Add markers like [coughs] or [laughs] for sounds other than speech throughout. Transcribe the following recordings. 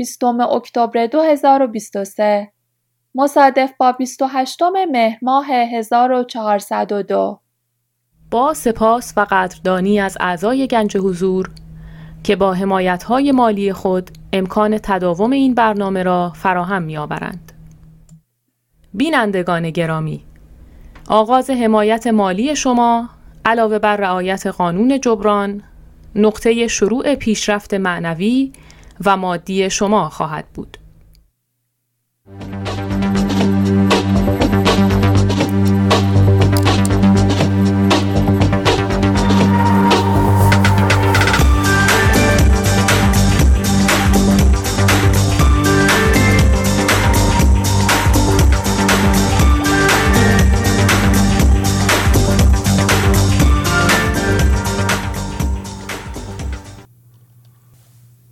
20 اکتبر 2023 مصادف با 28 مهر ماه 1402 با سپاس و قدردانی از اعضای گنج حضور که با های مالی خود امکان تداوم این برنامه را فراهم می‌آورند. بینندگان گرامی آغاز حمایت مالی شما علاوه بر رعایت قانون جبران نقطه شروع پیشرفت معنوی و مادی شما خواهد بود.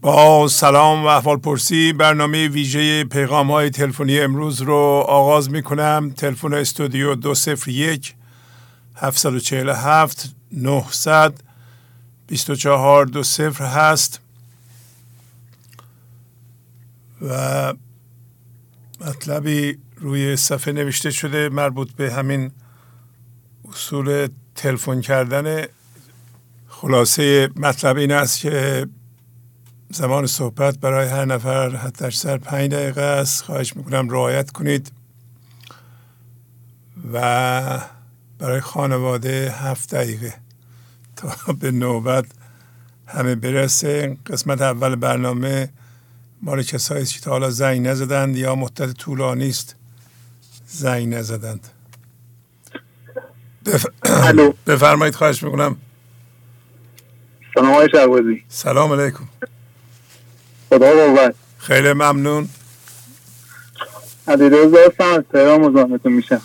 با سلام و احوال پرسی برنامه ویژه پیغام های تلفنی امروز رو آغاز می کنم تلفن استودیو 201 747 900 24 20 هست. و مطلبی روی صفحه نوشته شده مربوط به همین اصول تلفن کردن. خلاصه مطلب این است که زمان صحبت برای هر نفر حتی سر پنج دقیقه است. خواهش می‌کنم رعایت کنید. و برای خانواده هفت دقیقه تا به نوبت همه برسه. قسمت اول برنامه مال کسایی که تا حالا زنگ نزدند یا مدت طولانی است. زنگ نزدند. بف... بفرمایید خواهش می‌کنم. سلام آقای سلام علیکم. خدا باور خیلی ممنون. علیرضا هستم از تهران مزاحمتون میشم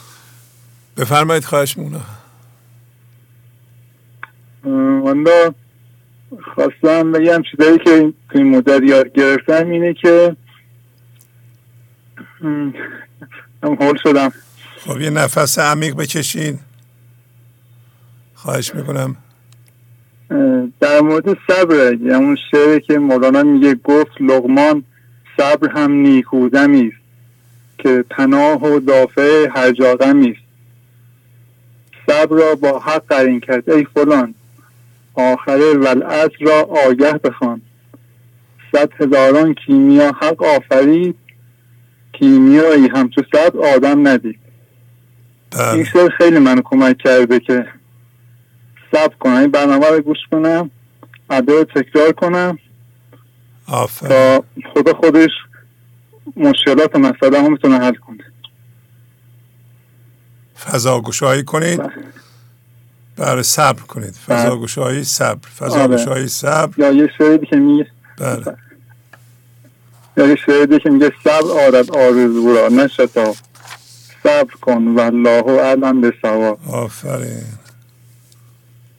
بفرمایید خواهش مونه والا خواستم بگم چیزایی که تو این مدت یاد گرفتم اینه که هم حول شدم. خب یه نفس عمیق بکشین. خواهش می‌کنم. در مورد صبر یعنی اون شعری که مولانا میگه گفت لغمان صبر هم نیکودمی است که پناه و دافع هر جاغمی است. صبر را با حق قرین کرد. ای فلان آخره ولعت را آگه بخوان. صد هزاران کیمیا حق آفرید کیمیایی همچو صبر آدم ندید. بله. این شعر خیلی منو کمک کرده که ثبت کنم این برنامه رو گوش کنم رو تکرار کنم. تا خدا خودش مشکلات مسئله هم می‌تونه حل کنه. فضا گشایی کنید. برای بله. بله، صبر کنید. فضا بله. گشایی صبر. فضا آره. گشایی صبر. یا یه شعری که میگه بله. یا یه شعری که میگه صبر آرد آرزو را نشتا صبر کن والله اعلم به سوا آفرین.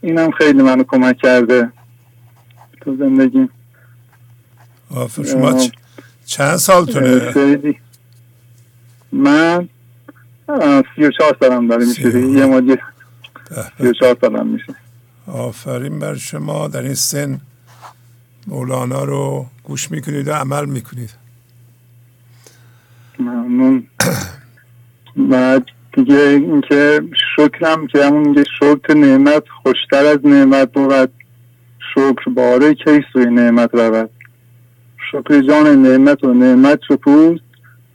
اینم خیلی منو کمک کرده تو زندگی. شما چند سالتونه؟ خیلی. من سی و چهار سالم داره میشه یه ماجی سی و چهار سالم میشه. آفرین بر شما. در این سن مولانا رو گوش می‌کنید و عمل می‌کنید. ممنون. [coughs] بعد دیگه اینکه شکرم که همون میگه شکر نعمت خوشتر از نعمت بود. شکر باره کی سوی نعمت رود؟ شکر جان نعمت و نعمت پوست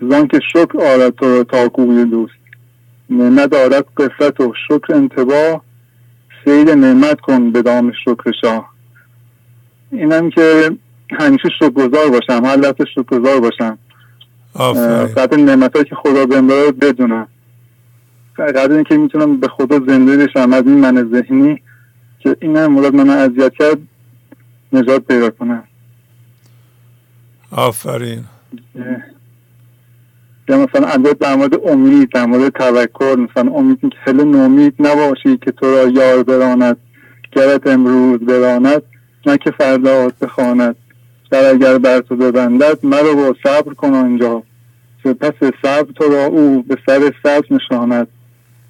زان که شکر آرد تو را تا دوست. نعمت دارد قصت و شکر انتباه. سید نعمت کن به دام شکر شاه. اینم که همیشه شکرگزار باشم هر لحظه شکرگزار باشم. قدر نعمت که خدا بهم رو بدونم. قدر اینکه می‌تونم به خدا زنده بشم از این من ذهنی که این هم مراد من اذیت کرد نجات پیدا کنم. آفرین. یا مثلا عدد در مورد امید در مورد توکل مثلا امید که خیلی نومید نباشی که تو را یار براند گرت امروز براند نه که فردا بخواند. در اگر بر تو ببندد مرا با صبر کن آنجا. پس صبر تو را او به سر صبر نشاند.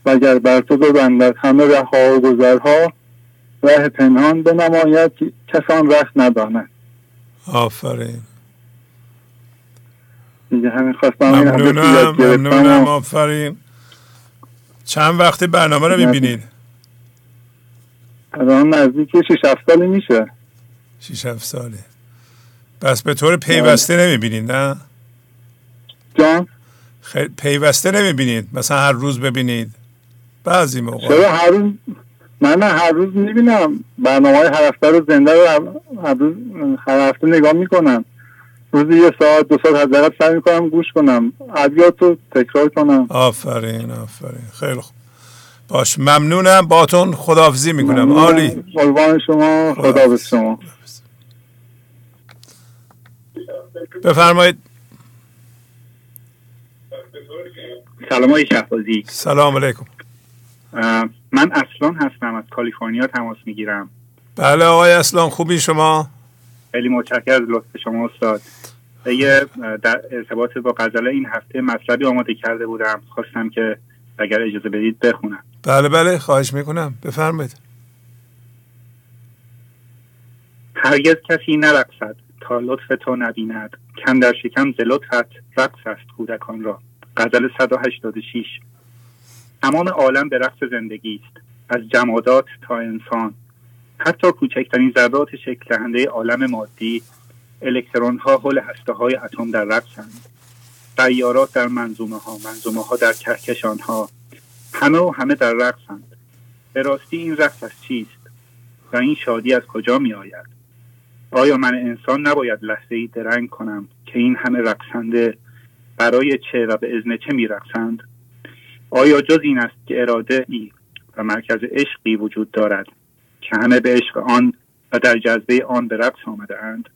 و اگر بر تو ببندد همه رها و گذرها ره پنهان بنماید که کسان رخت نداند. آفرین. دیگه همین خواستم ممنونم ممنونم آفرین. چند وقتی برنامه رو می‌بینید الان نزدیک 6 7 سالی میشه. 6 7 ساله. پس به طور پیوسته نمی‌بینید نه؟ جان؟ خیلی پیوسته نمی‌بینید مثلا هر روز ببینید. بعضی موقع. چرا هر روز من هر روز می‌بینم برنامه های هر هفته رو زنده رو هر روز هر هفته نگاه می‌کنم. روزی یه ساعت دو ساعت حداقل سعی می‌کنم گوش کنم. ادیات رو تکرار کنم. آفرین آفرین. خیلی خوب. باش. ممنونم. باتون خداحافظی می‌کنم. عالی. قربان شما. خدا به شما. بفرمایید. سلام های شهبازی. سلام علیکم. من اصلان هستم از کالیفرنیا تماس می‌گیرم. بله آقای اصلان خوبی شما؟ خیلی متشکر از لطف شما استاد. یه در ارتباط با غزل این هفته مطلبی آماده کرده بودم. خواستم که اگر اجازه بدید بخونم. بله بله خواهش می‌کنم. بفرمایید. هرگز کسی نرقصد تا لطف تو نبیند. کم در شکم ز لطفت رقص است کودکان را. غزل 186 تمام عالم به رقص زندگی است از جمادات تا انسان. حتی کوچکترین ذرات شکل دهنده عالم مادی الکترون ها حول هسته های اتم در رقصند سیارات در منظومه ها منظومه ها در کهکشان ها همه و همه در رقصند به راستی این رقص از چیست؟ و این شادی از کجا می آید آیا من انسان نباید لحظه ای درنگ کنم که این همه رقصنده برای چه و به ازن چه می رقصند آیا جز این است که اراده ای و مرکز عشقی وجود دارد که همه به عشق آن و در جذبه آن به رقص آمده اند؟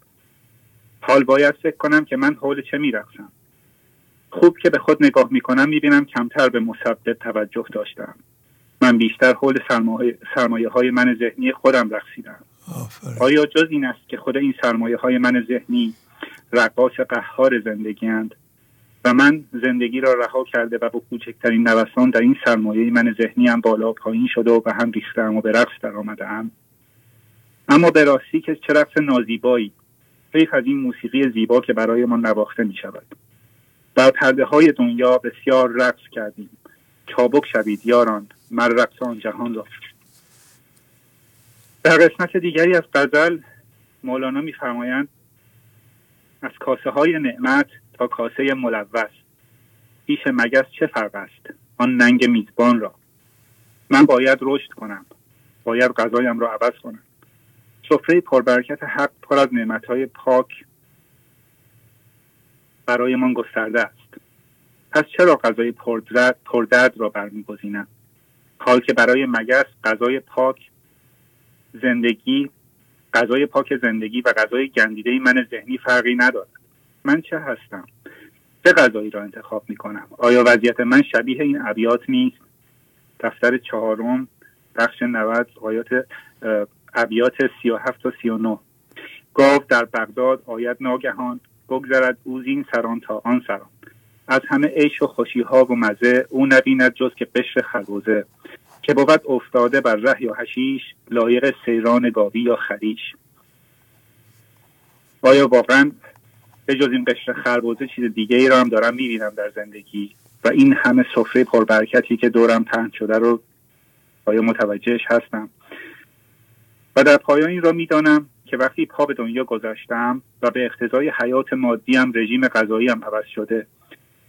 حال باید فکر کنم که من حول چه میرقصم. خوب که به خود نگاه می‌کنم می‌بینم کمتر به مسبب توجه داشتم. من بیشتر حول سرمایه های من ذهنی خودم رقصیدم. آیا جز این است که خود این سرمایه های من ذهنی رقاص قهار زندگی اند؟ و من زندگی را رها کرده و با کوچکترین نوسان در این سرمایه من ذهنی هم بالا پایین شده و به هم ریختم و به رقص در آمده هم. اما به راستی که چه رقص نازیبایی حیف از این موسیقی زیبا که برای ما نواخته می شود بر پرده های دنیا بسیار رقص کردیم. چابک شوید یاران مر رقص آن جهان را. در قسمت دیگری از غزل مولانا میفرمایند از کاسه های نعمت تا کاسه ملوث. پیش مگس چه فرق است؟ آن ننگ میزبان را. من باید رشد کنم. باید غذایم را عوض کنم. سفره پربرکت حق پر از نعمتهای پاک برایمان گسترده است. پس چرا غذای پردرد, پردرد را برمیگزینم؟ حال که برای مگس غذای پاک زندگی غذای پاک زندگی و غذای گندیده من ذهنی فرقی ندارد. من چه هستم؟ چه غذایی را انتخاب می کنم آیا وضعیت من شبیه این ابیات نیست؟ دفتر چهارم بخش 90 آیات ابیات 37 تا 39 گاو در بغداد آید ناگهان بگذرد او زین سران تا آن سران. از همه عیش و خوشی ها و مزه او نبیند جز که قشر خربوزه. که بود افتاده بر ره یا هشیش لایق سیران گاوی یا خریش آیا واقعا به جز این قشر خربوزه چیز دیگه ای را هم دارم می‌بینم در زندگی. و این همه سفره پربرکتی که دورم پهن شده رو آیا متوجهش هستم. و در پایان این را می‌دانم که وقتی پا به دنیا گذاشتم و به اقتضای حیات مادیم رژیم غذاییم عوض شده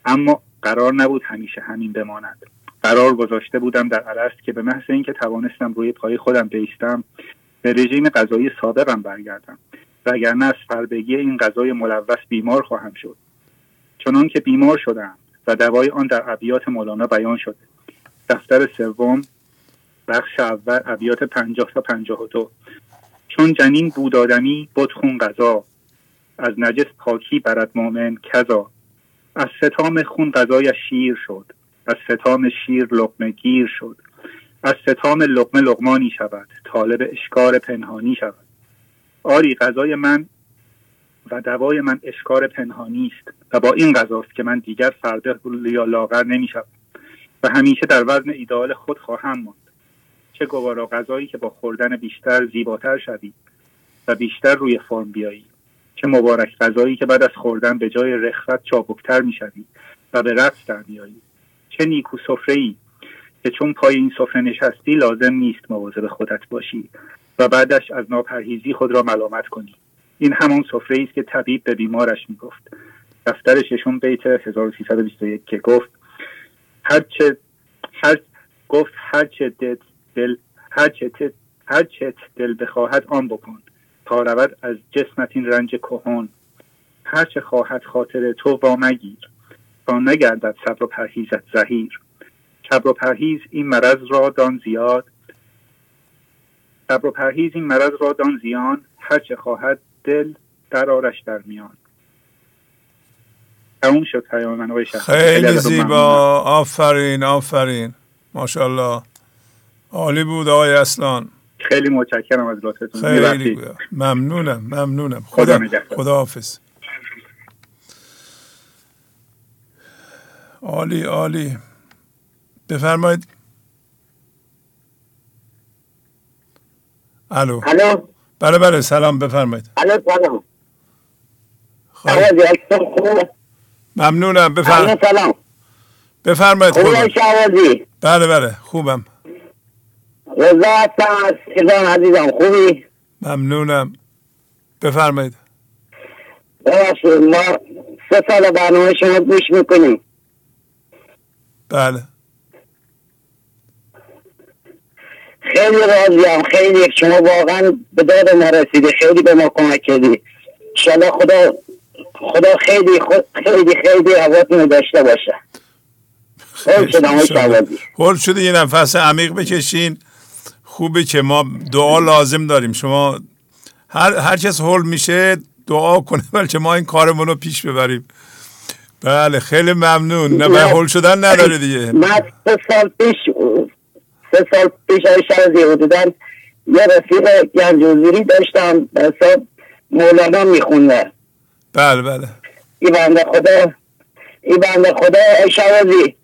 اما قرار نبود همیشه همین بماند. قرار گذاشته بودم در عرست که به محض اینکه توانستم روی پای خودم بیستم به رژیم غذایی سابقم برگردم. وگرنه از فربگی این غذای ملوث بیمار خواهم شد. چنان که بیمار شدم و دوای آن در ابیات مولانا بیان شده. دفتر سوم بخش اول ابیات پنجاه تا پنجاه و دو. چون جنین بود آدمی خون غذا از نجس پاکی برد مؤمن کذا. از ستام خون غذایش شیر شد. از ستام شیر لقمه گیر شد. از ستام لقمه لقمانی شود. طالب اشکار پنهانی شود. آری غذای من و دوای من اشکار پنهانی است و با این غذاست که من دیگر فرده یا لاغر نمی شود و همیشه در وزن ایدال خود خواهم ماند. چه گوارا غذایی که با خوردن بیشتر زیباتر شوی و بیشتر روی فرم بیایی. چه مبارک غذایی که بعد از خوردن به جای رخوت چابکتر می‌شوی و به رقص در میایی چه نیکو سفره ای که چون پای این سفره نشستی لازم نیست مواظب خودت باشی. و بعدش از ناپرهیزی خود را ملامت کنی. این همان سفره است که طبیب به بیمارش می‌گفت. دفتر ششم بیت 1321 که گفت هرچه هر گفت هرچه دل هرچه هرچه دل بخواهد آن بکن. تا رود از جسمت این رنج کهون هرچه خواهد خاطر تو با مگیر. تا نگردد صبر و پرهیزت زهیر. صبر و پرهیز این مرض را دان زیاد صبر و پرهیز این مرض را دان زیان هرچه خواهد دل در آرش در میان. تموم شد پیام من خیلی زیبا. آفرین آفرین. ماشاءالله. عالی بود آقای اصلان. خیلی متشکرم از لطفتون. خیلی ممنونم ممنونم. خدا خدا حافظ عالی عالی. بفرمایید. الو. الو. بله بله سلام بفرمایید. الو سلام. ممنونم بفرمایید سلام. بفرمایید خوبم بله بله خوبم. رضا هستم از ایران عزیزم. خوبی؟ ممنونم. بفرمایید. ببخشید ما سه سال برنامه شما گوش می‌کنیم. بله. خیلی راضیم خیلی شما واقعا به داد ما رسیدی خیلی به ما کمک کردی. انشالله خدا خدا خیلی خیلی خیلی هواتون داشته باشه. هول شده یه نفس عمیق بکشین. خوبه که ما دعا لازم داریم. شما هر هر کس هول میشه دعا کنه بلکه ما این کارمون رو پیش ببریم. بله خیلی ممنون. نه به هول شدن نداره دیگه. من سه سال پیش سه سال پیش های شرزی حدودا یه رفیق گنجوزیری داشتم حساب مولانا میخونده. بله بله. ای بنده خدا ای بنده خدا شوازی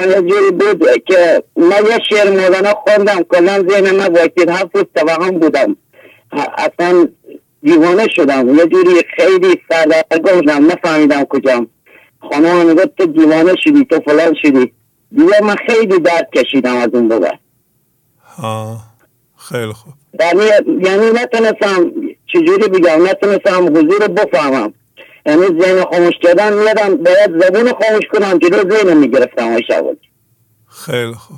یه جوری بود که من یه شعر مولانا خوندم کلا ذهن من واکید هفت روز توهم بودم. اصلا دیوانه شدم. یه جوری خیلی سردرگاه بودم نفهمیدم کجام. خانم می‌گفت تو دیوانه شدی تو فلان شدی. دیگه من خیلی درد کشیدم از اون بابا خیلی خوب. یعنی یعنی نتونستم چجوری بگم نتونستم حضور بفهمم. یعنی ذهن خاموش کردن میادم باید زبون خاموش کنم جلو ذهن می‌گرفتم های شواد خیلی خوب.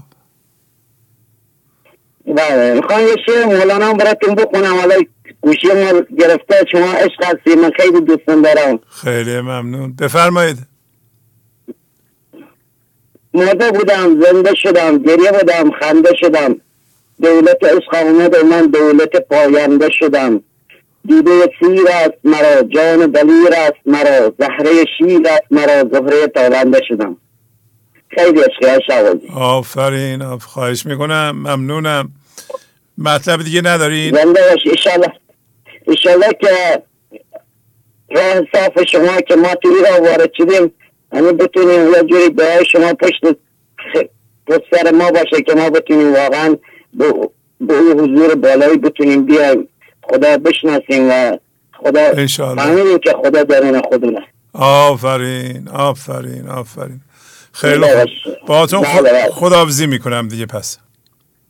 بله می‌خوام یه شعر مولانا براتون بخونم. حالا گوشی ما گرفته شما عشق هستی من خیلی دوستم دارم. خیلی ممنون. بفرمایید. مرده بودم زنده شدم گریه بودم خنده شدم. دولت آمد و من دولت پاینده شدم. دیده سیر است مرا جان دلیر است مرا زهره شیر است مرا زهره تالنده شدم. خیلی عشقی شوازی آفرین خواهش می‌کنم ممنونم. مطلب دیگه ندارین زنده باش ایشالله. که راه صاف شما که ما توی را وارد شدیم یعنی بتونیم یه جوری به شما پشت پشت سر ما باشه که ما بتونیم واقعا به حضور بالایی بتونیم بیایم. خدا بشناسیم و خدا فهمیدیم که خدا درون خودونه. آفرین آفرین آفرین. خیلی خوب. با بله. خداحافظی می‌کنم دیگه پس.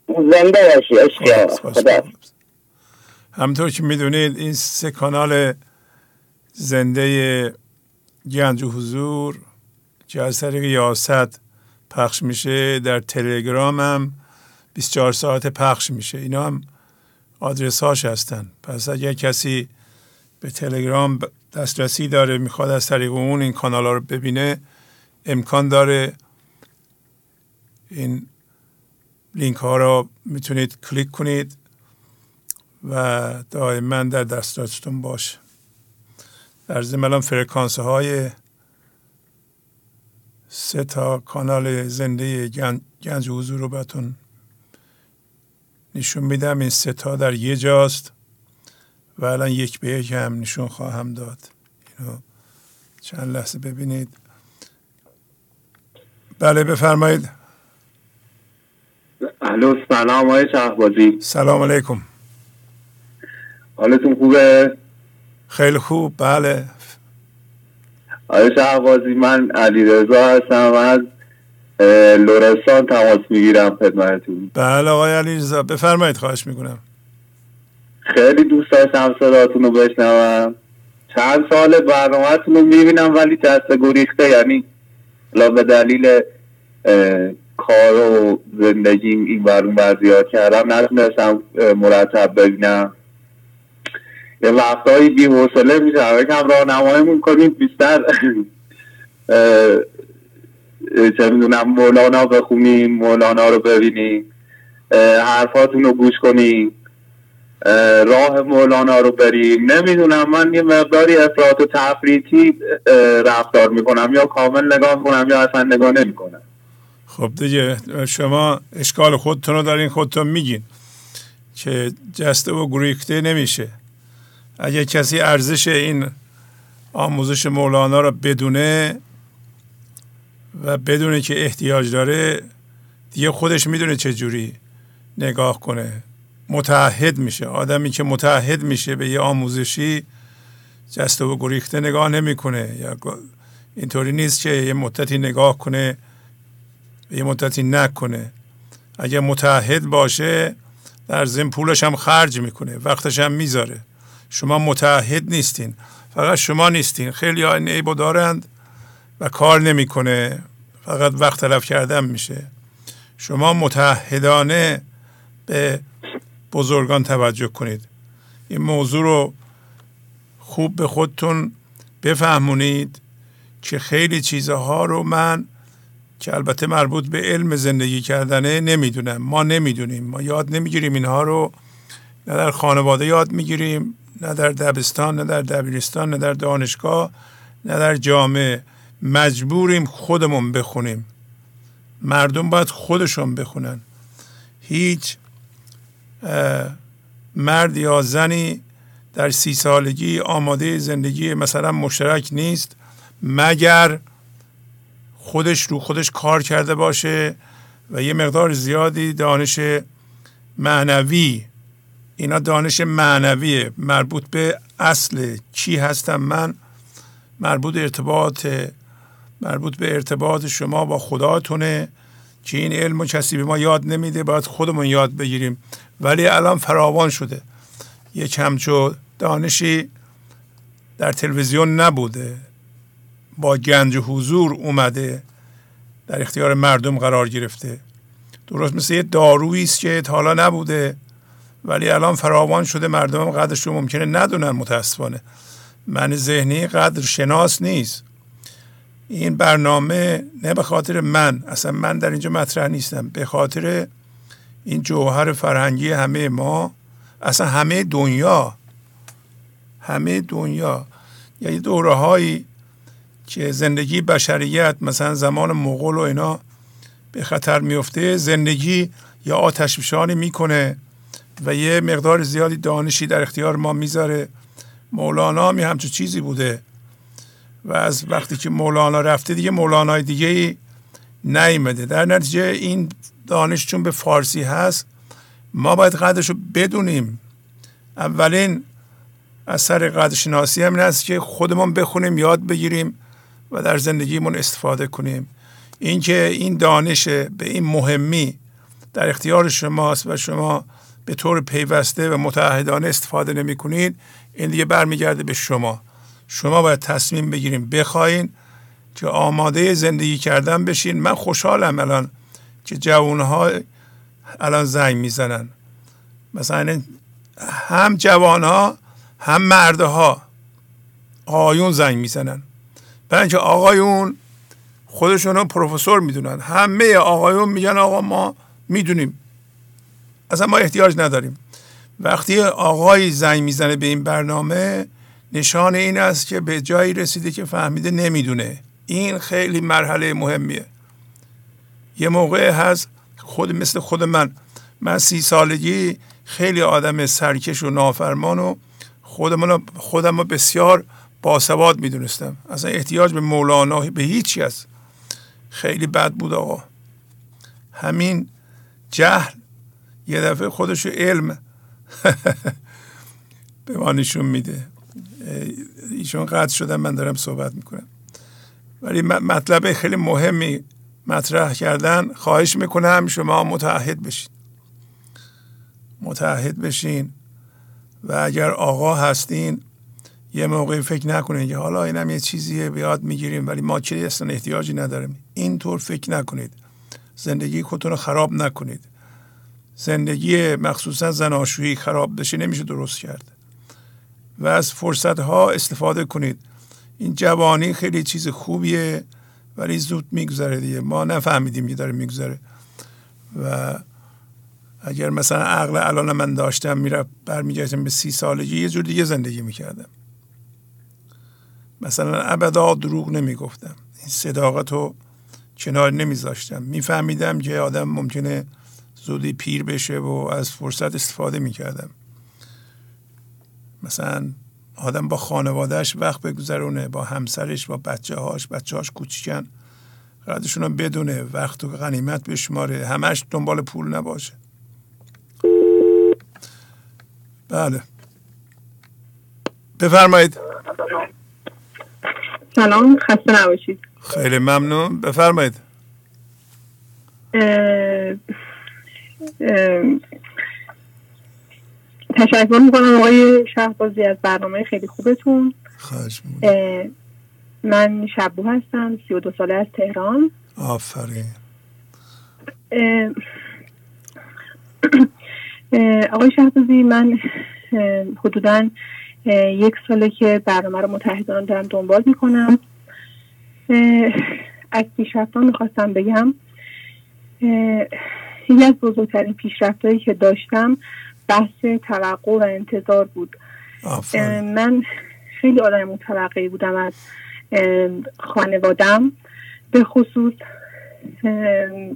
زنده باشی عشقی خدا. همطور که می‌دونید این سه کانال زنده گنج و حضور که از طریق یاست پخش میشه در تلگرام هم 24 ساعت پخش میشه. اینا هم آدرس هاش هستن. پس اگر کسی به تلگرام دسترسی داره می‌خواد از طریق اون این کانال ها رو ببینه امکان داره این لینک ها رو می‌تونید کلیک کنید و دائما در دسترستون باشه. در ضمن فرکانس های سه تا کانال زنده گنج حضور رو بهتون نشون میدم این سه تا در یه جاست و الان یک به یک هم نشون خواهم داد. اینو چند لحظه ببینید. بله بفرمایید. الو سلام آقای شهبازی. سلام علیکم. حالتون خوبه؟ خیلی خوب بله. آقای شهبازی من علی رضا هستم از لورستان تماس می‌گیرم خدمتتون. بله آقای علی رضا بفرمایید خواهش می‌کنم. خیلی دوست داشتم صداتون رو بشنوم. چند سال برنامهتون رو می‌بینم ولی دست گریخته. یعنی لا به دلیل کار و زندگیم این برون بر کردم نتونستم مرتب ببینم. یه وقتهایی بی حوصله میشم. یکم راهنماییمون کنید بیشتر. [laughs] چه می‌دونم مولانا بخونیم مولانا رو ببینیم حرفاتون رو گوش کنیم راه مولانا رو بریم. نمی‌دونم من یه مقداری افراط و رفتار می‌کنم یا کامل نگاه کنم یا اصلا نگاه نمی‌کنم. خب دیگه شما اشکال خودتون رو دارین خودتون میگین که جسته و گریخته نمیشه. اگه کسی ارزش این آموزش مولانا رو بدونه و بدونه که احتیاج داره دیگه خودش می‌دونه چه جوری نگاه کنه. متحد میشه. آدمی که متحد میشه به یه آموزشی جسته و گریخته نگاه نمی‌کنه. یا اینطوری نیست که یه مدتی نگاه کنه یه مدتی نکنه. اگه متحد باشه در زم پولش هم خرج می‌کنه. وقتش هم می‌ذاره. شما متحد نیستین. فقط شما نیستین. خیلی ها این عیبو دارند. و کار نمی‌کنه فقط وقت تلف کردن میشه. شما متحدانه به بزرگان توجه کنید. این موضوع رو خوب به خودتون بفهمونید که خیلی چیزها رو من که البته مربوط به علم زندگی کردنه نمی‌دونم. ما نمی‌دونیم. ما یاد نمی‌گیریم اینها رو. نه در خانواده یاد می‌گیریم نه در دبستان نه در دبیرستان نه در دانشگاه نه در جامعه. مجبوریم خودمون بخونیم. مردم باید خودشون بخونن. هیچ مرد یا زنی در سی سالگی آماده زندگی مثلا مشترک نیست مگر خودش رو خودش کار کرده باشه و یه مقدار زیادی دانش معنوی اینا دانش معنویه. مربوط به اصل چی هستم من مربوط ارتباط مربوط به ارتباط شما با خداتونه که این علم و کسی به ما یاد نمیده باید خودمون یاد بگیریم. ولی الان فراوان شده. یک همچو دانشی در تلویزیون نبوده. با گنج حضور اومده. در اختیار مردم قرار گرفته. درست مثل یه دارویی است که تا حالا نبوده. ولی الان فراوان شده. مردم قدرش رو ممکنه ندونن متاسفانه. من ذهنی قدر شناس نیست. این برنامه نه به خاطر من اصلا من در اینجا مطرح نیستم. به خاطر این جوهر فرهنگی همه ما اصلا همه دنیا همه دنیا. یعنی دوره هایی که زندگی بشریت مثلا زمان مغول و اینا به خطر میفته زندگی یا آتش می‌کنه و یه مقدار زیادی دانشی در اختیار ما می‌ذاره. مولانا می همچون چیزی بوده. و از وقتی که مولانا رفته دیگه مولانای دیگه ای نیمده در نتیجه این دانش چون به فارسی هست ما باید قدرش رو بدونیم. اولین اثر قدرشناسی همین است که خودمون بخونیم یاد بگیریم و در زندگیمون استفاده کنیم. اینکه این دانش به این مهمی در اختیار شماست و شما به طور پیوسته و متحدانه استفاده نمی کنید این دیگه برمیگرده به شما. شما باید تصمیم بگیریم بخواین که آماده زندگی کردن بشین. من خوشحالم الان که جوانها الان زنگ می‌زنن. مثلا هم جوان ها هم مردها آقایون زنگ می‌زنن. برای اینکه آقایون خودشون رو پروفسور می‌دونن. همه آقایون میگن آقا ما می‌دونیم. اصلا ما احتیاج نداریم. وقتی آقای زنگ می‌زنه به این برنامه نشان این است که به جایی رسیده که فهمیده نمی‌دونه. این خیلی مرحله مهمیه. یه موقع هست خود مثل خود من. من سی سالگی خیلی آدم سرکش و نافرمان و خودم خودم بسیار باسواد می‌دونستم. اصلا احتیاج به مولانا به هیچی است خیلی بد بود آقا. همین جهل یه دفعه خودش علم [laughs] به ما نشون میده. ایشون قطع شدن من دارم صحبت می‌کنم. ولی مطلب خیلی مهمی مطرح کردن خواهش می‌کنم شما متحد بشین. متحد بشین و اگر آقا هستین یه موقعی فکر نکنید که حالا اینم یه چیزیه بیاد می‌گیریم ولی ما که اصلا احتیاجی نداریم. اینطور فکر نکنید. زندگی خودتون رو خراب نکنید. زندگی مخصوصا زناشویی خراب بشه نمیشه درست کرد. و از فرصت ها استفاده کنید. این جوانی خیلی چیز خوبیه ولی زود میگذره دیگه. ما نفهمیدیم که داره میگذره. و اگر مثلا عقل الان من داشتم میره برمیگردم به سی سالگی یه جور دیگه زندگی می‌کردم. مثلا ابدا دروغ نمی‌گفتم. این صداقت رو کنار نمیذاشتم. میفهمیدم که آدم ممکنه زودی پیر بشه و از فرصت استفاده می‌کردم. مثلا آدم با خانوادهش وقت بگذرونه با همسرش با بچه هاش بچه هاش کوچیکن. قدرشون رو بدونه وقت و غنیمت بشماره. همش دنبال پول نباشه. بله. بفرمایید. سلام خسته نباشید. خیلی ممنون. بفرمایید. تشکر می‌کنم آقای شهبازی از برنامه خیلی خوبتون. خواهش من شبو هستم سی و دو ساله از تهران. آفرین. آقای شهبازی من حدودا یک ساله که برنامه رو متحدان دارم دنبال می‌کنم. از پیشرفتان می‌خواستم بگم یکی از بزرگترین پیشرفتهایی که داشتم بحث توقع و انتظار بود. من خیلی آدم متوقعی بودم از خانوادم. به خصوص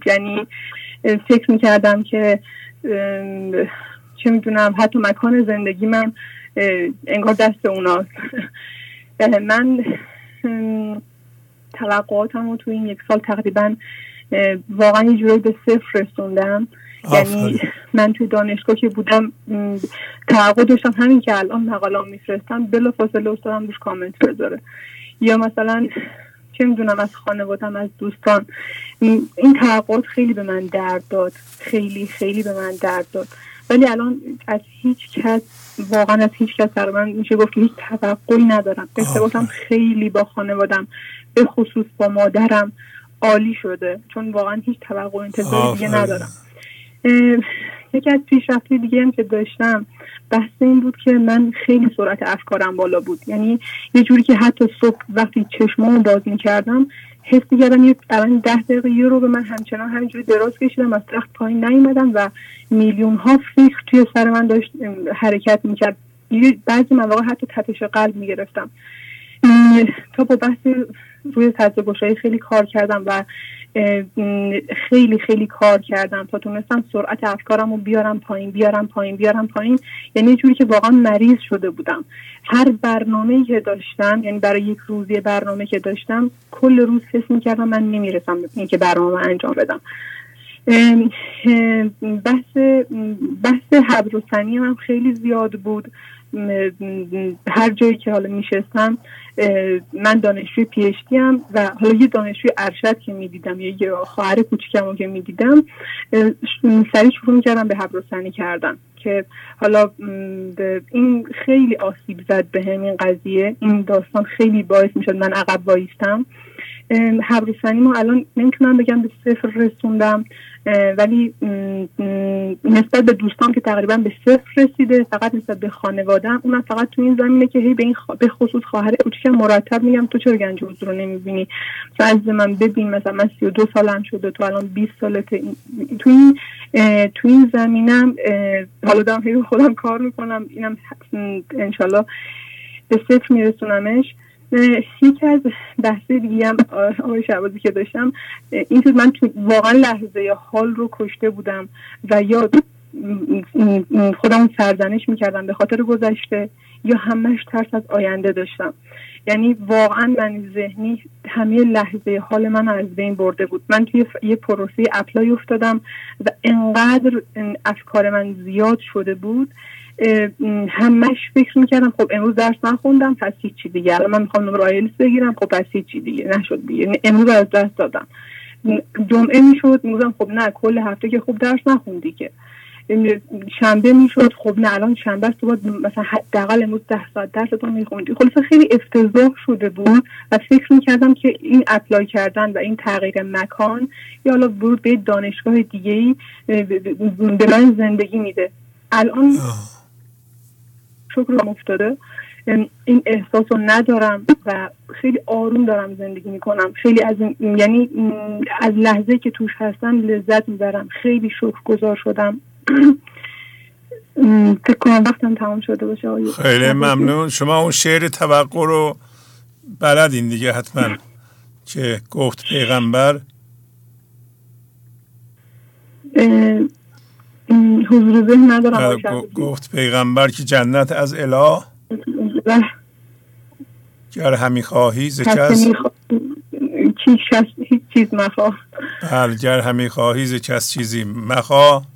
یعنی فکر می‌کردم که چه می‌دونم حتی مکان زندگی من انگار دست اوناست. [laughs] من توقعاتم رو تو این یک سال تقریبا واقعا یه جورایی به صفر رسوندم. یعنی من توی دانشگاه که بودم توقع داشتم همین که الان مقالام میفرستم بلا فاصله استادم روش کامنت بذاره. یا مثلا چه می‌دونم از خانوادم از دوستان. این توقعات خیلی به من درد داد. خیلی خیلی به من درد داد. ولی الان از هیچ کس واقعا از هیچ کس تقریبا میشه گفت که هیچ توقعی ندارم. ارتباطم خیلی با خانوادم به خصوص با مادرم عالی شده. چون واقعا هیچ توقع انتظاری دیگه ندارم. یکی از پیشرفتی دیگه هم که داشتم بحث این بود که من خیلی سرعت افکارم بالا بود. یعنی یه جوری که حتی صبح وقتی چشمامو باز می‌کردم حس می‌کردم یه الان ده دقیقه یه رو به من همچنان همینجوری دراز کشیدم از تخت پایین نیومدم و میلیون ها فکر توی سر من داشت حرکت می‌کرد. بعضی مواقع حتی تپش قلب می‌گرفتم. تا با بحث روی تجربه خیلی کار کردم و خیلی خیلی کار کردم تا تونستم سرعت افکارم رو بیارم پایین بیارم پایین بیارم پایین. یعنی جوری که واقعا مریض شده بودم. هر برنامه که داشتم یعنی برای یک روزی برنامه که داشتم کل روز حس می‌کردم من نمی‌رسم به اینکه برنامه انجام بدم. بحث بحث حبر و خیلی زیاد بود. هر جایی که حالا میشستم من دانشجوی پیشتی هم و حالا یه دانشجوی ارشد که می‌دیدم یا یه خواهر کوچیکم که می‌دیدم سریع شروع می‌کردم به حبرسنی کردن که حالا این خیلی آسیب زد به همین قضیه. این داستان خیلی باعث می‌شد من عقب وایستم. حبرسنی ما الان نمی‌تونم بگم به صفر رسوندم. ولی نسبت به دوستان که تقریبا به صفر رسیده فقط نسبت به خانوادم اونم فقط تو این زمینه که هی به این به خصوص خواهر کوچیکم مرتب میگم تو چرا گنج حضور رو نمی‌بینی؟ از من ببین مثلا من 32 سالم شده تو الان 20 سالت تو این تو این زمینم حالا دارم خودم کار می‌کنم اینم انشالله به صفر میرسونمش. یکی از بحث دیگه هم آقای شعبازی که داشتم این شد من تو واقعا لحظه حال رو کشته بودم و یا خودم سرزنش می‌کردم به خاطر گذشته یا همش ترس از آینده داشتم. یعنی واقعا من ذهنی همه لحظه حال من از بین برده بود. من توی یه پروسه اپلای افتادم و انقدر افکار من زیاد شده بود همش فکر می‌کردم خب امروز درس نخوندم پس هیچی دیگه. الان من می‌خوام نمره آیلس بگیرم خب پس هیچی دیگه نشد دیگه. یعنی امروز از دست دادم. جمعه می‌شد می‌گفتم خب نه کل هفته که خوب درس نخوندی که. شنبه می‌شد خب نه الان شنبه تو باید مثلا حداقل امروز ده ساعت درس تو میخوندی. خلاصه خیلی افتضاح شده بود و فکر می‌کردم که این اپلای کردن و این تغییر مکان یا حالا ورود به دانشگاه دیگه ای به من زندگی میده. الان شکرم افتاده. این احساس رو ندارم و خیلی آروم دارم زندگی می‌کنم. خیلی از یعنی از لحظه که توش هستم لذت می‌برم. خیلی شکر گذار شدم فکر کنم وقتم تمام شده باشه. خیلی ممنون. شما اون شعر توقع رو بلدین دیگه حتما. که گفت پیغمبر. حضور ذهن ندارم گفت پیغمبر که جنت از اله. گر همی خواهی ز کس هیچ چیز مخواه. بله گر همی خواهی ز کس چیزی مخواه.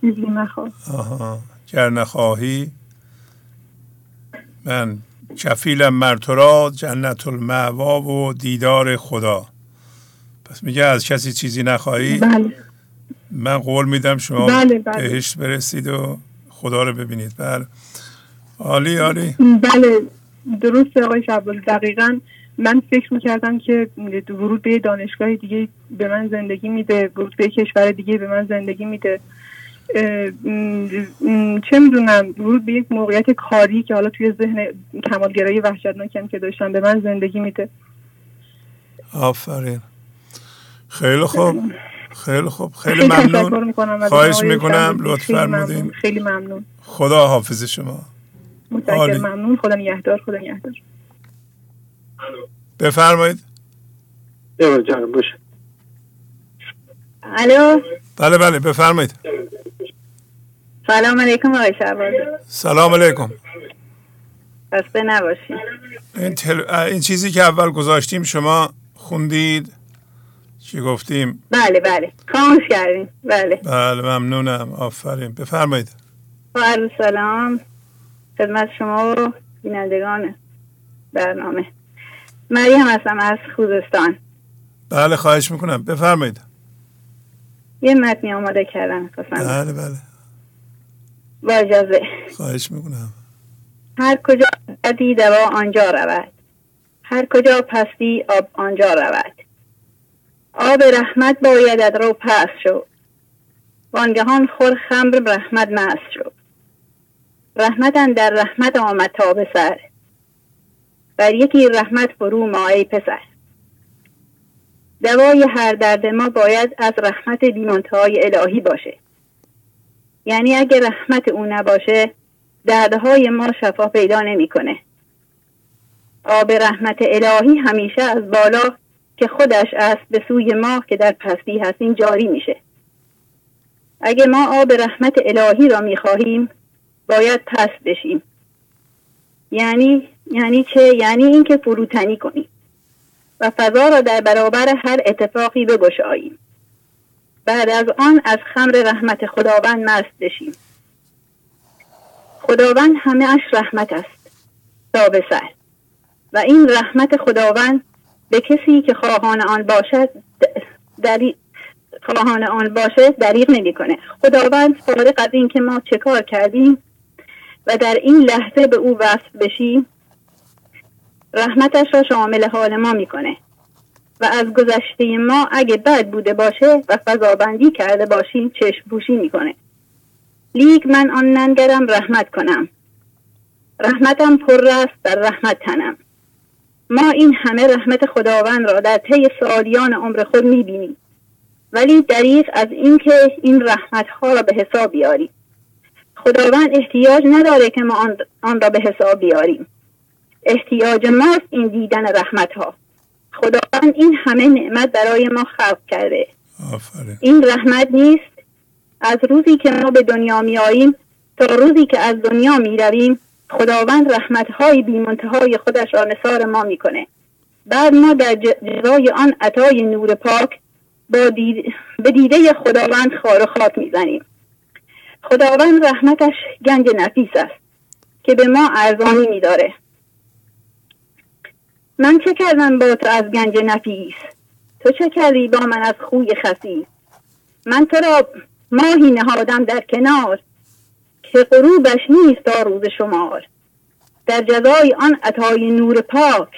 چیزی مخواه. آها. گر نخواهی من کفیلم مرتورا جنت المعوا و دیدار خدا. پس میگه از کسی چیزی نخواهی؟ بله. من قول میدم شما بله بله. بهش برسید و خدا رو ببینید. بله. عالی عالی. بله درست آقای شعبال دقیقا من فکر می‌کردم که ورود به دانشگاه دیگه به من زندگی میده ورود به کشور دیگه به من زندگی میده. چه می‌دونم ورود به یک موقعیت کاری که حالا توی ذهن کمالگرایی وحشتناکم که داشتم به من زندگی میده. آفرین. خیلی خوب. خیلی خوب خیلی, ممنون. خواهش می‌کنم. لطف فرمودین. خیلی ممنون. خدا حافظ شما. متشکرم. ممنون. خدا نگهدار خدا نگهدار. بفرمایید. باشه الو. بله بله بفرمایید. سلام علیکم آقای شعبازی سلام علیکم. خسته نباشید. این, تل... این چیزی که اول گذاشتیم شما خوندید؟ چی گفتیم؟ بله بله. خاموش کردیم. بله. بله ممنونم. آفرین. بفرمایید. با سلام خدمت شما و بینندگان برنامه. مریم هستم از خوزستان. بله خواهش می‌کنم. بفرمایید. یه متنی آماده کردم بله بله. با اجازه. خواهش می‌کنم. هر کجا بدی دوا آنجا رود. هر کجا پستی آب آنجا رود. آب رحمت باید رو پس شد وانگهان خور خمر رحمت مست شد رحمتن در رحمت آمد تا به سر. بر یکی رحمت فرو ما ای پسر. دوای هر درد ما باید از رحمت بیمانتهای الهی باشه. یعنی اگه رحمت او نباشه دردهای ما شفا پیدا نمی‌کنه. آب رحمت الهی همیشه از بالا که خودش است به سوی ما که در پستی هستیم جاری میشه. اگه ما آب رحمت الهی را می‌خواهیم باید پس بشیم. یعنی یعنی چه؟ یعنی اینکه فروتنی کنیم. و فضا را در برابر هر اتفاقی بگشاییم. بعد از آن از خمر رحمت خداوند مست بشیم. خداوند همه اش رحمت است. تا به سر. و این رحمت خداوند به کسی که خواهان آن باشد دری خواهان آن باشه دریغ نمی‌کنه. خداوند فارغ از این که ما چه کار کردیم و در این لحظه به او وصل بشیم رحمتش را شامل حال ما می‌کنه. و از گذشته ما اگه بد بوده باشه و فضابندی کرده باشیم چشم پوشی می‌کنه. لیک من آن ننگرم رحمت کنم. رحمتم پر است در رحمت تنم. ما این همه رحمت خداوند را در طی سالیان عمر خود می‌بینیم. ولی دریغ از اینکه این رحمت ها را به حساب بیاریم. خداوند احتیاج نداره که ما آن را به حساب بیاریم. احتیاج ماست این دیدن رحمت ها خداوند این همه نعمت برای ما خلق کرده. آفره. این رحمت نیست از روزی که ما به دنیا می آییم تا روزی که از دنیا می رویم خداوند رحمت های بیمنتهای خودش را نصار ما می‌کنه. بعد ما در جزای آن عطای نور پاک با دید... به دیده خداوند خار خاک می‌زنیم. خداوند رحمتش گنج نفیس است که به ما ارزانی میداره. من چه کردم با تو از گنج نفیس؟ تو چه کردی با من از خوی خسیس من تو را ماهی نهادم در کنار. که غروبش نیست روز شمار. در جزای آن عطای نور پاک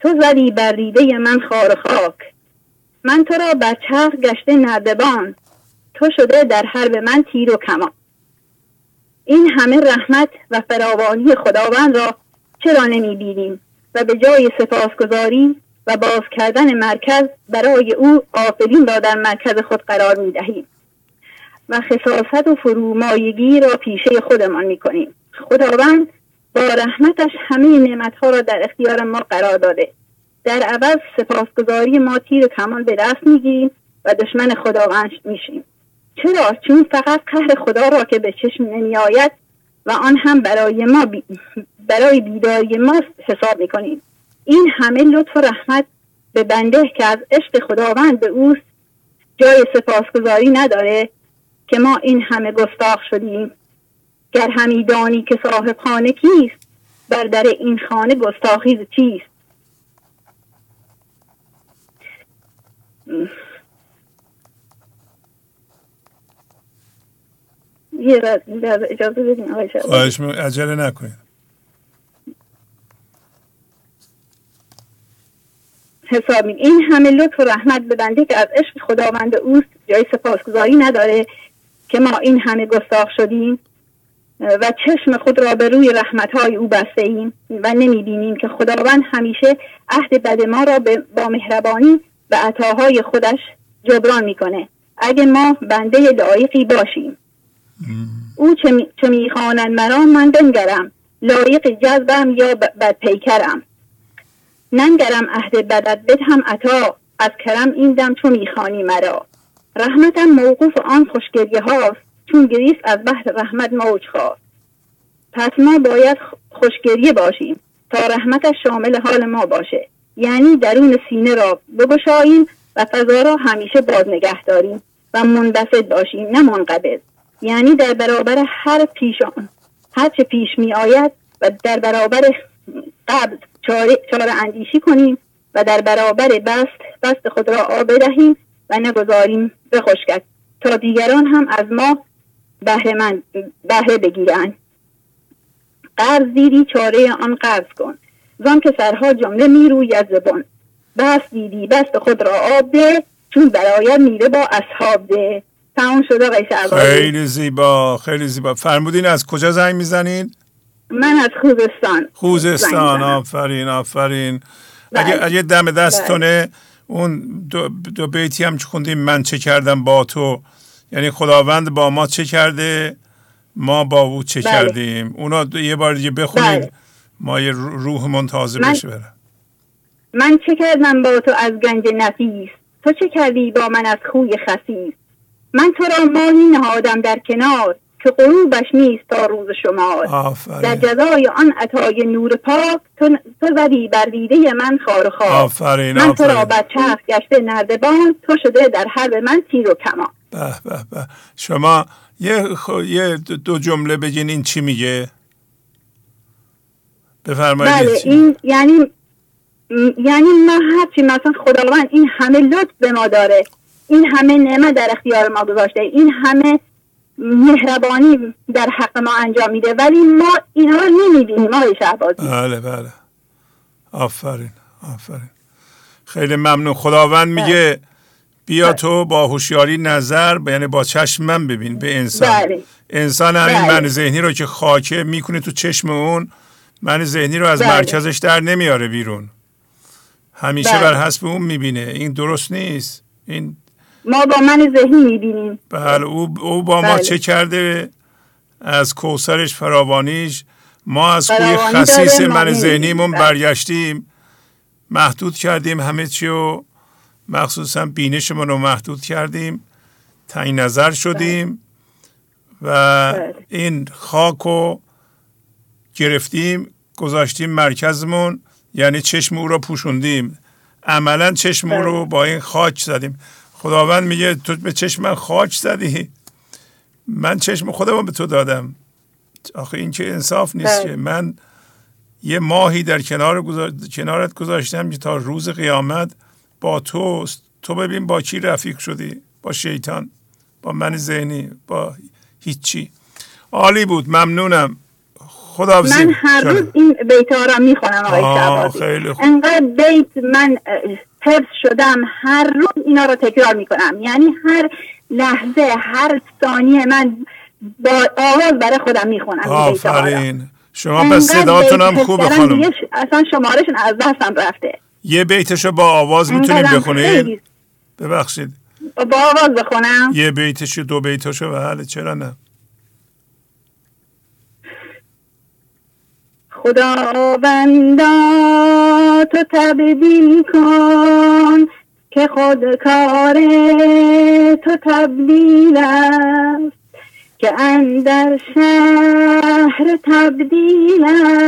تو زدی بر دیده من خار خاک. من تو را بر چرخ گشته نردبان تو شده در حرب من تیر و کمان. این همه رحمت و فراوانی خداوند را چرا نمی بینیم و به جای سپاسگزاری و باز کردن مرکز برای او آفرین را در مرکز خود قرار می دهیم و خصاصت و فرومایگی را پیشه خودمان می کنیم خداوند با رحمتش همه نعمتها را در اختیار ما قرار داده. در عوض سپاسگزاری ما تیر کمان به دست می‌گیریم و دشمن خداوند میشیم. چرا؟ چون فقط قهر خدا را که به چشم نمیآید و آن هم برای ما بی... برای بیداری ما حساب می‌کنیم. این همه لطف و رحمت به بنده که از عشق خداوند به اوست جای سپاسگزاری نداره. که ما این همه گستاخ شدیم. گر همیدانی که صاحب خانه کیست بر در این خانه گستاخی چیست؟ یه اجازه بدین آقای خواهش عجله نکنید. حساب این همه لطف و رحمت به بنده که از عشق خداوند اوست جای سپاسگزاری نداره. که ما این همه گستاخ شدیم و چشم خود را به روی رحمت های او بسته ایم و نمی بینیم که خداوند همیشه عهد بد ما را با مهربانی و عطاهای خودش جبران می‌کنه. اگه ما بنده لایقی باشیم. او چه می‌خوانند مرا من بنگرم. لایق جذبم یا بد پیکرم؟ ننگرم عهد بدت هم عطا. از کرم این دم تو می‌خوانی مرا. رحمتم موقوف آن خوشگریه هاست چون گریست از بحر رحمت موج خواست. پس ما باید خوشگریه باشیم تا رحمتش شامل حال ما باشه. یعنی درون سینه را بگشاییم و فضا را همیشه باز نگه داریم و منبسط باشیم نه منقبض. یعنی در برابر هر پیش هر چه پیش می آید و در برابر قبل چاره, چاره اندیشی کنیم و در برابر بست بست خود را آب بدهیم و نگذاریم. بخشکد تا دیگران هم از ما بهره, من بهره بگیرند. قرض دیدی چاره آن قرض کن. زان که سرها جمله می‌روی از زبان. بس دیدی بست خود را آب ده. چون براید میره با اصحاب ده. تمام شده خیلی زیبا خیلی زیبا. فرمودین از کجا زنگ می‌زنید من از خوزستان. خوزستان. آفرین آفرین. اگه, بله. اگه دم دستتونه بله. اون دو, دو بیتی هم خوندیم من چه کردم با تو. یعنی خداوند با ما چه کرده ما با او چه بله. کردیم؟ اونا یه بار دیگه بخونید. بله. ما یه روحمون تازه من... بشه بره من چه کردم با تو از گنج نفیس؟ تو چه کردی با من از خوی خسیس؟ من تو را ماهی نهادم در کنار. که غروبش نیست تا روز شما در جزای آن عطای نور پاک تو, تو زدی بر دیده من خار خار آفرین من تو را بر چرخ گشته نردبان تو شده در حرب من تیر و کمان. به به به. شما یه, یه دو جمله بگین این چی میگه؟ بفرمایید. بله این یعنی یعنی ما هرچی مثلا خداوند این همه لطف به ما داره این همه نعمت در اختیار ما گذاشته این همه مهربانی در حق ما انجام میده ولی ما اینا رو نمی‌بینیم آقای شهبازی بله بله آفرین آفرین خیلی ممنون خداوند میگه بله. بیا بله. تو با هوشیاری نظر یعنی با چشم من ببین به انسان بله. انسان همین بله. من ذهنی رو که خاکه می‌کنه تو چشم اون من ذهنی رو از بله. مرکزش در نمیاره بیرون همیشه بله. بر حسب اون می‌بینه این درست نیست این ما با من ذهنی می‌بینیم. بله او, او با ما بله. چه کرده؟ از کوسرش فراوانیش. ما از کوی خصیص ما من. ذهنیمون بله. برگشتیم. محدود کردیم همه چی رو. مخصوصا بینشمون رو محدود کردیم. تنگ نظر شدیم. و بله. این خاک رو گرفتیم گذاشتیم مرکزمون. یعنی چشم او رو پوشوندیم. عملا چشم او رو با این خاک زدیم. خداوند میگه تو به چشم من خاک زدی. من چشم خودم به تو دادم. آخه این که انصاف نیست بله. که من یه ماهی در کنار گذار... کنارت گذاشتم که تا روز قیامت با توست تو ببین با کی رفیق شدی؟ با شیطان با من ذهنی با هیچی. عالی بود ممنونم. خدا من هر روز این بیت ها را می‌خونم آقای آه، شهبازی. خیلی خوب. انقدر بیت من حفظ شدم هر روز اینا رو تکرار می‌کنم. یعنی هر لحظه هر ثانیه من با آواز برای خودم می‌خونم. آفرین. شما به صداتون هم خوبه خانم. اصلا شمارشون از دستم رفته. یه بیتشو با آواز می‌تونید بخونید؟ ببخشید. با آواز بخونم. یه بیتشو دو بیتشو بله چرا نه؟ تو تبدیل کن که خود کار تو تبدیل است که اندر شهر تبدیلت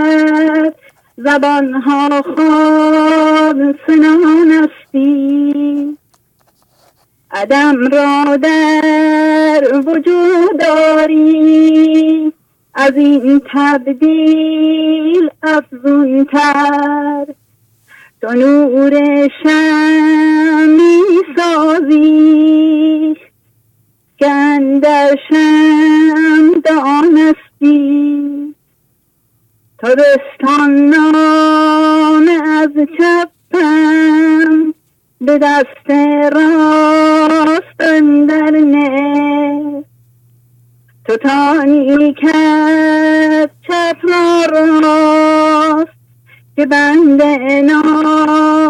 زبانها خواب سنان استی عدم را در وجود داری. از این تبدیل افزونتر. تو نور شمی سازی. که شم دانستی. تا دستان از چپم به دست راست اندر نه. تو تانی کرد چپ را راست. که بنده ناتوانستی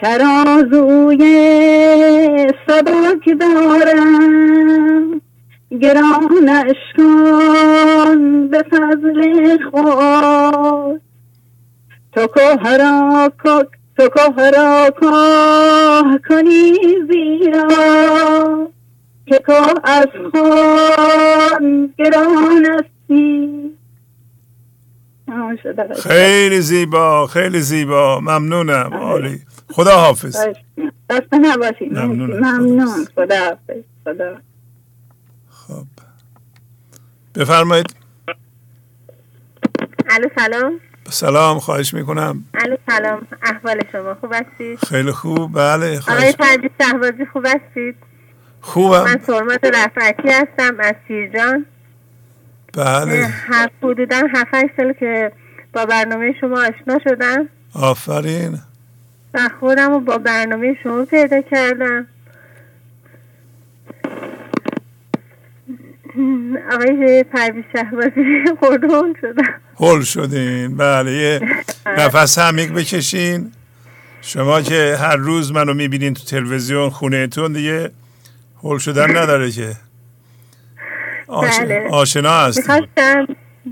ترازوی سبک دارم. گرانش کن به فضل خود. تو که را تو که را کاه کنی زیرا. که که از خود گران استی خیلی زیبا خیلی زیبا. ممنونم. عالی. خدا حافظ. دست نباشید. ممنون. خدا حافظ خدا خب. بفرمایید. الو سلام. سلام. خواهش می‌کنم. الو سلام. احوال شما خوب هستید؟ خیلی خوب. بله آقای خواهش پرویز شهبازی خوب هستید؟ خوبم. من سرمت رفعتی هستم از شیرجان. بله. هر حدودا هفت سال که با برنامه شما آشنا شدم. آفرین. و خودم رو با برنامه شما پیدا کردم. آقای پرویز شهبازی خودمون شدم. هل شدین. بله یه [laughs] نفس عمیق بکشین. شما که هر روز منو می‌بینین تو تلویزیون خونهتون دیگه هل شدن نداره که. آش... بله. آشنا هستی. می‌خواستم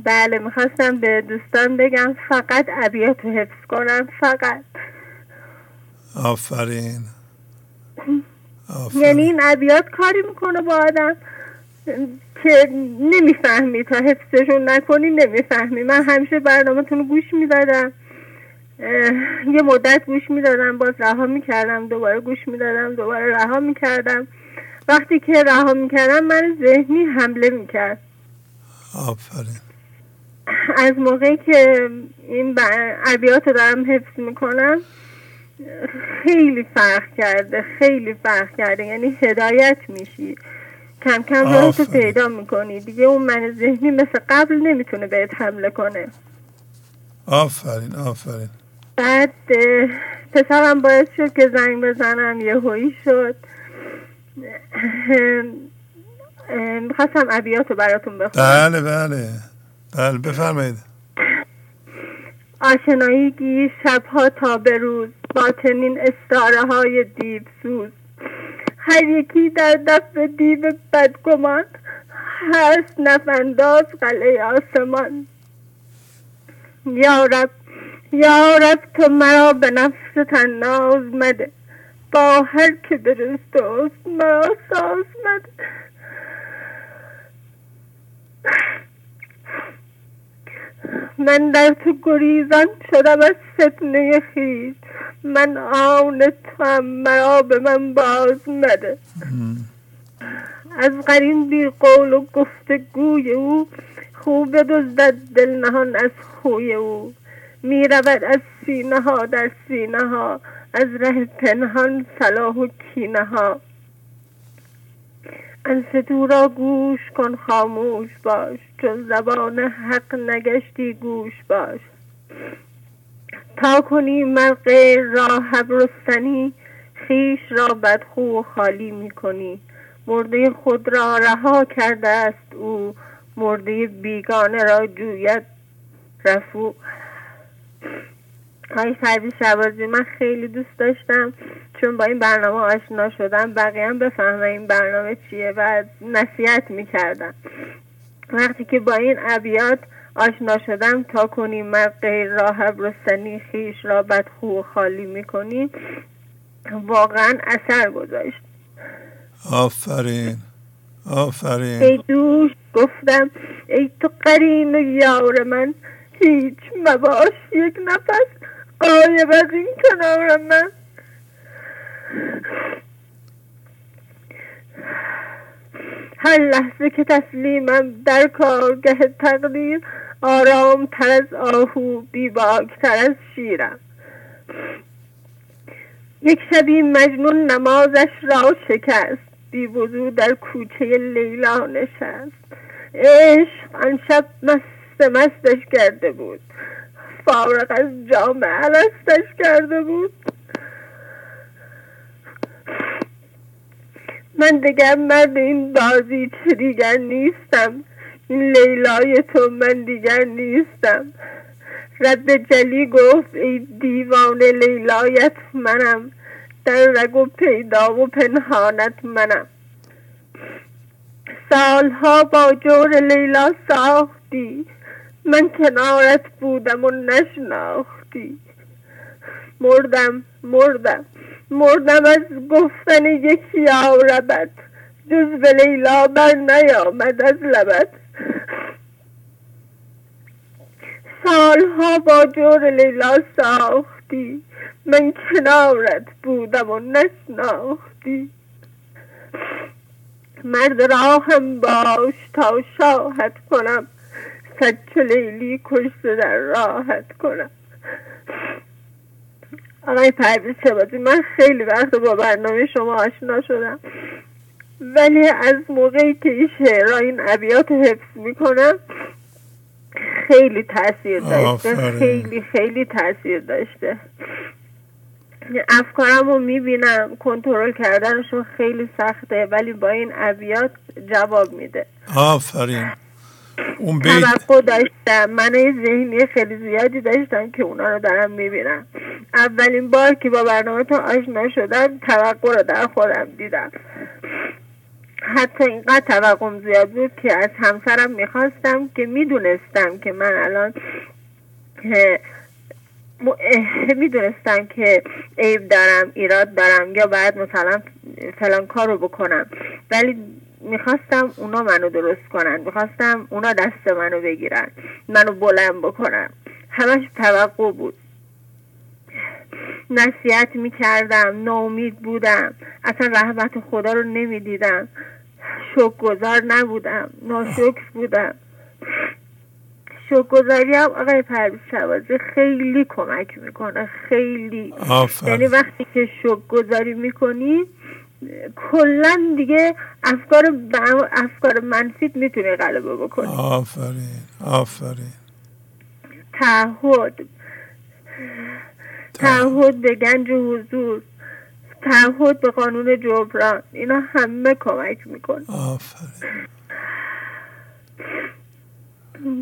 بله می‌خواستم به دوستان بگم فقط ابیات رو حفظ کنم فقط. آفرین. یعنی این ابیات کاری می‌کنه با آدم که نمی‌فهمی تا حفظشون نکنی نمی‌فهمی. من همیشه برنامهتون رو گوش می‌دادم. یه مدت گوش می‌دادم باز رها می‌کردم دوباره گوش می‌دادم دوباره رها می‌کردم. وقتی که رها می‌کردم من ذهنی حمله می‌کرد. آفرین. از موقعی که این عبیات رو دارم حفظ می‌کنم خیلی فرق کرده خیلی فرق کرده. یعنی هدایت میشی. کم کم راهتو پیدا می‌کنی. دیگه اون من ذهنی مثل قبل نمی‌تونه بهت حمله کنه. آفرین آفرین. بعد پسرم باعث شد که زنگ بزنم یه هویی شد. می‌خواستم عبیات رو براتون بخونم. بله بله. بله بفرمایید. آشناییگی شبها تا به روز باطنین استاره های دیو سوز. هر یکی در دفع دیو بدگمان هست نفنداز قلعه آسمان. یا رب یا رب تو مرا به نفس ناز مده. با هر که درست است مرا ساز مده من در تو گریزان شدم از فتنه خیش. من آن تو هم مرا به من باز مده از قرین بی قول و گفت گوی او خوب دزدد دل نهان از خوی او. می رود از سینه ها در سینه ها. از ره پنهان صلاح و کینه ها. انستو را گوش کن خاموش باش چون زبان حق نگشتی گوش باش. تا کنی من غیر را خیش را بدخو و خالی می کنی. مرده خود را رها کرده است او مرده بیگانه را جوید رفو. های فربی شبازی من خیلی دوست داشتم چون با این برنامه آشنا شدم. بقیه هم بفهمه این برنامه چیه و نصیحت می‌کردم وقتی که با این ابیات آشنا شدم تا کنی من غیر راه رستنی خیش را بدخو خالی می‌کنی واقعا اثر گذاشت. آفرین. آفرین. ای دوش گفتم ای تو قرین و یار من هیچ مباش یک نفس قایب از این کنار من. هر لحظه که تسلیمم در کارگه تقدیر آرام تر از آهو بیباک تر از شیرم. یک شبی مجنون نمازش را شکست بی در کوچه لیلا نشست. عشق آن شب مست مستش کرده بود. فارغ از جام علستش کرده بود. من دیگر مرد این بازی چه دیگر نیستم. این لیلای تو من دیگر نیستم. رد جلی گفت ای دیوان لیلایت منم. در رگ و پیدا و پنهانت منم. سالها با جور لیلا ساختی. من کنارت بودم و نشناختی. مردم مردم مردم از گفتن یکی یاربت جز به لیلا بر نیامد از لبت. سالها با جور لیلا ساختی. من کنارت بودم و نشناختی. مرد راهم باش تا شاهد کنم. صد لیلی کشته در راحت کنم. آقای پرویز شبازی من خیلی وقت با برنامه شما آشنا شدم. ولی از موقعی که این شعرها این عبیات حفظ می‌کنم خیلی تاثیر داشته. خیلی خیلی تاثیر داشته. افکارم رو می‌بینم کنترل کردنشون خیلی سخته ولی با این عبیات جواب میده. آفرین. اون بیت. توقع داشتم. من ذهنی خیلی زیادی داشتم که اونا رو دارم می‌بینم. اولین بار که با برنامه تا آشنا شدم توقع رو در خودم دیدم. حتی اینقدر توقعم زیاد بود که از همسرم می‌خواستم که می‌دونستم که من الان می‌دونستم که عیب دارم ایراد دارم یا باید مثلا فلان کار رو بکنم. ولی می‌خواستم اونا منو درست کنن. می‌خواستم اونا دست منو بگیرن. منو بلند بکنن. همش توقع بود. نصیحت می‌کردم. ناامید بودم. اصلا رحمت خدا رو نمی‌دیدم. شکر گذار نبودم. ناشکر بودم. شکرگزاری هم آقای پرویز شوازی خیلی کمک می‌کنه. خیلی. آفرین. یعنی وقتی که شکرگزاری می‌کنی کلا دیگه افکار افکار منفیت می‌تونه غلبه بکنی آفرین آفرین. تعهد. تعهد به گنج حضور. تعهد به قانون جبران. اینا همه کمک می‌کنه. آفرین.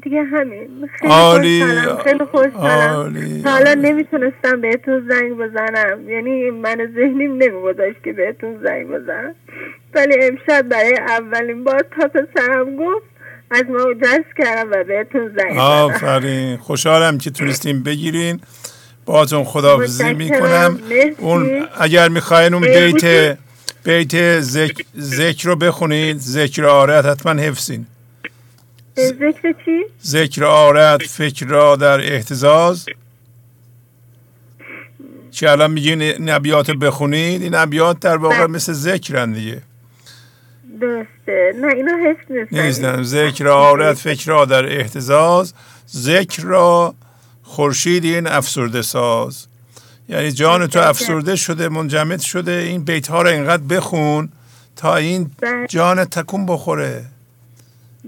دیگه همین. خیلی عالی. خیلی خوشحالم. حالا نمی‌تونستم بهتون زنگ بزنم. یعنی من ذهنیم نمیگذاشت که بهتون زنگ بزنم. ولی امشب برای اولین بار تا پسرم گفت از ما دست کردم و بهتون زنگ زدم. آفرین. خوشحالم که تونستیم بگیرین. باهاتون خداحافظی متشکرم. می‌کنم. مرسی. اون اگر می‌خواین اون. بیت بیت ذک- ذکر رو بخونید. ذکر آرت حتما حفظین. ذکر چی؟ ذکر آرت فکر را در احتزاز. که الان میگین این ابیات بخونید؟ این ابیات در واقع بله. مثل ذکرن دیگه. درسته. نه اینا حفظ نیستن نیستن. ذکر آرت فکر را در احتزاز. ذکر را خورشید این افسرده ساز. یعنی جان تو. افسرده شده منجمد شده. این بیت ها رو اینقدر بخون تا این بله. جان تکون بخوره.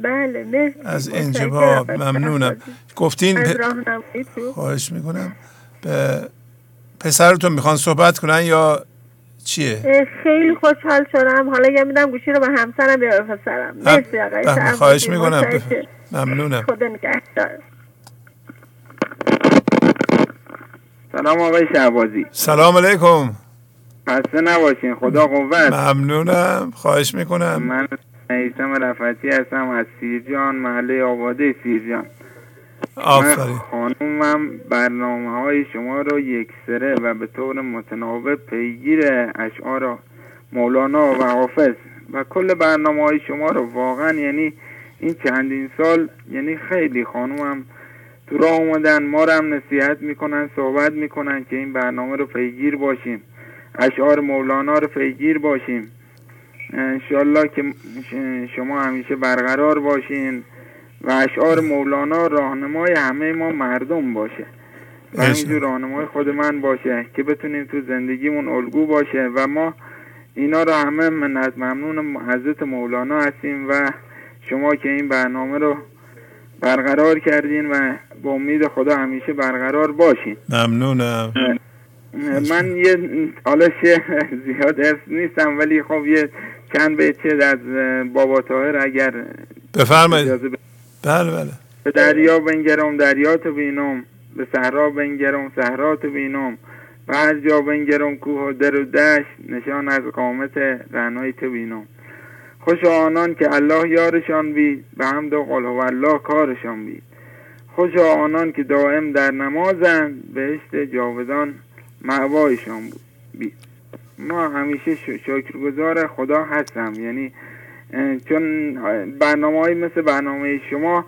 بله مرسی از. انجباب ممنونم. گفتین از پ- راهنمایی تو. خواهش می‌کنم. به پسرتون می‌خوان صحبت کنن یا چیه؟ خیلی خوشحال شدم. حالا یه میدم گوشی رو به همسرم یا به پسرم مرسی آقای بله،. خواهش می‌کنم. ممنونم. خدا نگهدار. سلام آقای شعبازی سلام علیکم. خسته نباشین. خدا قوت. ممنونم. خواهش می‌کنم. من ایسم رفتی هستم از سیرجان محله آباده سیرجان. آفرین. خانومم برنامه های شما رو یک سره و به طور متناوب پیگیر اشعار مولانا و حافظ. و کل برنامه های شما رو واقعا یعنی این چندین سال یعنی خیلی خانومم تو راه اومدن ما رو هم نصیحت می‌کنن صحبت می‌کنن که این برنامه رو پیگیر باشیم. اشعار مولانا رو پیگیر باشیم. انشالله که شما همیشه برقرار باشین و اشعار مولانا راهنمای همه ما مردم باشه. و همینجور راهنمای خود من باشه که بتونیم تو زندگیمون الگو باشه و ما اینا رو همه منت ممنون حضرت مولانا هستیم و شما که این برنامه رو برقرار کردین و با امید خدا همیشه برقرار باشین. ممنونم. من یه حالا زیاد حفظ نیستم ولی خب یه چند بیت از بابا طاهر اگر بفرمایید. بله بله. به دریا بنگرم دریات بینم. به صحرا بنگرم صحرات بینم. و هر جا بنگرم کوه و در و دشت نشان از قامت رعنای تو بینم. خوش آنان که الله یارشان بید. به حمد و قل هو الله کارشان بید. خوش آنان که دائم در نمازند بهشت جاودان معوایشان بود بید. ما همیشه شکرگزار خدا هستم. یعنی چون برنامه های مثل برنامه شما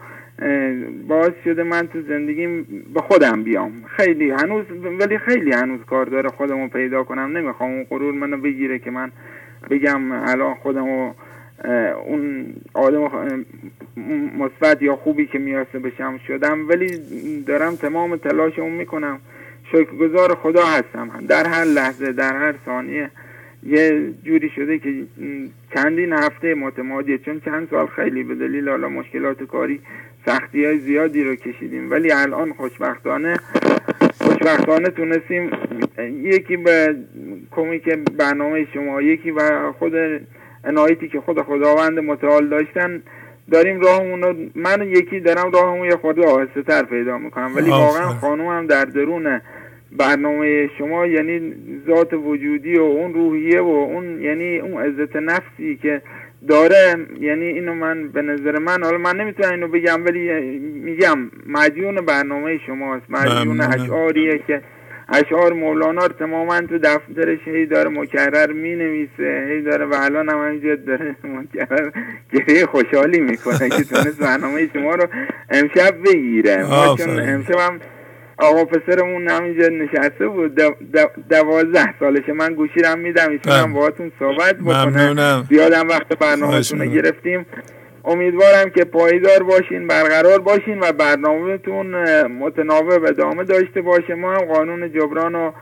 باعث شده من تو زندگیم به خودم بیام. خیلی هنوز ولی خیلی هنوز کار داره خودمو پیدا کنم. نمی‌خوام اون غرور منو بگیره که من بگم الان خودمو اون آدم مثبت یا خوبی که میاسه بشم شدم. ولی دارم تمام تلاشمو می‌کنم. شکرگزار خدا هستم. در هر لحظه در هر ثانیه یه جوری شده که چندین هفته متمادیه. چون چند سال خیلی به دلیل حالا مشکلات کاری سختی های زیادی رو کشیدیم. ولی الان خوشبختانه خوشبختانه تونستیم یکی به کمیک برنامه شما یکی و خود عنایتی که خود خداوند متعال داشتن داریم راهمون رو من یکی دارم راهمون یه خورده آهسته تر پیدا می‌کنم ولی واقعا آفرین. خانومم در درون برنامه شما یعنی ذات وجودی و اون روحیه و اون یعنی اون عزت نفسی که داره یعنی اینو من به نظر من حالا من نمی‌تونم اینو بگم ولی میگم مدیون برنامه شماست مدیون. اشعاریه که اشعار مولانا رو تماما تو دفترش هی داره مکرر می نویسه هی داره و الان هم داره [laughs] مکرر گریه خوشحالی می‌کنه که تونست برنامه شما رو امشب بگیره ما چون. امشب هم آقا پسرمون همینجا نشسته بود دو- دو- دوازده سالشه من گوشی رو هم میدم ایشون هم بله. باهاتون صحبت بکنه ممنونم. زیادم وقت برنامهتون. گرفتیم امیدوارم که پایدار باشین برقرار باشین و برنامهتون متناوب ادامه داشته باشه. ما هم قانون جبران رو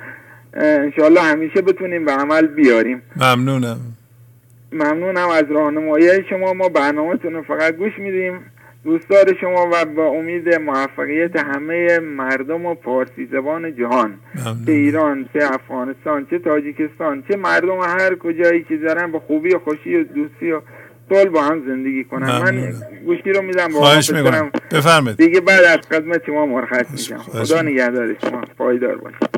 انشالله همیشه بتونیم به عمل بیاریم. ممنونم. ممنونم از راهنمایی شما. ما برنامهتون رو فقط گوش میدیم. دوستدار شما و با امید موفقیت همه مردم و فارسی زبان جهان. چه ایران چه افغانستان چه تاجیکستان چه مردم هر کجایی که دارن به خوبی و خوشی و دوستی و صلح با هم زندگی کنن. من گوشی رو میدم با خواهش می‌کنم. بفرمایید. دیگه بعد از خدمت شما مرخص میشم. خدا نگهدار شما. پایدار باشید.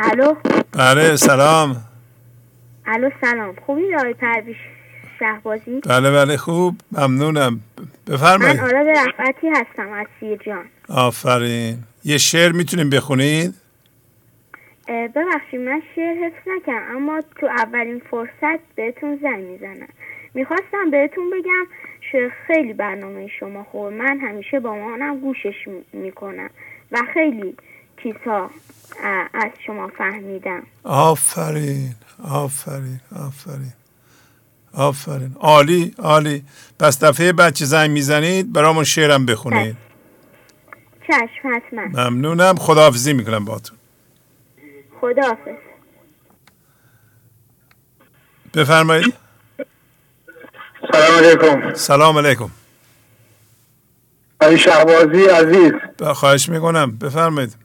الو؟ بله سلام. الو سلام. خوبی آقای پرویش شهبازی؟ بله بله خوب. ممنونم. بفرمایید. من آراد رفعتی هستم از سیر جان. آفرین. یه شعر می‌تونیم بخونید؟ ببخشید من شعر حفظ نکردم اما تو اولین فرصت بهتون زنگ می‌زنم. می‌خواستم بهتون بگم شعر خیلی برنامه شما خوب من همیشه با مامانم گوشش می‌کنم و خیلی چیزها از شما فهمیدم. آفرین آفرین آفرین. آفرین. عالی عالی. پس دفعه بچه زنگ می‌زنید؟ برامون شعرم بخونید. چشم حتما. ممنونم. خداحافظی می‌کنم باتون خداحافظ. بفرمایید. سلام علیکم. سلام علیکم. آقای شهبازی عزیز. خواهش می‌کنم. بفرمایید.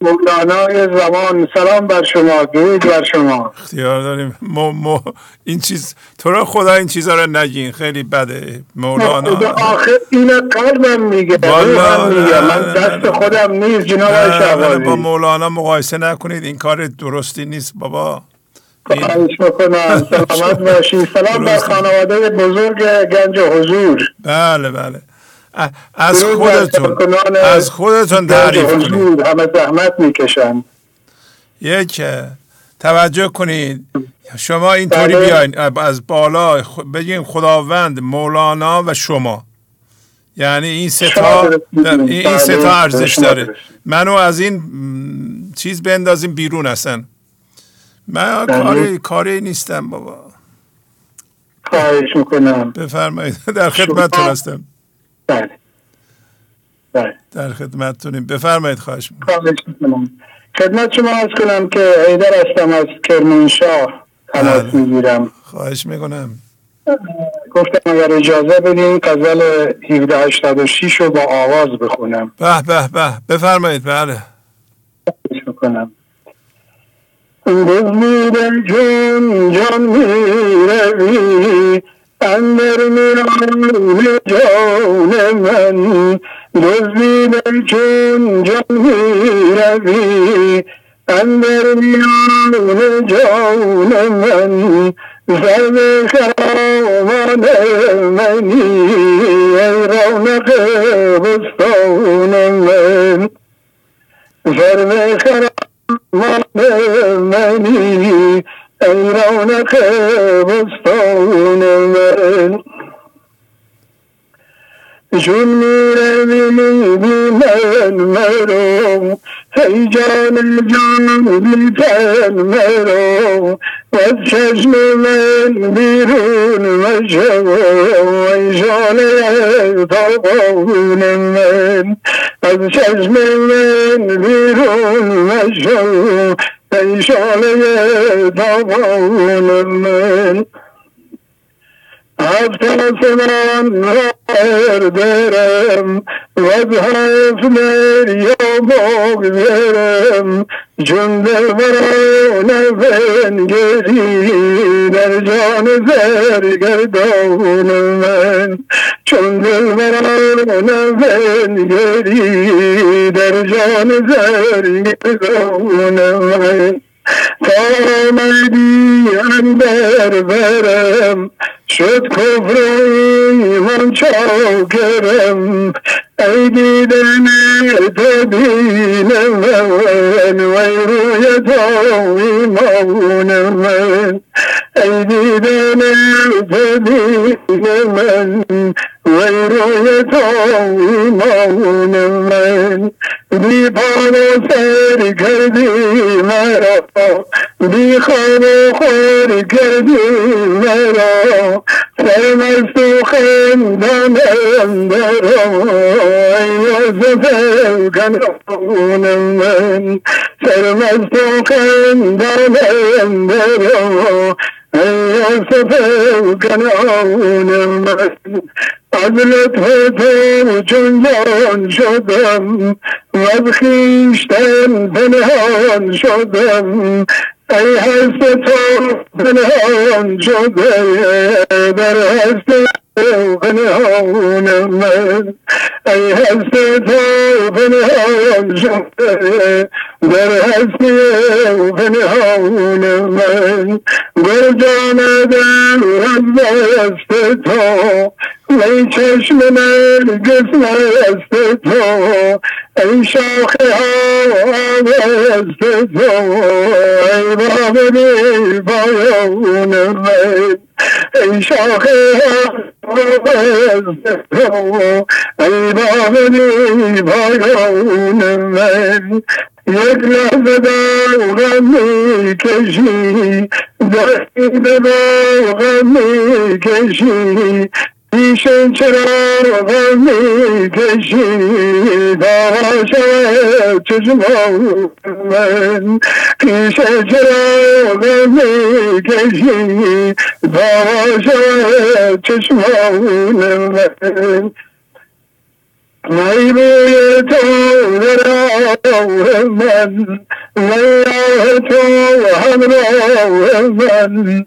مولانای زمان. سلام بر شما درود بر شما. اختیار داریم. مو مو این چیز تو را خدا این چیزا رو نگین. خیلی بده. مولانا. آخه این قلبم میگه. میگه. من دست خودم نیست جناب شهبازی. با مولانا مقایسه نکنید. این کار درستی نیست بابا. خواهش می‌کنم. [laughs] سلامت باشی. سلام بر خانواده بزرگ گنج حضور. بله بله. از خودتون از خودتون تعریف کنید. همه زحمت می‌کشن. یک توجه کنید. شما اینطوری بیاین از بالا بگین خداوند مولانا و شما. یعنی این ستا این ستا ارزش داره. منو از این چیز بندازیم بیرون اصلا. من کاری کاری نیستم بابا. خواهش می‌کنم. بفرمایید. در خدمتتون هستم. بله. بله. در خدمتتونیم. بفرمایید خواهش می‌کنم. خدمت شما از کنم که ایدر هستم از کرمانشاه تماس می‌گیرم. خواهش می‌کنم. گفتم اگر اجازه بدین غزل 1786 رو با آواز بخونم. به به به. بفرمایید بله. می‌کنم. میره جون جان می‌روی. اندر میران جان من دزدیدن چون جان می‌روی اندر میان جان من سر خرامان منی ای رونق بستان من سر خرامان منی ای رونق بستان من چون می‌روی بی من مرو ای جان جان بی تن مرو و چشم من بیرون مشو ای جان تاقون من از چشم من بیرون مشو Penşaneye davul ölmem هفت من را برم و از هفت یا بگذرم چون دلبران بنگری در جان زرگردان من چون دلبران بنگری در جان زرگردان من تا آمدی اندر برم شد کفر ایمان چاکرم ای دیدن تو دین من وی روی تو ایمان من. ای دیدن تو دین من وی روی تو ایمان من. بی پان سر کردی مرا بی خواب و خور کردی مرا سرمست و خندانم برا ای کنون من سرمست و خندانم برا ای کنون من تو چون جان شدم و از خیشتن پنهان شدم. ای هست تو پنهان شده در هست پنهان من ای هست تو پنهان شده در هست پنهان من گل جامدن از دست تو ای چشم نرگس است تو ای شاخه ها است تو ای بابنی بایون من ای شاخه ها است تو ای بابنی بایون من یک لحظه در می کشی دستی به غم می کشی پیش چرا غمی کشی داوا شود چشمان پیش چرا غمی کشی داوا شود چشمان من میبوی تو در من میاه تو همراه من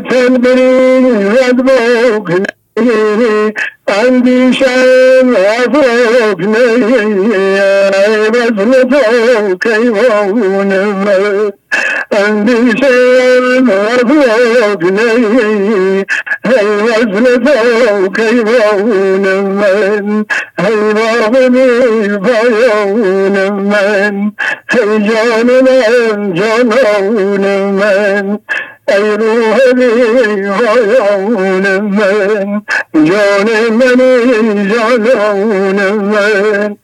گرتن بری رد باک نی اندیشم افاق نی وزن تو کیوان من اندیشم افاق نی وزن تو کیوان من ای باغنی بایان من ای جان من جانان من ای روح بایان من جان من جانان من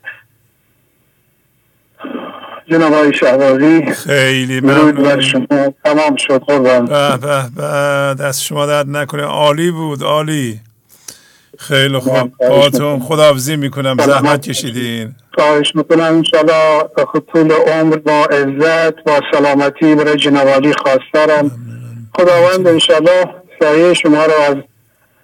جناب آقای شهبازی خیلی ممنون. شما. تمام شد قربان. به به به. دست شما درد نکنه. عالی بود عالی. خیلی خوب. باتون خداحافظی می‌کنم. زحمت کشیدین. خواهش می‌کنم انشالله طول عمر با عزت با سلامتی برای جناب خواستارم. خداوند انشالله سایه شما رو از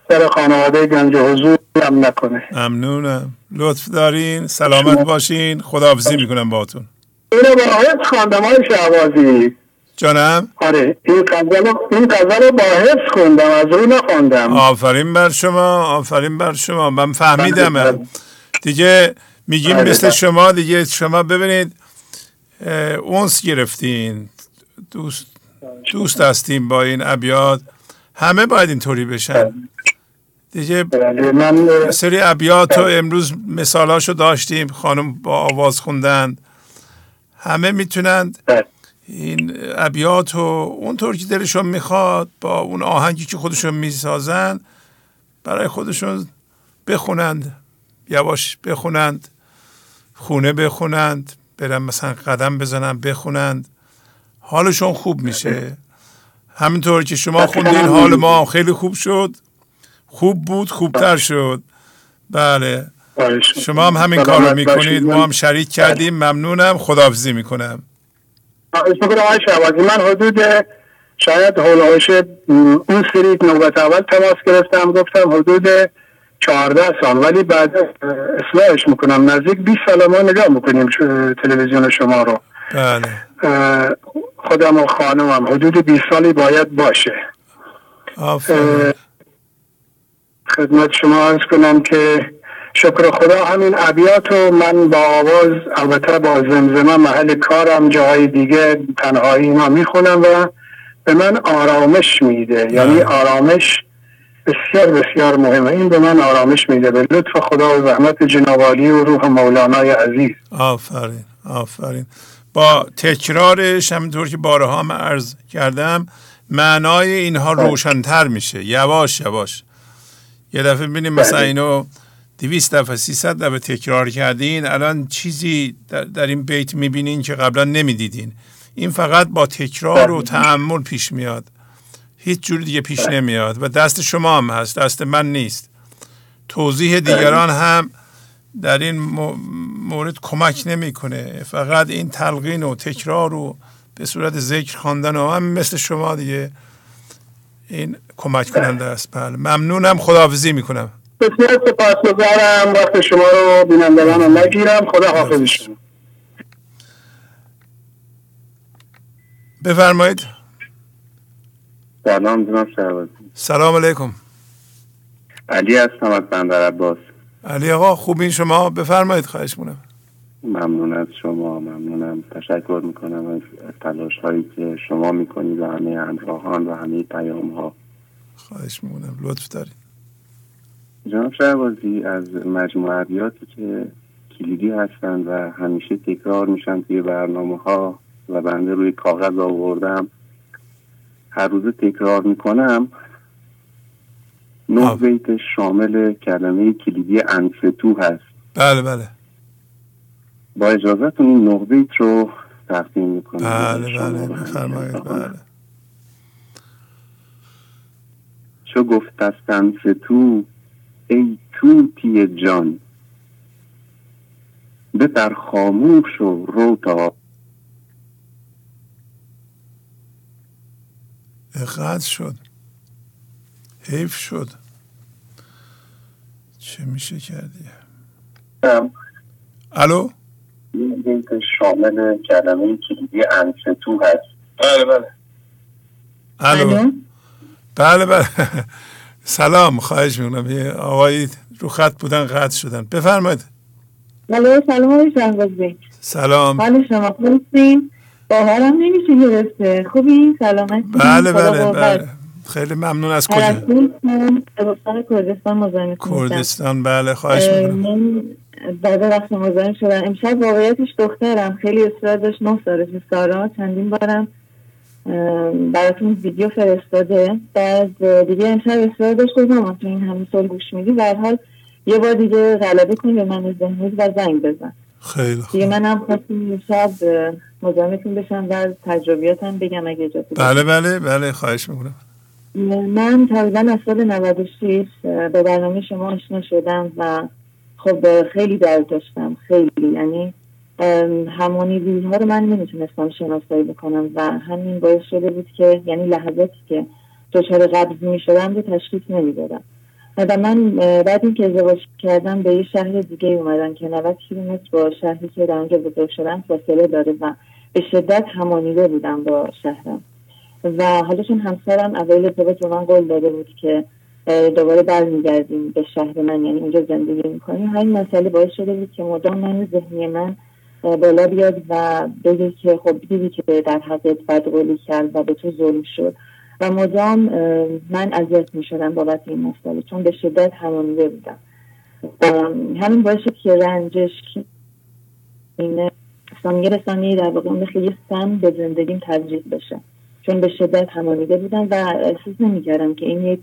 سر خانواده گنج حضور هم نکنه. ممنونم. لطف دارین. سلامت باشین. خداحافظی می‌کنم باتون اینو با آیت خواندم های شعبازی جانم؟ آره این غزل این رو با حفظ خوندم از روی نخوندم. آفرین بر شما آفرین بر شما. من فهمیدم. دیگه میگیم آره. مثل شما دیگه. شما ببینید اونس گرفتین. دوست دوست هستیم با این ابیات. همه باید اینطوری بشن. دیگه سری ابیات رو امروز مثالاشو داشتیم خانم با آواز خوندن. همه می‌تونند این ابیات و اونطور که دلشون می‌خواد با اون آهنگی که خودشون می‌سازن برای خودشون بخونند. یواش بخونند خونه بخونند برن مثلا قدم بزنن بخونند. حالشون خوب میشه. همینطور که شما خوندین حال ما خیلی خوب شد. خوب بود خوبتر شد. بله. شما هم همین کار رو می‌کنید. ما هم شریک کردیم. ممنونم. خداحافظی می‌کنم. من حدود شاید هولوش اون سری نوبت اول تماس گرفتم. گفتم حدود چهارده سال. ولی بعد اصلاحش می‌کنم. نزدیک 20 سال ما نگاه می‌کنیم تلویزیون شما رو. بله. خودم و خانمم حدود 20 سالی باید باشه. خدمت شما ارز کنم که شکر خدا همین ابیات و من با آواز البته با زمزمه محل کارم جاهای دیگه تنهایی ما می‌خونم و به من آرامش میده. یعنی آرامش بسیار بسیار مهمه. این به من آرامش میده. به لطف خدا و زحمت جنابالی و روح مولانای عزیز. آفرین آفرین. با تکرارش همینطور که بارها من عرض کردم معنای اینها بله. روشنتر میشه. یواش یواش. یه دفعه ببینیم مثلا بله. اینو دویست دفعه سیصد دفعه تکرار کردین الان چیزی در, در این بیت می‌بینین که قبلا نمی‌دیدین. این فقط با تکرار و بله. تعمل پیش میاد. هیچ جور دیگه پیش نمیاد و دست شما هم هست دست من نیست. توضیح دیگران هم در این مورد کمک نمی‌کنه. فقط این تلقین و تکرار و به صورت ذکر خواندن و هم مثل شما دیگه این کمک کننده است. بله. ممنونم. خداحافظی می‌کنم. بسیار سپاسگزارم. وقت شما رو بینندگان نگیرم. خدا حافظ. بفرمایید. سلام جناب سلام علیکم. علی هستم از بندر عباس. علی آقا خوبین شما. بفرمایید خواهش مونم ممنون از شما ممنونم. تشکر می‌کنم از تلاش هایی که شما می‌کنید و همه همراهان و همه پیام ها خواهش می‌کنم. لطف دارید. جناب شهبازی از مجموعه که کلیدی هستند و همیشه تکرار میشن توی برنامه ها و بنده روی کاغذ آوردم هر روز تکرار می‌کنم. نه بیت شامل کلمه کلیدی انفتو هست. بله بله. با اجازهتون این نه بیت رو تقدیم می‌کنم. بله بله بفرمایید بله. چو گفت است انفتو ای توتی جان. به در خاموش و رو تا. قطع شد. حیف شد. چه میشه کردی؟ الو؟ شامل کلمه کلیدی انفتو هست. بله بله. الو؟ بله بله. سلام خواهش می‌کنم. یه آقایی رو خط بودن قطع شدن. بفرمایید. الو سلام آقای سلام. حال شما خوبین باورم نمیشه گرفته خوبی سلامت بله بله بله. خیلی ممنون. از کجا؟ کردستان بله خواهش می‌کنم. بعد وقت مزاحم شدم. امشب واقعیتش دخترم. خیلی اصرار داشت. نه سالش سارا چندین بارم براتون ویدیو فرستاده. بعد دیگه امشب اصرار داشت. گفتم تو این همین سال گوش میدی. و حال یه بار دیگه غلبه کن به من ذهنی و زنگ بزن. خیلی خوب. دیگه منم خواستم شب مزاحمتون بشم و تجربیاتم بگم اگه اجازه بله بله بله خواهش می‌کنم. من تقریبا از سال 96 به برنامه شما آشنا شدم و خب خیلی درد داشتم خیلی. یعنی همانی ها رو من نمی‌تونستم شناسایی بکنم و همین باعث شده بود که یعنی لحظاتی که دچار قبض می شدم رو تشخیص نمی‌دادم. و من بعد اینکه ازدواج کردم به یه شهر دیگه اومدم که 90 کیلومتر با شهری که در اونجا بزرگ شدم فاصله داره و به شدت همانیده بودم با شهرم. و حالا چون همسرم اول ازدواج به من قول داده بود که دوباره برمیگردیم به شهر من یعنی اونجا زندگی می‌کنیم. همین مسئله باعث شده بود که مدام من ذهنی من بالا بیاد و بگه که خب دیدی که در حقیقت بدقولی کرد و به تو ظلم شد. و مدام من اذیت می‌شدم بابت این مسئله چون به شدت همانیده بودم. همین باعث شد که رنجش اینه یه رسانه در واقع مثل یه سم به زندگیم تجریب بشه. چون به شدت همانیده بودم و احساس نمی‌کردم که این یک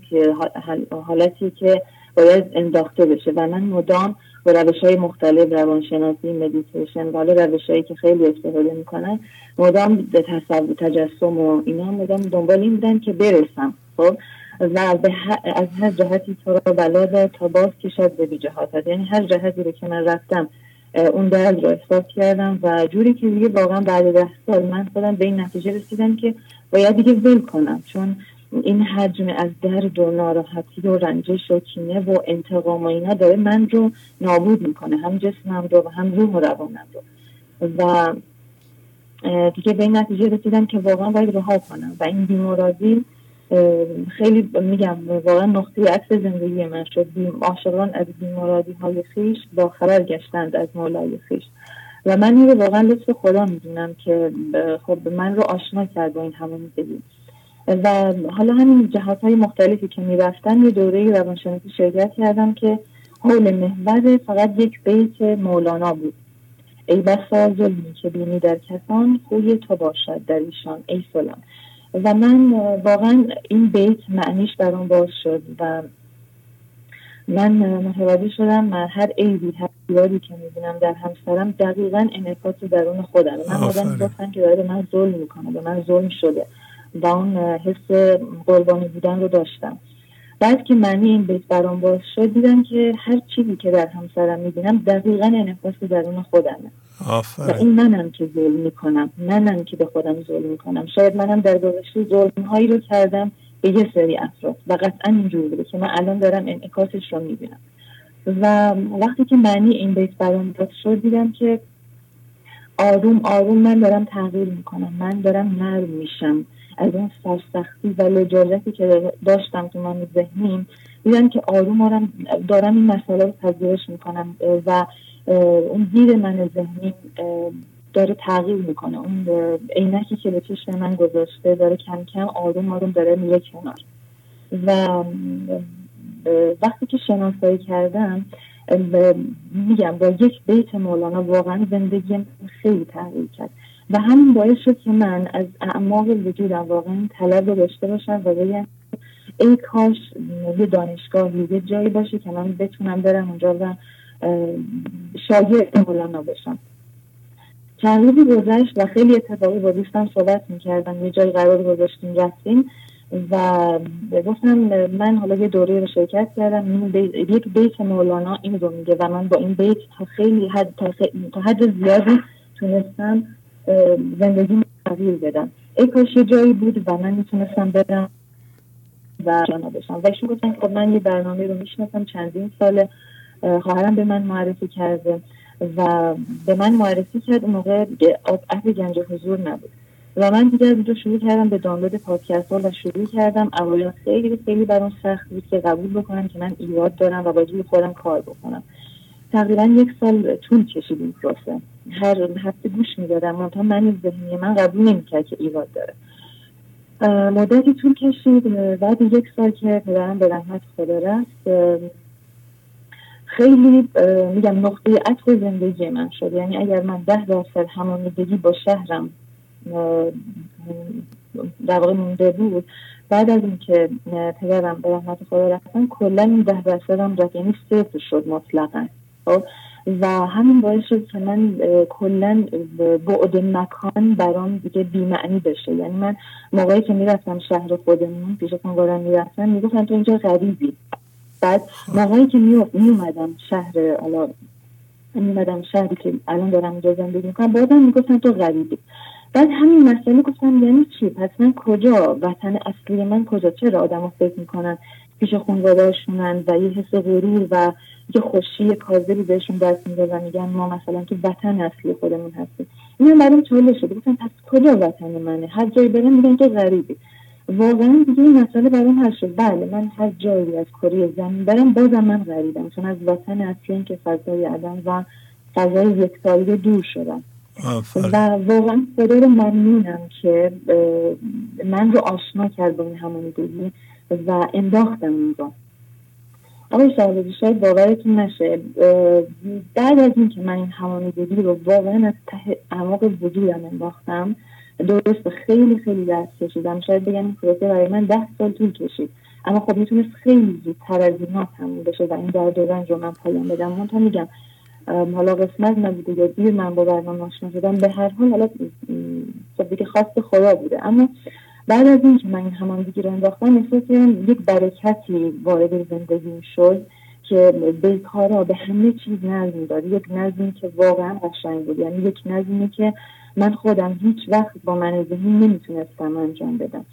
حالتی که باید انداخته بشه. و من مدام با روش های مختلف روانشناسی مدیتیشن و روش هایی که خیلی استفاده می‌کنن مدام به تصور تجسم و اینا مدام دنبال این بودن که برسم. خب؟ و به از هر جهتی تو را بلا تا باز کشد به جهات. یعنی هر جهتی رو که من رفتم اون درد رو احساس کردم و جوری که دیگه واقعا بعد ده سال من خودم به این نتیجه رسیدم که باید دیگه ول کنم چون این حجم از درد و ناراحتی و رنجش و کینه و انتقام و اینا داره من رو نابود می‌کنه هم جسمم رو و هم روح و روانم رو. و دیگه به این نتیجه رسیدم که واقعا باید رها کنم. و این بیمارازی خیلی میگم واقعا نقطه عکس زندگی من شد. عاشقان از بیمارادی های خیش با خبر گشتند از مولای خیش. و من این رو واقعا لطف خدا می‌دونم که خب من رو آشنا کرد با این همون و حالا همین جهات های مختلفی که می‌رفتن یه دوره روانشناسی شرکت کردم که حول محور فقط یک بیت مولانا بود. ای بسا ظلمی که بینی در کسان خوی تو باشد در ایشان ای فلان و من واقعا این بیت معنیش برام باز شد و من متوجه شدم هر عیبی هر دیواری که می‌بینم در همسرم دقیقا انعکاس درون خودم. من آدم گفتم که داره به من ظلم می‌کنه به من ظلم شده و اون حس قربانی بودن رو داشتم. بعد که معنی این بیت برام باز شد دیدم که هر چیزی که در همسرم می‌بینم دقیقا انعکاس درون خودمه. و این منم که ظلم می‌کنم منم که به خودم ظلم می‌کنم. شاید منم در گذشته ظلم هایی رو کردم به یه سری افراد و قطعا اینجور بوده که من الان دارم انعکاسش رو می‌بینم. و وقتی که معنی این بیت برام باز شد دیدم که آروم آروم من دارم تغییر می‌کنم. من دارم نرم میشم. از اون سرسختی و لجاجتی که داشتم تو من ذهنیم دیدم که آروم آرم دارم این مسئله رو پذیرش می‌کنم. و اون زیر من ذهنی داره تغییر می‌کنه. اون عینکی که به چشم من گذاشته داره کم کم آروم آروم داره میره کنار. و وقتی که شناسایی کردم میگم با یک بیت مولانا واقعا زندگیم خیلی تغییر کرد. و همین باعث شد که من از اعماق وجودم واقعا طلب رو داشته باشم و بگم ای کاش یه دانشگاهی یه جایی باشه که من بتونم برم اونجا و شاگرد مولانا بشم. چند روزی گذشت و خیلی اتفاقی با دوستم صحبت می‌کردم. یه جایی قرار گذاشتیم رفتیم و گفتم من حالا یه دوره رو شرکت کردم. این بیت، یک بیت مولانا این رو میگه و من با این بیت تا خیلی حد تا, حد زیادی تونستم زندگی تغییر بدم. ای کاش یه جایی بود و من می‌تونستم برم و جانا بشم و ایشون گفتن خب من یه برنامه رو می‌شناسم چندین سال خواهرم به من معرفی کرده. و به من معرفی کرد اون موقع اهل گنج حضور نبود. و من دیگه اونجا شروع کردم به دانلود پادکست ها و شروع کردم. اولا خیلی خیلی برام سخت بود که قبول بکنم که من ایراد دارم و با خودم کار بکنم. تقریبا یک سال طول کشید این پروسه. هر هفته گوش می‌دادم. منتها من ذهنی من قبول نمی‌کرد که ایراد داره. مدتی طول کشید. بعد یک سال که پدرم به رحمت خدا رفت خیلی میگم نقطه عطف زندگی من شد. یعنی اگر من ده درصد همانیدگی با شهرم در واقع مونده بود بعد از اینکه پدرم به رحمت خدا رفتن کلا این ده درصدم رفت. یعنی صفر شد مطلقا. خب؟ و همین باعث شد که من کلا بعد مکان برام دیگه بیمعنی بشه. یعنی من موقعی که می‌رفتم شهر خودمون پیش کنگارم می‌رفتم می‌گفتم تو اینجا غریبی. بعد موقعی که می اومدم شهر حالا می اومدم شهری که الان دارم اینجا زندگی می‌کنم بازم می‌گفتم تو غریبی. بعد همین مسئله گفتم یعنی چی؟ پس من کجا؟ وطن اصلی من کجا؟ چرا آدم فکر می‌کنن پیش خونوادهشونن و یه حس غرور و یه خوشی کاذبی بهشون دست میده و میگن ما مثلا که وطن اصلی خودمون هستیم. این برام چاله شده گفتم پس کجا وطن منه؟ هر جایی برم میگن تو غریبی. واقعا دیگه این مسئله برام حل شد. بله من هر جایی از کره زمین برم بازم من غریبم چون از وطن اصلی که فضای عدم و فضای یکتایی دور شدم. و واقعا خدا رو ممنونم که من رو آشنا کرد با این همونی و انداختم اونجا. آقای شهرزی شاید باورتون نشه بعد از اینکه من این همانیدگی رو واقعا از ته اعماق وجودم انداختم درست خیلی خیلی دست کشیدم. شاید بگم این پروسه برای من ده سال طول کشید. اما خب می‌تونست خیلی زودتر از اینا تموم بشه و این درد رنج رو من پایان بدم. من تا میگم حالا قسمت نبوده یا دیر من با برنامه آشنا شدم. به هر حال حالا خب دیگه خواست خدا بوده. اما بعد از اینکه من این همانگی رو انداختم احساس یک برکتی وارد زندگی شد که به کارا به همه چیز نظم داد. یک نظمی که واقعا قشنگ بود. یعنی یک نظمی که من خودم هیچ وقت با من ذهنی نمی‌تونستم انجام بدم.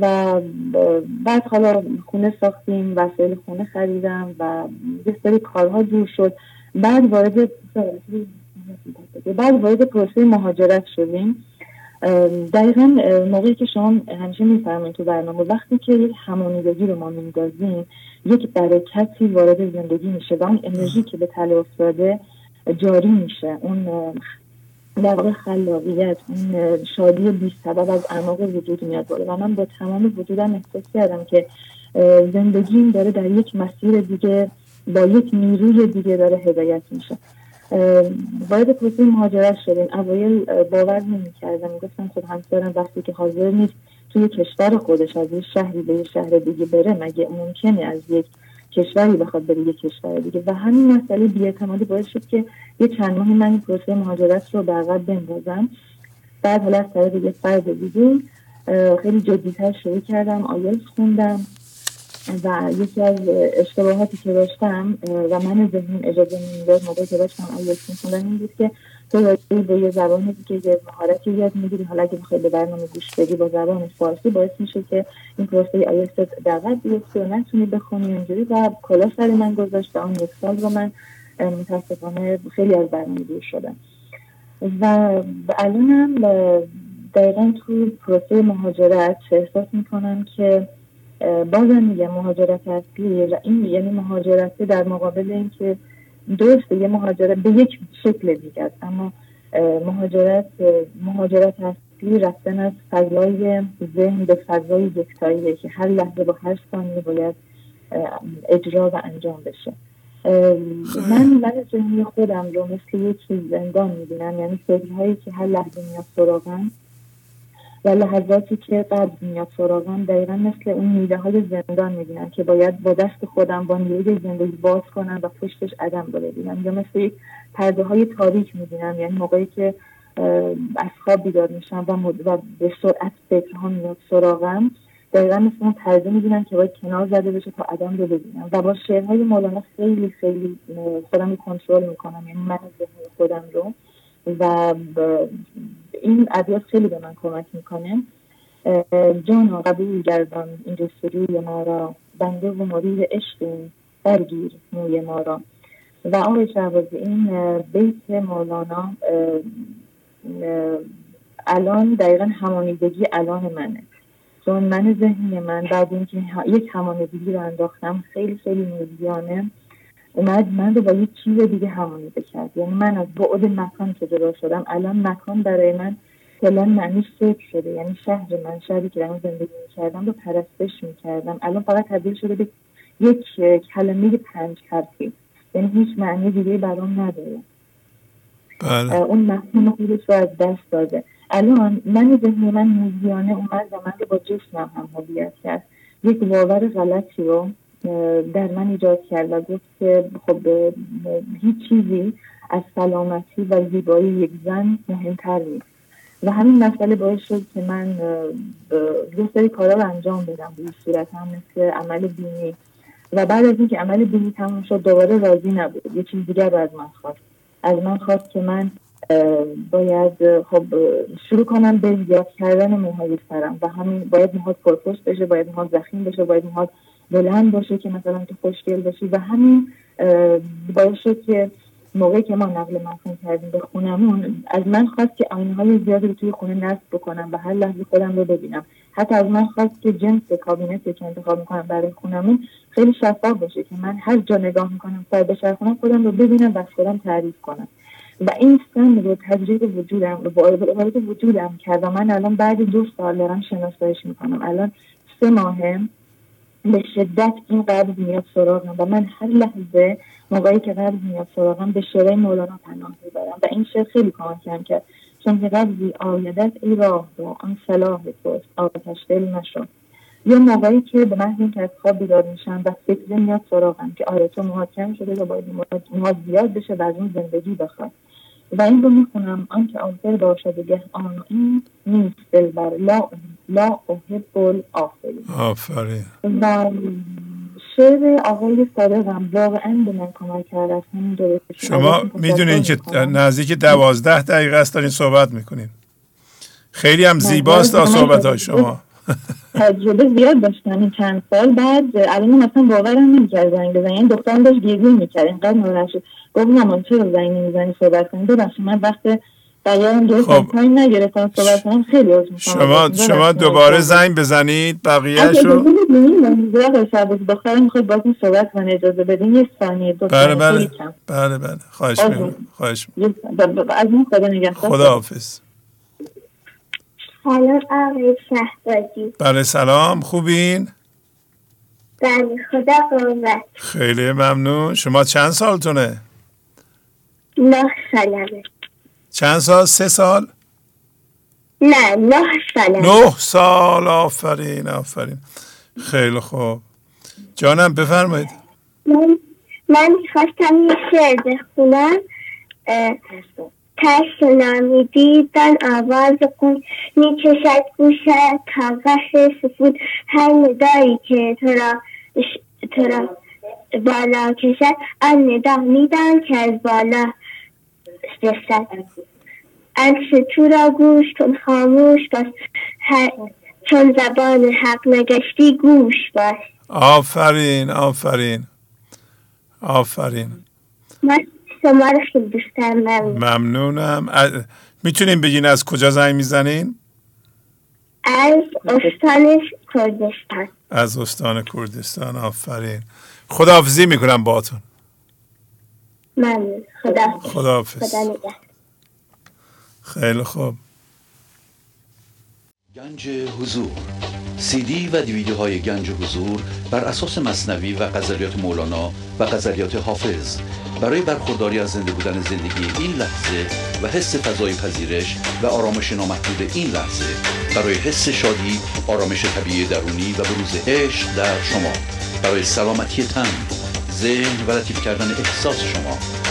و بعد حالا خونه ساختیم وسایل خونه خریدم و یه سری کارها جور شد. بعد وارد بعد وارد پروسه مهاجرت شدیم. دقیقا موقعی که شما همیشه میفرمایید تو برنامه وقتی که یک همانیدگی رو ما میندازیم یک برکتی وارد زندگی میشه و اون انرژی که به تله افتاده جاری میشه. اون در واقع خلاقیت اون شادی بی سبب از اعماق وجود میاد بالا. و من با تمام وجودم احساس کردم که زندگیم داره در یک مسیر دیگه با یک نیروی دیگه داره هدایت میشه. وارد پروسه مهاجرت شدیم. اوایل باور نمی‌کردم. گفتم خب همسرم وقتی که حاضر نیست توی کشور خودش از یک شهری به یک شهر دیگه بره مگه ممکنه از یک کشوری بخواد بره یک کشور دیگه. و همین مسئله بیاعتمادی باعث شد که یه چند ماهی من این پروسه مهاجرت رو به بندازم. بعد حالا از طریق یه فرد دیگه خیلی جدیتر شروع کردم آیلز خوندم و یکی از اشتباهاتی که داشتم و من ذهنیم اجازه نمی‌داد موقعی که داشتم آیلتس میخوندم این بود که تو به یه زبان دیگه یه مهارتی یاد می‌گیری. حالا اگه بخوای به برنامه گوش بدی با زبان فارسی باعث میشه که این پروسه آیلتس دقت بیفتی و نتونی بخونی اینجوری و کلا سر من گذاشت آن یک سال رو من متاسفانه خیلی از برنامه دور شدم. و الانم دقیقا تو پروسه مهاجرت احساس می‌کنم که بازم میگم مهاجرت اصلی این یعنی مهاجرت در مقابل اینکه درسته یه مهاجرت به یک شکل دیگه است اما مهاجرت مهاجرت اصلی رفتن از فضای ذهن به فضای یکتاییه که هر لحظه با هر ثانیه باید اجرا و انجام بشه. من من ذهنی خودم رو مثل یک زندان می‌بینم یعنی فکرهایی که هر لحظه میاد سراغم و لحظاتی که قبل میاد سراغم دقیقا مثل اون میده های زندان می‌بینم که باید با دست خودم با نیروی زندگی باز کنم و پشتش عدم رو ببینم. یا مثل یک پرده های تاریک می‌بینم یعنی موقعی که از خواب بیدار میشم و, و به سرعت فکرها میاد سراغم دقیقا مثل اون پرده می‌بینم که باید کنار زده بشه تا عدم رو ببینم. و با شعرهای مولانا خیلی خیلی خودم رو کنترل می‌کنم یعنی من خودم رو. و این ابیات خیلی به من کمک می‌کنه. جانا قبول گردان این جستجوی ما را. بنده و مرید عشق برگیر موی ما را. و آقای شهبازی این بیت مولانا الان دقیقا همانیدگی الان منه. چون من ذهنی من بعد اینکه یک همانیدگی رو انداختم خیلی خیلی میزیانه اومد من رو با یک چیز دیگه همانی بکرد یعنی من از بعد مکان که جدا شدم الان مکان برای من کلا معنیش فکر شده. یعنی شهر من شهری که من زندگی می‌کردم رو پرستش می‌کردم. الان فقط تبدیل شده به یک کلمه پنج حرفی. یعنی هیچ معنی دیگه برام نداره. بله. اون مفهوم خودش رو از دست داده. الان من ذهنی من موزیانه اومد و من با جسمم هم هویت کرد. یک باور غلطی رو در من ایجاد کرد و گفت که خب هیچ چیزی از سلامتی و زیبایی یک زن مهمتر نیست. و همین مسئله باعث شد که من یه سری کارا رو انجام بدم به صورت هم مثل عمل بینی. و بعد از اینکه عمل بینی تموم شد دوباره راضی نبود. یه چیز دیگر رو از من خواست. از من خواست که من باید خب شروع کنم به زیاد کردن موهای سرم. و همین باید موهات پرپشت بشه باید موهات زخیم بشه باید موهات بلند باشه که مثلا تو خوشگل باشی. و همین باعث شد که موقعی که ما نقل مکان کردیم به خونمون از من خواست که آینه های زیادی رو توی خونه نصب بکنم و هر لحظه خودم رو ببینم. حتی از من خواست که جنس کابینت که انتخاب می‌کنم برای خونمون خیلی شفاف باشه که من هر جا نگاه می‌کنم سر بچرخونم خودم رو ببینم و خودم تعریف کنم. و این سن رو تجربه وجودم وارد وجودم کرد و من الان بعد دو سال دارم شناساییش می‌کنم. الان سه ماهه. به شدت این قبض میاد سراغم و من هر لحظه موقعی که قبض میاد سراغم به شعر مولانا پناه می‌برم و این شعر خیلی کمکم کرد چون که قبضی آیدت ای راه رو آن صلاح توست آتش دل نشد یا موقعی که به محض اینکه از خواب بیدار میشم و فکر میاد سراغم که آره تو محاکم شده و باید مواد زیاد بشه و از اون زندگی بخواد و این رو می‌خونم. آنکه آخر باشد گه آن این نیست دلبر. لا لا احب آفرین آفرین. و شعر آقای صادقم واقعا به من کمک کرد. شما می‌دونین که نزدیک دوازده دقیقه است دارین صحبت می‌کنین. خیلی هم زیباست صحبت های شما. تجربه زیاد داشتم این چند سال. بعد الان مثلا باورم نمی‌کرد زنگ بزنی این دخترم داشت گیزی می‌کرد. اینقدر ناراحت شد. گفت نه چرا زنگ نمی‌زنی صحبت کنی. ببخشید من وقت خب. نگرفتم. صحبت هم خیلی شما شما دوباره زنگ بزنید بقیه شو دختر می‌خواد باتون صحبت کنه اجازه بدین یه ثانیه بله بله. بله بله. خواهش می‌کنم. خواهش از این خدا نگه خدا حافظ. سلام آقای شهبازی. بله سلام. خوبین؟ بله خدا قوت. خیلی ممنون. شما چند سالتونه؟ نه سالمه. چند سال؟ سه سال؟ نه نه سال نه سال آفرین آفرین. خیلی خوب. جانم بفرمایید. من, من می‌خواستم یه شعر بخونم. تشت نامیدی دن آواز کن می‌کشد گوشت تا قصر سفود. هر ندایی که تو را, تو را بالا کشد آن ندا میدان که از بالا رسد عکس تو را گوش کن خاموش باش. چون زبان حق نگشتی گوش باش. آفرین آفرین. آفرین. من شما رو خیلی دوست ممنونم. می‌تونیم بگین از کجا زنگ می‌زنین؟ از استان کردستان. از استان کردستان. آفرین. خداحافظی می‌کنم باتون ممنون. خدا خداحافظ. خدا خیلی خوب. گنج حضور. سی دی و دیویدیو های گنج حضور بر اساس مصنوی و قذریات مولانا و قذریات حافظ. برای برخورداری از زنده بودن زندگی این لحظه و حس فضای پذیرش و آرامش نامحدود این لحظه برای حس شادی آرامش طبیعی درونی و بروز عشق در شما. برای سلامتی تن ذهن و لطیف کردن احساس شما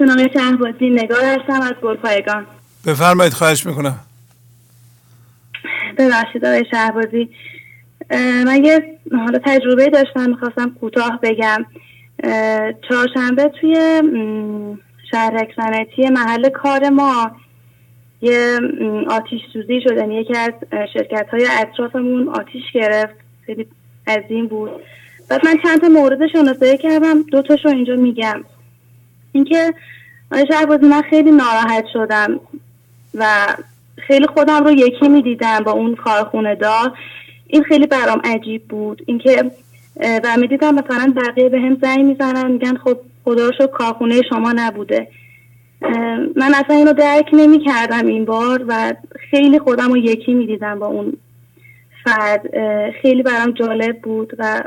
نام شهبازی نگار هستم از گلپایگان. بفرمایید خواهش می‌کنم. ببخشید آقای شهبازی. من یه حالا تجربه داشتم می‌خواستم کوتاه بگم. چهارشنبه توی شهر سنتی محل کار ما یه آتیش سوزی شد. یعنی یکی از شرکت های اطرافمون آتیش گرفت. خیلی عظیم بود. بعد من چند تا مورد شناسایی کردم. دو تاشو اینجا میگم. اینکه آقای شهبازی من خیلی ناراحت شدم و خیلی خودم رو یکی می‌دیدم با اون کارخونه دار این خیلی برام عجیب بود. اینکه و می‌دیدم مثلا بقیه به هم زنگ می‌زنن میگن خب خدا رو کارخونه شما نبوده. من اصلا اینو درک نمی کردم این بار و خیلی خودم رو یکی می‌دیدم با اون فرد. خیلی برام جالب بود و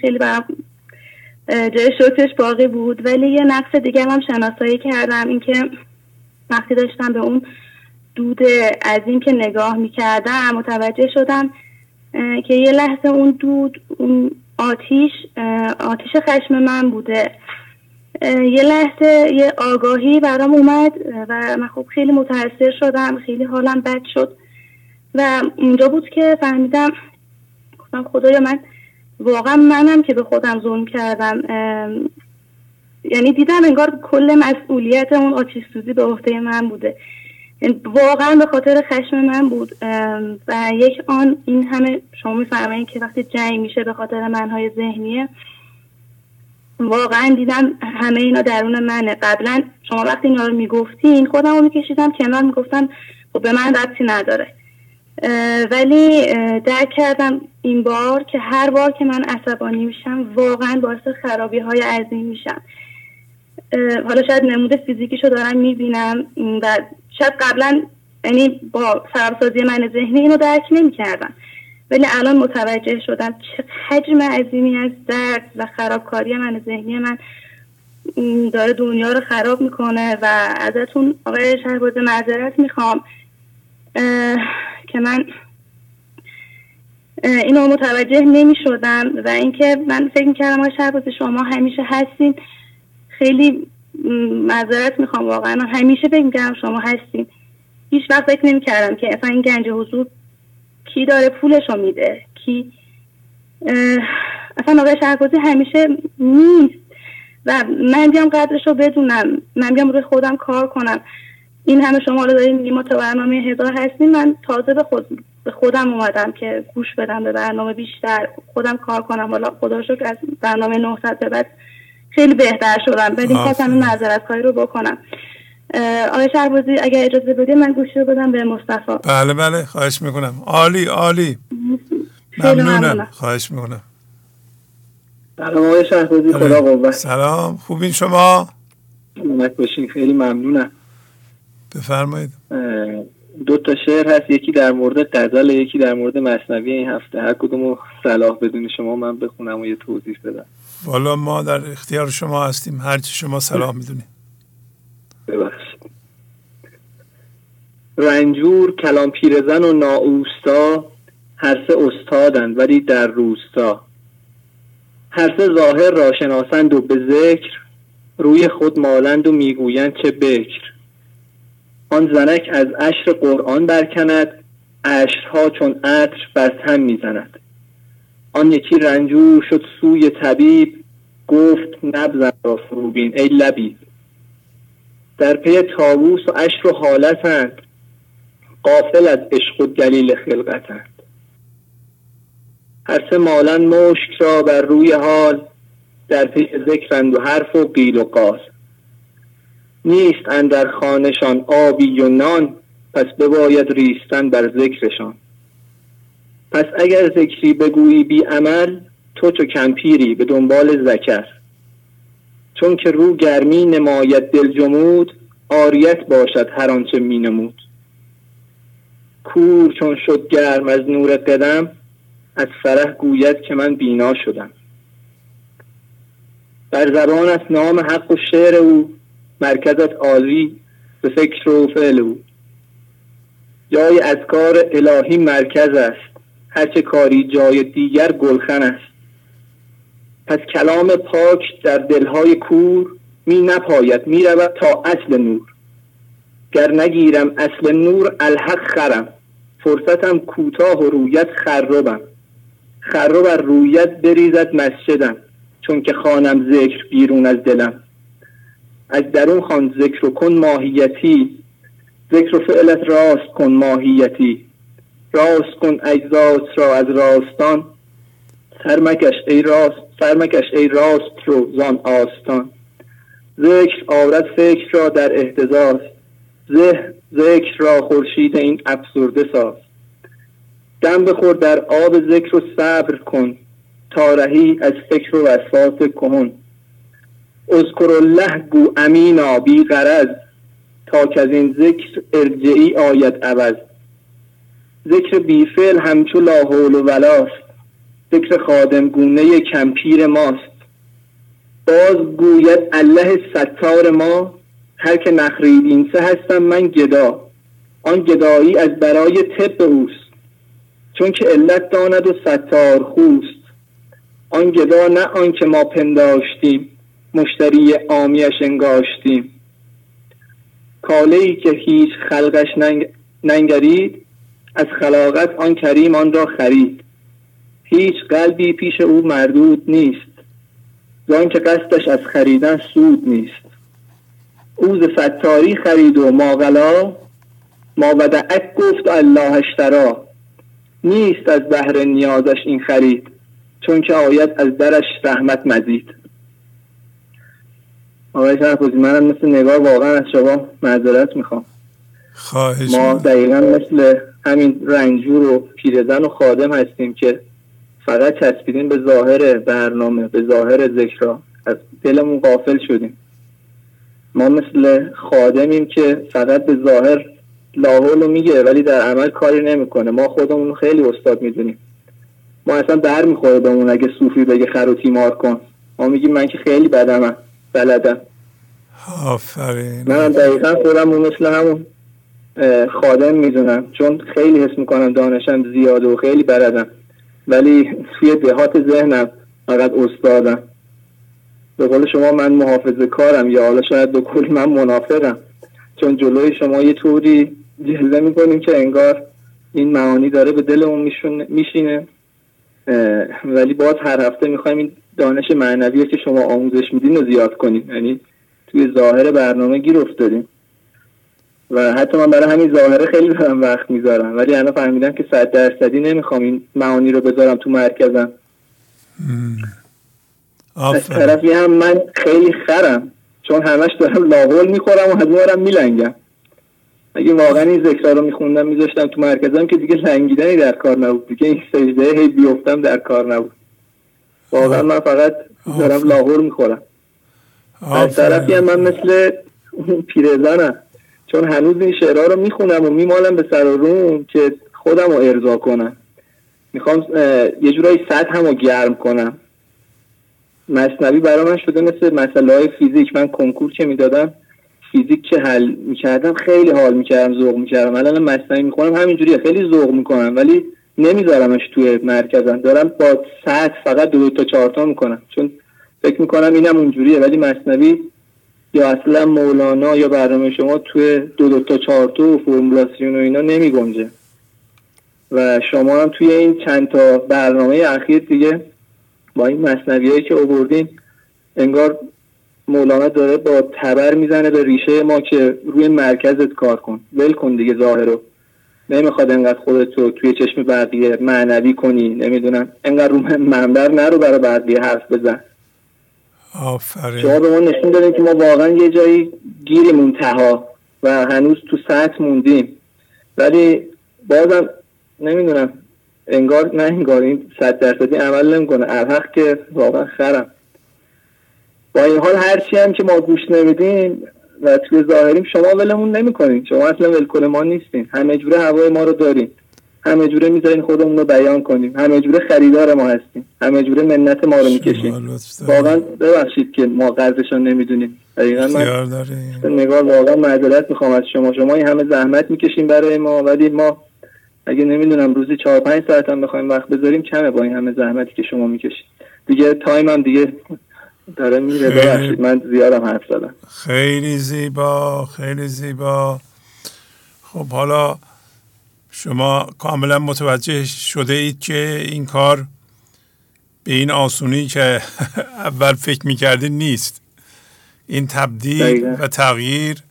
خیلی برام جای شکرش باقی بود. ولی یه نقص دیگه هم شناسایی کردم. اینکه وقتی داشتم به اون دود عظیم که نگاه می‌کردم متوجه شدم که یه لحظه اون دود اون آتیش آتیش خشم من بوده. یه لحظه یه آگاهی برام اومد و من خب خیلی متاثر شدم خیلی حالم بد شد. و اونجا بود که فهمیدم گفتم خدایا من واقعا منم که به خودم ظلم کردم. یعنی دیدم انگار کل مسئولیت اون آتیش سوزی به عهده من بوده. یعنی واقعا به خاطر خشم من بود. و یک آن این همه شما میفرمایید که وقتی جنگ میشه به خاطر منهای ذهنیه واقعا دیدم همه اینا درون منه. قبلا شما وقتی اینا رو می‌گفتین خودم رو میکشیدم کنار می‌گفتم خب به من ربطی نداره. ولی درک کردم این بار که هر بار که من عصبانی میشم واقعا باعث خرابی های عظیم میشم. حالا شاید نمود فیزیکیشو دارم می‌بینم و شاید قبلا یعنی با سرسازی من ذهنی اینو درک نمی‌کردم. ولی الان متوجه شدم چه حجم عظیمی از درد و خرابکاری من ذهنی من داره دنیا رو خراب می‌کنه و ازتون آقای شهرباز معذرت می‌خوام. که من اینو متوجه نمی شدم و اینکه من فکر می‌کردم آقای شهرباز شما همیشه هستین. خیلی معذرت می‌خوام واقعا من همیشه فکر می‌کردم شما هستین. هیچ وقت فکر نمی‌کردم که اصلا این گنج حضور کی داره پولشو میده کی اصلا آقای شهربازی همیشه نیست. و من بیام قدرش رو بدونم من بیام روی خودم کار کنم. این همه شما رو داریم نیما تا برنامه هزار هستیم. من تازه به, خود به خودم اومدم که گوش بدم به برنامه بیشتر. خودم کار کنم. حالا خدا شکر از برنامه 900 به بعد خیلی بهتر شدم. بعد این خواستم این معذرت رو بکنم. آقای شهربازی اگر اجازه بدید من گوشی رو بدم به مصطفی. بله بله. خواهش می‌کنم. عالی عالی. ممنونم. خواهش می‌کنم. سلام آقای شهربازی خدا قوت. سلام. خوبین شما؟ باشین. خیلی ممنونم. بفرمایید. دو تا شعر هست یکی در مورد غزل یکی در مورد مصنوی این هفته. هر کدوم صلاح بدون شما من بخونم و یه توضیح بدم. والا ما در اختیار شما هستیم. هرچی شما صلاح می‌دونیم ببخشید. رنجور کلام پیرزن و ناوستا هر سه استادند ولی در روستا. هر سه ظاهر را شناسند و به ذکر روی خود مالند و می‌گویند چه بکر. آن زنک از عشر قرآن برکند عشرها چون عطر بر تن می‌زند. آن یکی رنجور شد سوی طبیب گفت نبزن را فروبین ای لبیب. در پی تابوس و عشر و حالتند قافل از عشق و دلیل خلقتند. هر سه مالن مشک را بر روی حال در پی ذکرند و حرف و قیل و قال نیست اندر خانشان آبی و نان پس بباید ریستن بر ذکرشان. پس اگر ذکری بگویی بی عمل تو چو کمپیری به دنبال ذکر. چون که رو گرمی نماید دل جمود آریت باشد هر آنچه می نمود. کور چون شد گرم از نور قدم از فرح گوید که من بینا شدم. بر زبان از نام حق و شعر او مرکزت عالی به فکر و فعل او. جای از کار الهی مرکز است. هرچه کاری جای دیگر گلخن است. پس کلام پاک در دلهای کور می نپاید می رود تا اصل نور. گر نگیرم اصل نور الحق خرم. فرصتم کوتاه و رویت خربم. خرب بر رویت بریزد مسجدم. چون که خانم ذکر بیرون از دلم. از درون خان ذکر کن ماهیتی. ذکر فعلت راست کن ماهیتی. راست کن اجزات را از راستان. سرمکش ای راست سرمکش ای راست رو زان آستان. ذکر آورد فکر را در احتزاز ذکر را خورشید این افسرده ساز. دم بخور در آب ذکر و صبر کن. تا رهی از فکر و وسواس کهن. اذکر الله گو امینا بی غرض تا که از این ذکر ارجعی آید عوض. ذکر بیفل همچو لا حول و ولاست ذکر خادم گونه کمپیر ماست. باز گوید الله ستار ما هر که نخریدین سه هستم من گدا. آن گدایی از برای طب اوست. چون که علت داند و ستار خوست. آن گدا نه آن که ما پنداشتیم. مشتری آمیش انگاشتیم. کاله ای که هیچ خلقش ننگرید از خلاقت آن کریم آن را خرید. هیچ قلبی پیش او مردود نیست. زان که قصدش از خریدن سود نیست. او ز ستاری خرید و ماغلا ما ودعک گفت الله اشترا. نیست از بهر نیازش این خرید چون که آید از درش رحمت مزید. آقای شرفوزی منم مثل نگاه واقعا از شما معذرت می‌خوام. خواهش ما دقیقا مثل همین رنجور و پیرزن و خادم هستیم که فقط چسبیدیم به ظاهر برنامه به ظاهر ذکرها از دلمون قافل شدیم. ما مثل خادمیم که فقط به ظاهر لاحول میگه ولی در عمل کاری نمی‌کنه. ما خودمون خیلی استاد می‌دونیم. ما اصلا در می‌خوره بهمون اگه صوفی بگه خر و تیمار کن. ما میگیم من که خیلی بدمم بلدم. آفرین. من دقیقا خودم مثل همون خادم می‌دونم. چون خیلی حس می‌کنم دانشم زیاده و خیلی بردم ولی توی دهات ذهنم فقط استادم. به قول شما من محافظه کارم یا حالا شاید به کل من منافقم. چون جلوی شما یه طوری جلوه می‌کنیم که انگار این معانی داره به دلمون میشینه. ولی باز هر هفته می‌خوایم این دانش معنوی که شما آموزش میدین رو زیاد کنیم. یعنی توی ظاهر برنامه گیر افتادیم. و حتی من برای همین ظاهره خیلی دارم وقت می‌ذارم. ولی الان فهمیدم که صد درصدی نمی‌خوام این معانی رو بذارم تو مرکزم. از طرفی هم من خیلی خرم. چون همش دارم لاغول می‌خورم و از میلنگم. اگه واقعا این ذکر رو میخوندم میذاشتم تو مرکزم که دیگه لنگیدنی در کار نبود. دیگه این سجده هی بیفتم در کار نبود. واقعا من فقط دارم لاغور می‌خورم. از طرفی هم من مثل پیرزنم. چون هنوز این شعرها رو می‌خونم و میمالم به سر روم که خودم رو ارضا کنم. می‌خوام یه جورایی سطح هم رو گرم کنم. مصنوی برای من شده مثل مسئله های فیزیک. من کنکور که می‌دادم؟ فیزیک که حل می‌کردم؟ خیلی حال می‌کردم ذوق می‌کردم. الان مصنوی می‌کنم همینجوریه. خیلی ذوق می‌کنم ولی نمیذارمش توی مرکزم. دارم با سطح فقط دو, دو تا چهارتا می‌کنم. چون فکر می‌کنم اینم اونجوریه ولی مصنوی یا اصلا مولانا یا برنامه شما توی دو دو تا چهارتا و فرمولاسیون و اینا نمی و شما هم توی این چند تا برنامه اخیر دیگه با این مصنوی که آوردین انگار مولانا داره با تبر می‌زنه به ریشه ما که روی مرکزت کار کن. ول کن دیگه ظاهرو. نمی‌خواد انقدر خودت رو توی چشم بقیه معنوی کنی. نمی‌دونم. انقدر رو منبر نرو برای بقیه حرف بزن. آفرین. شما به ما نشون دادین که ما واقعا یه جایی گیریم منتها و هنوز تو سطح موندیم. ولی بازم نمی‌دونم انگار نه انگار این صد درصدی عمل نمی‌کنه. الحق که واقعا خرم. با این حال هرچی هم که ما گوش نمیدیم و توی ظاهریم شما ولمون نمی‌کنین. شما اصلا ولکل ما نیستین. همه جوره هوای ما رو دارین. همه جوره می‌ذارین خودمون رو بیان کنیم. همه جوره خریدار ما هستیم. همه جوره منت ما رو می‌کشیم. واقعا ببخشید که ما قدرشان نمی‌دونیم. دقیقا من نگاه واقعا معذرت می‌خوام از شما. شما این همه زحمت می‌کشیم برای ما ولی ما اگه نمی‌دونم روزی چهار پنج ساعت هم بخوایم وقت بذاریم کمه با این همه زحمتی که شما می‌کشید. دیگه تایم هم دیگه داره میره. ببخشید من زیادم حرف زدم. خیلی زیبا خیلی زیبا. خب حالا شما کاملا متوجه شده اید که این کار به این آسونی که [laughs] اول فکر می‌کردید نیست. این تبدیل و تغییر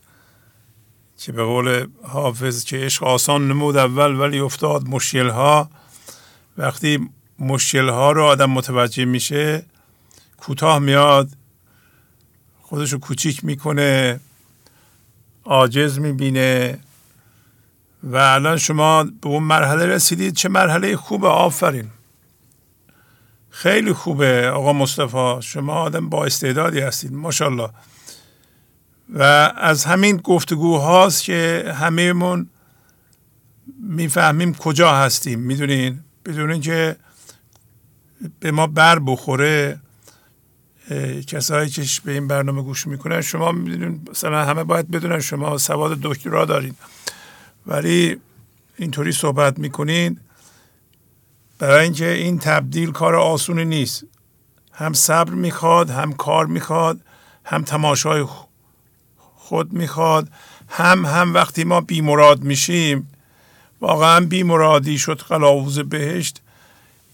که به قول حافظ که عشق آسان نمود اول ولی افتاد مشکل ها وقتی مشکل ها رو آدم متوجه میشه کوتاه میاد خودشو کوچیک می‌کنه عاجز می‌بینه. و الان شما به اون مرحله رسیدید. چه مرحله خوبه؟ آفرین. خیلی خوبه آقا مصطفی. شما آدم با استعدادی هستید. ماشاءالله. و از همین گفتگوهاست که همهمون می‌فهمیم کجا هستیم. می‌دونین؟ بدون اینکه به ما بر بخوره کسایی که به این برنامه گوش می‌کنن شما می‌دونین مثلا همه باید بدونن شما سواد دکترا دارین. ولی اینطوری صحبت می‌کنین برای اینکه این تبدیل کار آسونی نیست. هم صبر می‌خواد هم کار می‌خواد هم تماشای خود می‌خواد هم هم وقتی ما بیمراد میشیم واقعا بیمرادی شد قلاوز بهشت.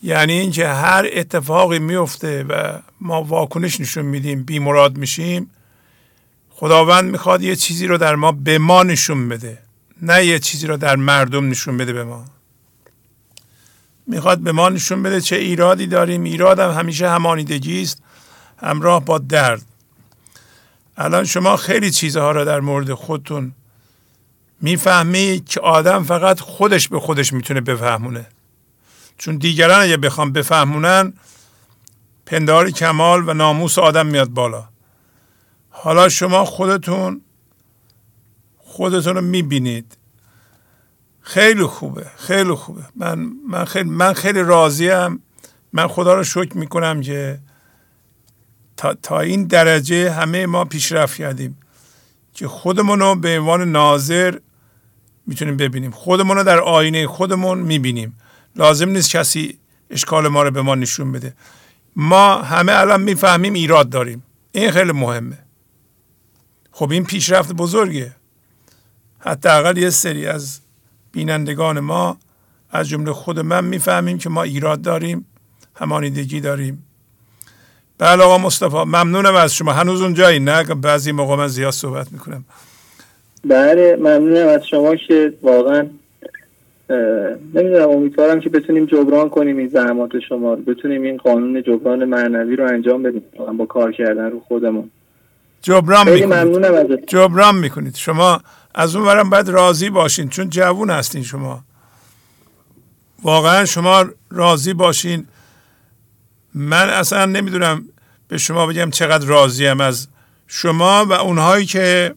یعنی اینکه هر اتفاقی میفته و ما واکنش نشون میدیم بیمراد میشیم خداوند می‌خواد یه چیزی رو در ما به ما نشون بده. نه یه چیزی رو در مردم نشون بده به ما. می‌خواد به ما نشون بده چه ایرادی داریم. ایراد هم همیشه همانیدگی است. همراه با درد. الان شما خیلی چیزها را در مورد خودتون می‌فهمی که آدم فقط خودش به خودش می‌تونه بفهمونه. چون دیگران اگه بخوام بفهمونن پندار کمال و ناموس آدم میاد بالا. حالا شما خودتون خودتون رو می‌بینید. خیلی خوبه خیلی خوبه. من من خیلی من خیلی راضیم. من خدا رو شکر می‌کنم که تا, تا این درجه همه ما پیشرفت کردیم که خودمون رو به عنوان ناظر می‌تونیم ببینیم. خودمون رو در آینه خودمون می‌بینیم. لازم نیست کسی اشکال ما رو به ما نشون بده. ما همه الان می‌فهمیم ایراد داریم. این خیلی مهمه. خب این پیشرفت بزرگه. حداقل یه سری از بینندگان ما از جمله خود من می‌فهمیم که ما ایراد داریم همانیدگی داریم. بله آقا مصطفی ممنونم از شما. هنوز اونجایی نه؟ بعضی موقع من زیاد صحبت می‌کنم. بله ممنونم از شما که واقعا نمی‌دونم امیدوارم که بتونیم جبران کنیم این زحمات شما رو. بتونیم این قانون جبران معنوی رو انجام بدیم. با کار کردن رو خودمون. جبران می‌کنید. جبران می‌کنید. شما از اون برم باید راضی باشین چون جوون هستین شما. واقعا شما راضی باشین. من اصلا نمی‌دونم به شما بگم چقدر راضیم از شما و اونهایی که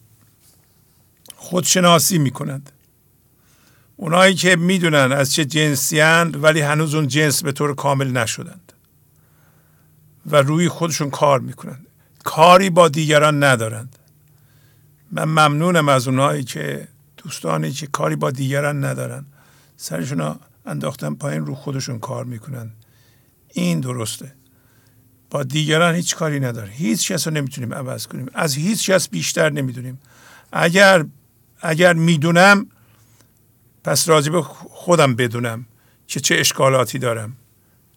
خودشناسی می‌کنند. اونایی که می‌دونن از چه جنسی ولی هنوز اون جنس به طور کامل نشدند. و روی خودشون کار می‌کنند. کاری با دیگران ندارند. من ممنونم از اونایی که دوستانی که کاری با دیگران ندارن. سرشون انداختن پایین رو خودشون کار می‌کنن. این درسته. با دیگران هیچ کاری نداره هیچ کس رو نمی‌تونیم عوض کنیم. از هیچ کس بیشتر نمی‌دونیم. اگر اگر می‌دونم پس راضی به خودم بدونم که چه اشکالاتی دارم.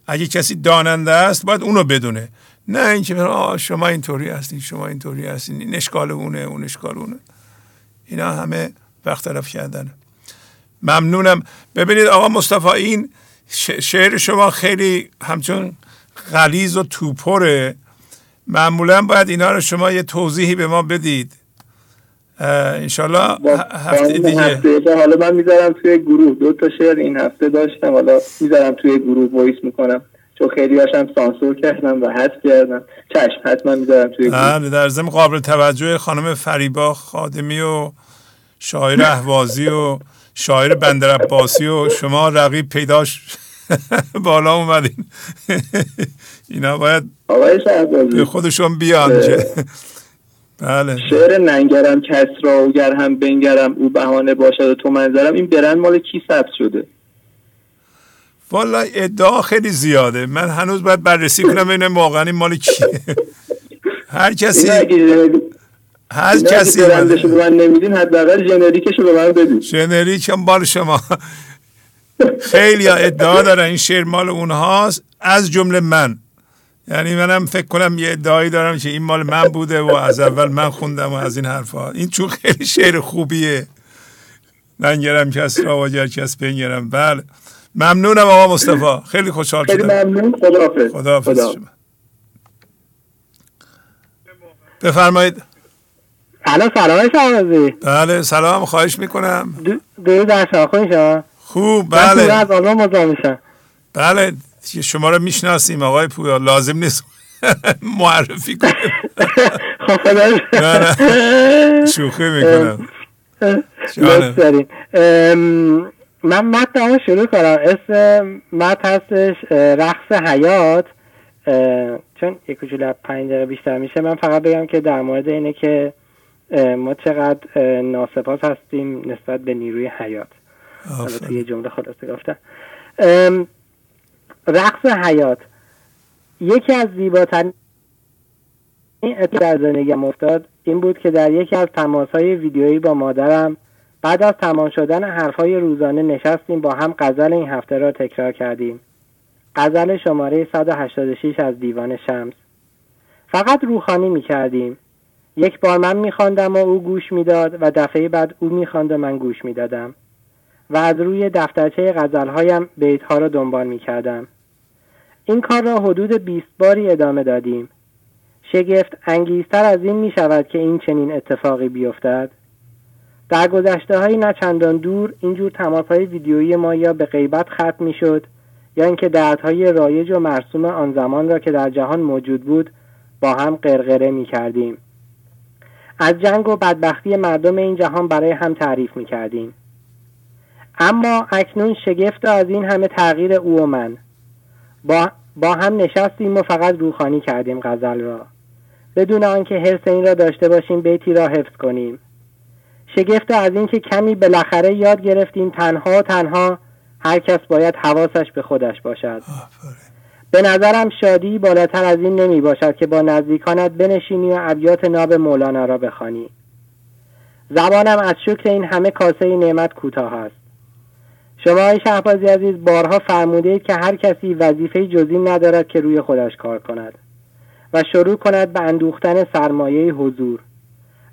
اگه کسی داننده است باید اونو بدونه. نه اینکه شما اینطوری هستین شما اینطوری هستین این اشکال اونه اون اشکال اونه. اینا همه وقت طرف کردن. ممنونم. ببینید آقا مصطفی این شعر شما خیلی همچون غلیز و توپره. معمولا باید اینا رو شما یه توضیحی به ما بدید. انشالله هفته دیگه. هفته حالا من می‌ذارم توی گروه. دو تا شعر این هفته داشتم حالا می‌ذارم توی گروه وایس می‌کنم. چون خیلی هاشم سانسور کردم و حذف کردم. چشم حتما می‌ذارم توی بله، در ضمن قابل توجه خانم فریبا خادمی و شاعر اهوازی و شاعر بندر عباسی و شما رقیب پیداش [laughs] بالا اومدین. [laughs] اینا باید به خودشون بیان. بله. شعر ننگرم کس را و گر هم بنگرم او بهانه باشد و تو منظرم. این برند مال کی ثبت شده؟ والا ادعا خیلی زیاده. من هنوز باید بررسی کنم این واقعا مال کیه. هر کسی هر کسی به من نمیدین حداقل ژنریکشو به من بدین. ژنریک هم مال شما. خیلی ادعا دارن. این شعر مال اونهاست از جمله من. یعنی منم فکر کنم یه ادعایی دارم که این مال من بوده و از اول من خوندم و از این حرفا. این چون خیلی شعر خوبیه. ننگرم کس را و کس بنگرم. بله. ممنونم آقا مصطفی. خیلی خوشحال شدم. خیلی ممنون. خداحافظ. خداحافظ شما. بفرمایید. سلام سلام شما بله سلام. خواهش می‌کنم. درود در شما. خوب بله. من از آلمان مزاحم میشم. بله شما رو می‌شناسیم آقای پویا. لازم نیست [laughs] معرفی کنیم. [laughs] خب شوخی می‌کنم. من متن شروع کنم. اسم متن هستش رقص حیات. چون یک کوچولو پنج دقیقه بیشتر میشه من فقط بگم که در مورد اینه که ما چقدر ناسپاس هستیم نسبت به نیروی حیات. البته یه جمله خلاصه گفتم. رقص حیات. یکی از زیباترین در زندگیم افتاد این بود که در یکی از تماسهای ویدیویی با مادرم بعد از تمام شدن حرفهای روزانه نشستیم با هم غزل این هفته را تکرار کردیم غزل شماره 186 از دیوان شمس فقط روخانی می کردیم یک بار من می و او گوش می‌داد و دفعه بعد او می و من گوش می دادم. و از روی دفترچه غزلهایم بیتها را دنبال می کردم. این کار را حدود 20 باری ادامه دادیم. شگفت انگیزتر از این می شود که این چنین اتفاقی بیفتد. در گذشته های نچندان دور اینجور تماس های ویدیویی ما یا به غیبت ختم می شد یا اینکه دردهای رایج و مرسوم آن زمان را که در جهان موجود بود با هم قرقره می کردیم. از جنگ و بدبختی مردم این جهان برای هم تعریف می کردیم. اما اکنون شگفت از این همه تغییر او و من با, با هم نشستیم و فقط روخانی کردیم غزل را بدون آنکه حرس این را داشته باشیم بیتی را حفظ کنیم شگفت از اینکه کمی بالاخره یاد گرفتیم تنها تنها هر کس باید حواسش به خودش باشد. به نظرم شادی بالاتر از این نمی باشد که با نزدیکانت بنشینی و ابیات ناب مولانا را بخوانی. زبانم از شکر این همه کاسه نعمت کوتاه است. شما های شهبازی عزیز بارها فرموده که هر کسی وظیفه جزی ندارد که روی خودش کار کند و شروع کند به اندوختن سرمایه حضور.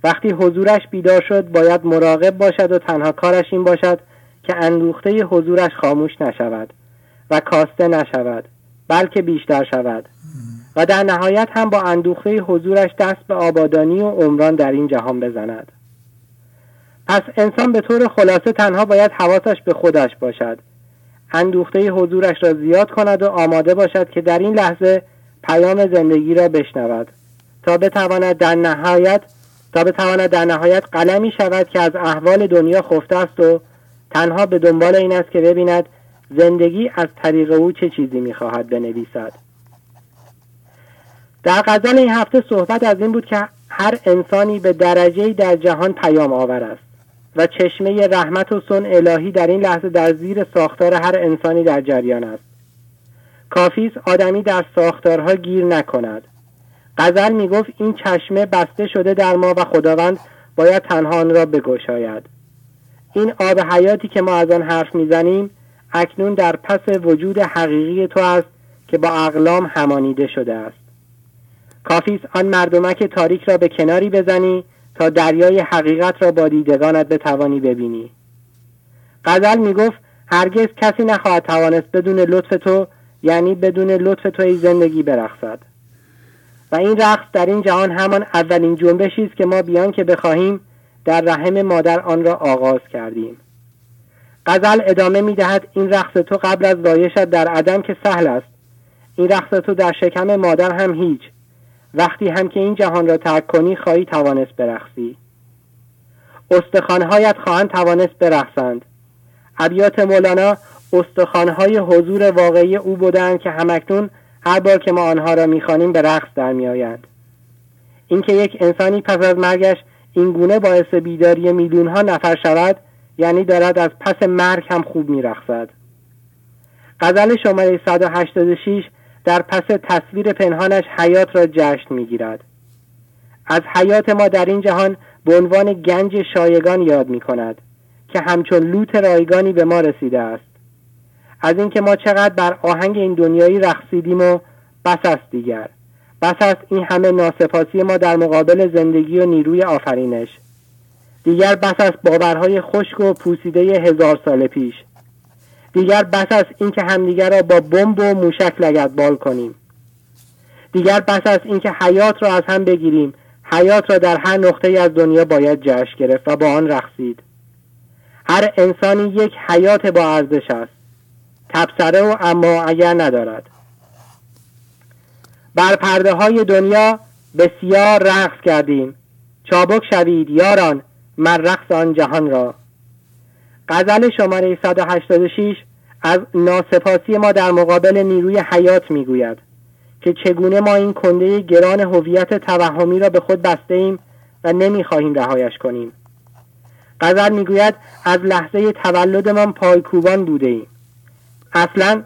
وقتی حضورش بیدار شد باید مراقب باشد و تنها کارش این باشد که اندوخته حضورش خاموش نشود و کاسته نشود بلکه بیشتر شود. و در نهایت هم با اندوخته حضورش دست به آبادانی و عمران در این جهان بزند. پس انسان به طور خلاصه تنها باید حواسش به خودش باشد. اندوخته حضورش را زیاد کند و آماده باشد که در این لحظه پیام زندگی را بشنود تا بتواند در نهایت تا بتواند در نهایت قلمی شود که از احوال دنیا خفته است و تنها به دنبال این است که ببیند زندگی از طریق او چه چیزی می‌خواهد بنویسد. در غزل این هفته صحبت از این بود که هر انسانی به درجه در جهان پیام آور است و چشمه رحمت و سن الهی در این لحظه در زیر ساختار هر انسانی در جریان است. کافی آدمی در ساختارها گیر نکند. غزل می‌گفت این چشمه بسته شده در ما و خداوند باید تنها آن را بگشاید. این آب حیاتی که ما از آن حرف می‌زنیم اکنون در پس وجود حقیقی تو است که با اقلام همانیده شده است. کافی آن مردمک تاریک را به کناری بزنی تا دریای حقیقت را با دیدگانت بتوانی ببینی. غزل می‌گفت هرگز کسی نخواهد توانست بدون لطف تو یعنی بدون لطف توی زندگی برخصد. و این رقص در این جهان همان اولین جنبشی است که ما بیان که بخواهیم در رحم مادر آن را آغاز کردیم. غزل ادامه می دهد این رقص تو قبل از زایشت در عدم که سهل است. این رقص تو در شکم مادر هم هیچ. وقتی هم که این جهان را ترک کنی خواهی توانست برقصی. استخوانهایت خواهند توانست برقصند. ابیات مولانا استخوانهای حضور واقعی او بودند که همکنون هر بار که ما آنها را می‌خوانیم به رقص در میآیند اینکه یک انسانی پس از مرگش این گونه باعث بیداری میلیون ها نفر شود یعنی دارد از پس مرگ هم خوب میرقصد. غزل شماره 186 در پس تصویر پنهانش حیات را جشن می‌گیرد. از حیات ما در این جهان به عنوان گنج شایگان یاد می کند که همچون لوت رایگانی به ما رسیده است. از اینکه ما چقدر بر آهنگ این دنیایی رقصیدیم و بس است دیگر. بس است این همه ناسپاسی ما در مقابل زندگی و نیروی آفرینش. دیگر بس است باورهای خشک و پوسیده هزار سال پیش. دیگر بس است اینکه همدیگر را با بمب و موشک بال کنیم. دیگر بس است اینکه حیات را از هم بگیریم. حیات را در هر نقطه از دنیا باید جشن گرفت و با آن رقصید. هر انسانی یک حیات با ارزش است. تبصره و اما اگر ندارد. بر پرده های دنیا بسیار رقص کردیم. چابک شوید یاران من رقص آن جهان را. غزل شماره 186 از ناسپاسی ما در مقابل نیروی حیات می‌گوید که چگونه ما این کنده گران هویت توهمی را به خود بسته ایم و نمی‌خواهیم رهایش کنیم. غزل می‌گوید از لحظه تولدمان پایکوبان بوده ایم. اصلا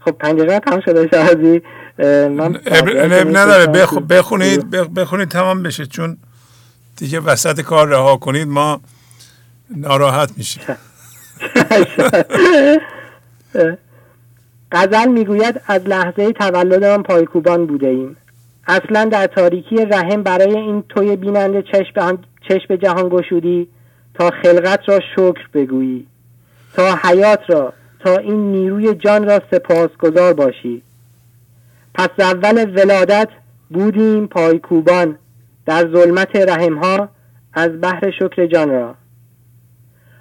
خب پنجره تمام شده شهازی من نداره بخونید بخونید تمام بشه چون دیگه وسط کار رها کنید ما ناراحت میشیم. [laughs] غزل می‌گوید از لحظه تولد من پایکوبان بوده ایم اصلا در تاریکی رحم برای این توی بیننده چشم, چشم جهان گشودی تا خلقت را شکر بگویی. تا حیات را تا این نیروی جان را سپاسگزار باشی. پس اول ولادت بودیم پایکوبان در ظلمت ها از بحر شکر جان را.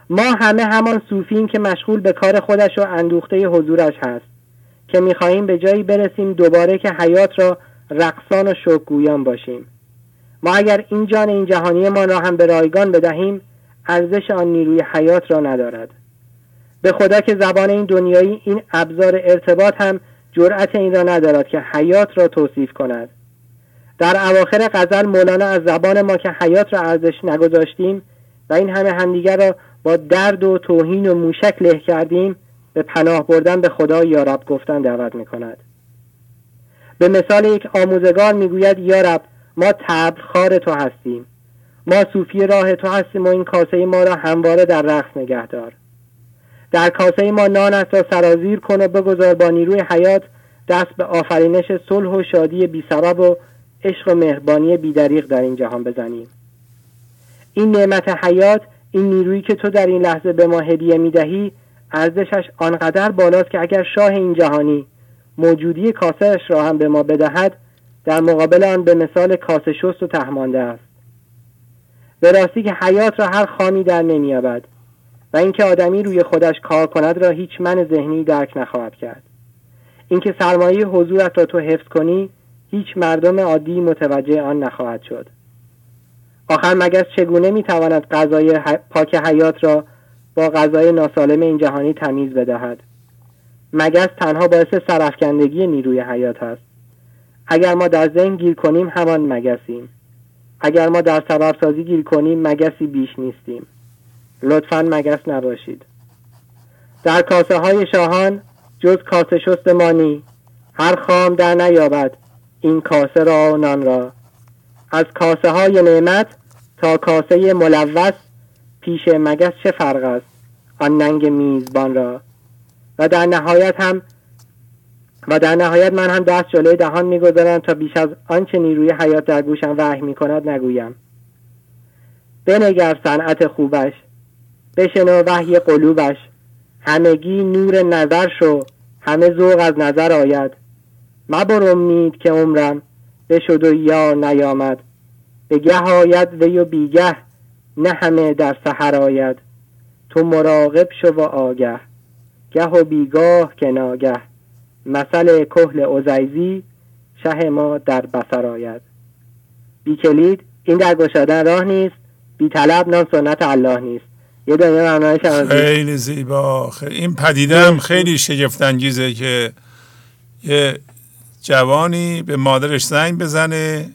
ما همه همان صوفیم که مشغول به کار خودش و اندوخته حضورش هست که می‌خواهیم به جایی برسیم دوباره که حیات را رقصان و شکگویان باشیم. ما اگر این جان این جهانی ما را هم به رایگان بدهیم ارزش آن نیروی حیات را ندارد. به خدا که زبان این دنیایی این ابزار ارتباط هم جرأت این را ندارد که حیات را توصیف کند. در اواخر غزل مولانا از زبان ما که حیات را ارزش نگذاشتیم و این همه همدیگر را با درد و توهین و موشک له کردیم به پناه بردن به خدا یارب گفتن دعوت می کند به مثال یک آموزگار می‌گوید یارب ما تبر خار تو هستیم. ما صوفی راه تو هستیم و این کاسه ما را همواره در رقص نگهدار در کاسه ما نان است را سرازیر کن و بگذار با نیروی حیات دست به آفرینش صلح و شادی بی سبب و عشق و مهربانی بیدریق در این جهان بزنیم. این نعمت حیات این نیرویی که تو در این لحظه به ما هدیه می دهی ارزشش آنقدر بالاست که اگر شاه این جهانی موجودی کاسهش را هم به ما بدهد در مقابل آن به مثال کاسه شست و تهمانده است. به راستی که حیات را هر خامی در نمییابد. و اینکه آدمی روی خودش کار کند را هیچ من ذهنی درک نخواهد کرد. اینکه سرمایه حضورت را تو حفظ کنی هیچ مردم عادی متوجه آن نخواهد شد. آخر مگس چگونه می‌تواند غذای پاک حیات را با غذای ناسالم این جهانی تمیز بدهد؟ مگس تنها باعث سرفکندگی نیروی حیات است. اگر ما در ذهن گیر کنیم همان مگسیم. اگر ما در سبب سازی گیر کنیم مگسی بیش نیستیم. لطفا مگس نباشید. در کاسه های شاهان جز کاسه شستمانی هر خام در نیابد این کاسه را و نان را. از کاسه های نعمت تا کاسه ملوث پیش مگس چه فرق است؟ آن ننگ میزبان را. و در نهایت هم و در نهایت من هم دست جلوی دهان می‌گذارم تا بیش از آنچه نیروی حیات در گوشم وحی می‌کند نگویم. بنگر صنعت خوبش. بشنو وحی قلوبش. همگی نور نظر شو. همه ذوق از نظر آید. مبر امید که عمرم بشد و یا نیامد. به گه آید وی و بیگه نه همه در سحر آید. تو مراقب شو و آگه. گه و بیگاه که ناگه. مثل کهل اوزیزی شه ما در بسر آید. بی کلید این در گشادن راه نیست. بی طلب نان سنت الله نیست. یه دنیا خیلی زیبا. خیلی. این پدیده هم خیلی شگفت انگیزه که یه جوانی به مادرش زنگ بزنه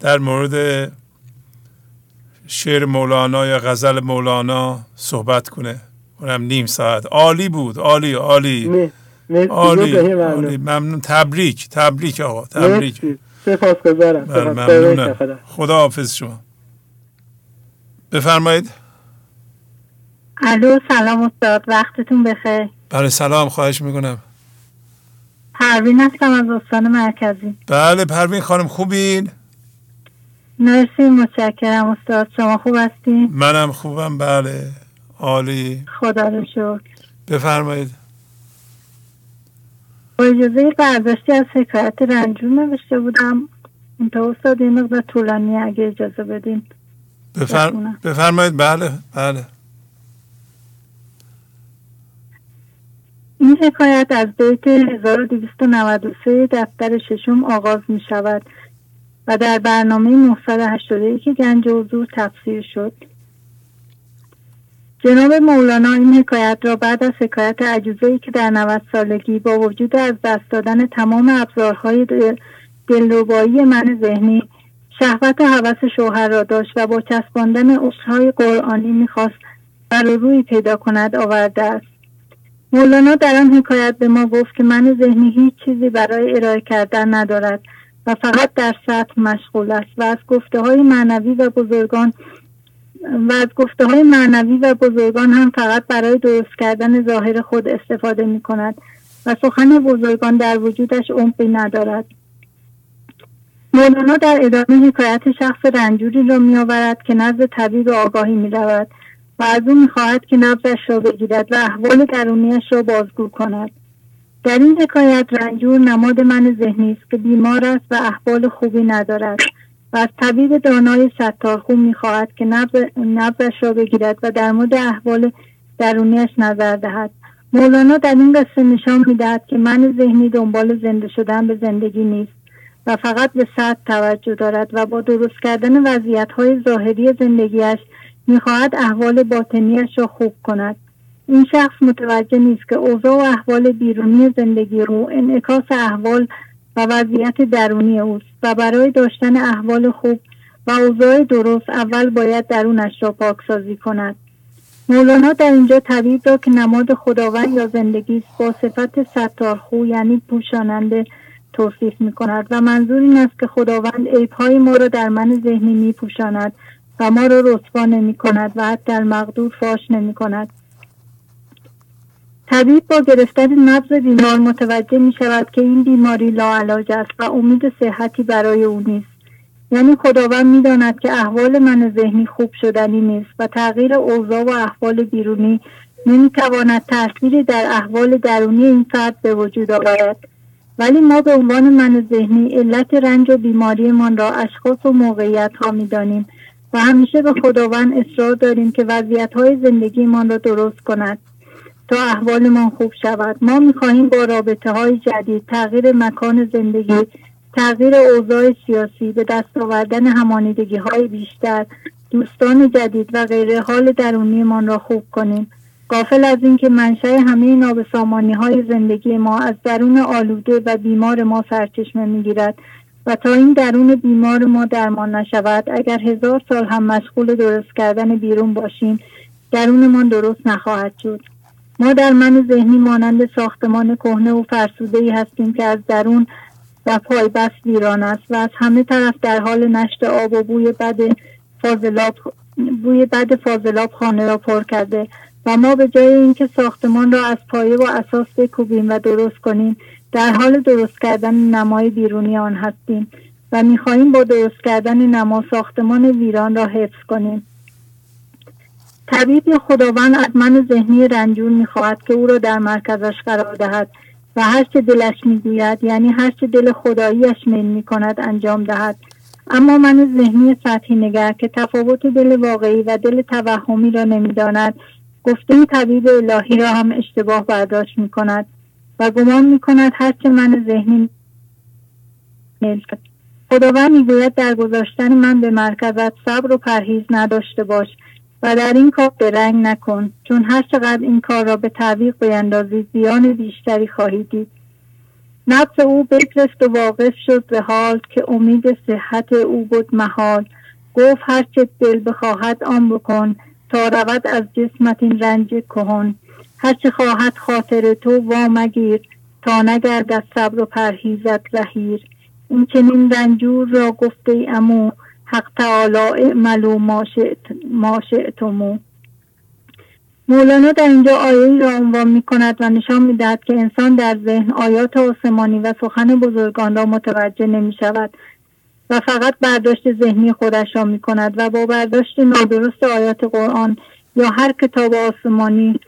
در مورد شعر مولانا یا غزل مولانا صحبت کنه. اونم نیم ساعت. عالی بود. عالی عالی. عالی. عالی. ممنون. تبریک. تبریک آقا. تبریک. سپاسگزارم. ممنونم خدا حافظ شما. بفرمایید. الو سلام استاد وقتتون بخیر. بله سلام خواهش می‌کنم. پروین هستم از استان مرکزی. بله پروین خانم خوبین؟ مرسی متشکرم استاد. شما خوب هستین؟ منم خوبم بله. عالی. خدا رو شکر. بفرمایید. با اجازه برداشتی از حکایت رنجور نوشته بودم. تا استاد این مقدار طولانی اگه اجازه بفر... بفرمایید بله بله. این حکایت از بیت 1293 دفتر ششم آغاز می شود و در برنامه 981 گنج حضور تفسیر شد. جناب مولانا این حکایت را بعد از حکایت عجوزه که در 90 سالگی با وجود از دست دادن تمام ابزارهای دلربایی من ذهنی شهوت و حوث شوهر را داشت و با چسباندن اصلهای قرآنی می‌خواست بر روی پیدا کند آورده است. مولانا در آن حکایت به ما گفت که من ذهنی هیچ چیزی برای ارائه کردن ندارد و فقط در سطح مشغول است و از گفته های معنوی و بزرگان و از گفته های معنوی و بزرگان هم فقط برای درست کردن ظاهر خود استفاده می کند و سخن بزرگان در وجودش عمقی ندارد. مولانا در ادامه حکایت شخص رنجوری را می آورد که نزد طبیب آگاهی می رود و از او می خواهد که نبزش را بگیرد و احوال درونیش را بازگو کند. در این حکایت رنجور نماد من ذهنی است که بیمار است و احوال خوبی ندارد و از طبیب دانای ستارخون می‌خواهد که نبزش را بگیرد و در مورد احوال درونیش نظر دهد. مولانا در این قصه نشان می‌دهد که من ذهنی دنبال زنده شدن به زندگی نیست و فقط به سطح توجه دارد و با درست کردن وضعیت های ظاهری زندگیش می‌خواهد احوال باطنیش را خوب کند. این شخص متوجه نیست که اوضاع و احوال بیرونی زندگی او انعکاس احوال و وضعیت درونی اوست و برای داشتن احوال خوب و اوضاع درست اول باید درونش را پاکسازی کند. مولانا در اینجا طبیب را که نماد خداوند یا زندگی است با صفت ستارخو یعنی پوشاننده توصیف می کند و منظور این است که خداوند عیبهای ما را در من ذهنی می پوشاند و ما را رسوا نمی کند و حتی در مقدور فاش نمی کند طبیب با گرفتن نبض بیمار متوجه می شود که این بیماری لاعلاج است و امید صحتی برای او نیست. یعنی خداوند می‌داند که احوال من ذهنی خوب شدنی نیست و تغییر اوضاع و احوال بیرونی نمی‌تواند تأثیری در احوال درونی این فرد به وجود آورد. ولی ما به عنوان من ذهنی علت رنج و بیماریمان را اشخاص و موقعیت ها می‌دانیم. و همیشه به خداوند اصرار داریم که وضعیت های زندگیمان را درست کند تا احوالمان خوب شود. ما می‌خواهیم با رابطه های جدید تغییر مکان زندگی تغییر اوضاع سیاسی به دست آوردن همانیدگی های بیشتر دوستان جدید و غیره حال درونیمان را خوب کنیم. قافل از اینکه منشأ همه نابسامانی های زندگی ما از درون آلوده و بیمار ما سرچشمه می‌گیرد. و تا این درون بیمار ما درمان نشود. اگر هزار سال هم مشغول درست کردن بیرون باشیم درونمان درست نخواهد شد. ما در من ذهنی مانند ساختمان کهنه و فرسوده ای هستیم که از درون و پایبست ویران است و از همه طرف در حال نشت آب و بوی بد فاضلاب بوی بد فاضلاب خانه را پر کرده و ما به جای اینکه ساختمان را از پایه و اساس بکوبیم و درست کنیم در حال درست کردن نمای بیرونی آن هستیم و می‌خواهیم با درست کردن نما ساختمان ویران را حفظ کنیم. طبیب خداوند از من ذهنی رنجور می‌خواهد که او را در مرکزش قرار دهد و هر چه دلش می‌گوید یعنی هر چه دل خداییش میل می‌کند انجام دهد. اما من ذهنی سطحی نگر که تفاوت دل واقعی و دل توهمی را نمی‌داند. گفته طبیب الهی را هم اشتباه برداشت می کند و گمان می کند هرچه من ذهنی خداوند می‌گوید در گذاشتن من به مرکزت صبر و پرهیز نداشته باش و در این کار به رنگ نکن چون هر چقدر این کار را به تعویق بیندازی زیان بیشتری خواهی دید. نفس او بگرفت و واقف شد به حال که امید صحت او بود محال. گفت هرچه دل بخواهد آن بکن تا رود از جسمت این رنج کهن. هرچه خواهد خاطر تو وامگیر تا نگردد صبر و پرهیزت رهیر. این چنین رنجور را گفته امو حق تعالی اعملو ما شئتمو مولانا در اینجا آیه را عنوان می کند و نشان می دهد که انسان در ذهن آیات آسمانی و سخن بزرگان را متوجه نمی شود و فقط برداشت ذهنی خودش را می کند و با برداشت نادرست آیات قرآن یا هر کتاب آسمانی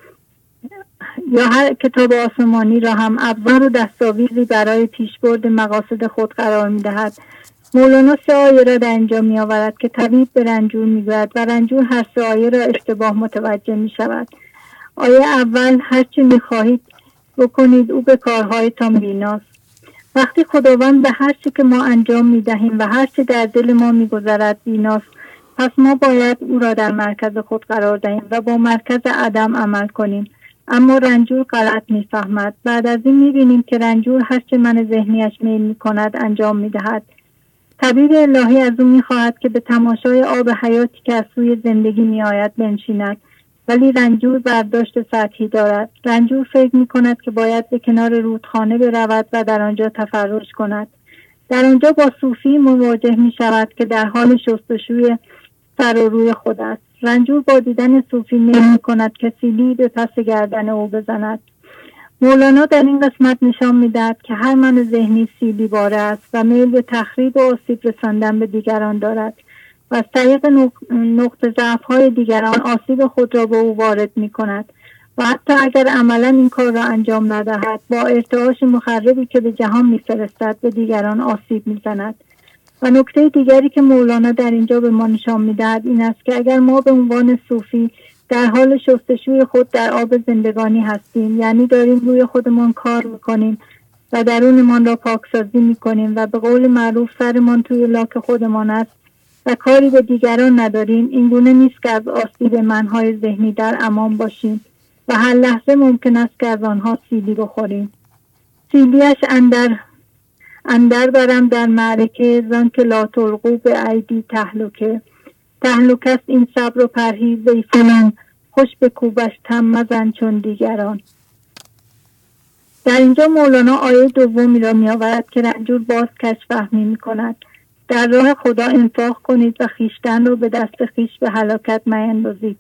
یا هر کتاب آسمانی را هم ابزار و دستاویزی برای پیشبرد مقاصد خود قرار می دهد مولانا سه آیه را در اینجا می آورد که طبیب به رنجور می گوید و رنجور هر سه آیه را اشتباه متوجه می شود آیه اول هرچی می خواهید بکنید او به کارهایتان بیناست. وقتی خداوند به هر چی که ما انجام می دهیم و هر چی در دل ما می گذرد بیناست پس ما باید او را در مرکز خود قرار دهیم و با مرکز عدم عمل کنیم. اما رنجور غلط می‌فهمد. بعد از این می‌بینیم که رنجور هرچه من ذهنیش میل می‌کند انجام می‌دهد. طبیب الهی از او می‌خواهد که به تماشای آب حیاتی که از سوی زندگی میآید بنشیند. ولی رنجور برداشت سطحی دارد. رنجور فکر می کند که باید به کنار رودخانه برود و در آنجا تفرش کند. در آنجا با صوفی مواجه می شود که در حال شستشوی سر و روی خود است. رنجور با دیدن صوفی نمی کند که سیلی به پس گردن او بزند. مولانا در این قسمت نشان می‌دهد که هر من ذهنی سیلی باره است و میل به تخریب و آسیب رساندن به دیگران دارد. و از طریق نقط ضعف های دیگران آسیب خود را به او وارد می کند و حتی اگر عملا این کار را انجام ندهد با ارتعاش مخربی که به جهان میفرستد به دیگران آسیب می‌زند. و نکته دیگری که مولانا در اینجا به ما نشان می‌دهد این است که اگر ما به عنوان صوفی در حال شستشوی خود در آب زندگانی هستیم یعنی داریم روی خودمان کار می‌کنیم و درونمان را پاکسازی می‌کنیم و به قول معروف سرمان توی لاک خودمان است و کاری به دیگران نداریم این گونه نیست که از آسیب منهای ذهنی در امان باشیم و هر لحظه ممکن است که از آنها سیلی بخوریم. سیلیش اندر اندر برم در معرکه زن که لا تلقو به عیدی تهلکه تهلک است این صبر و پرهیز ای فلان. خوش به کوبش تم مزن چون دیگران. در اینجا مولانا آیه دومی را می آورد که رنجور باز کش فهمی می کند در راه خدا انفاق کنید و خیشتن را به دست خیش به هلاکت میندازید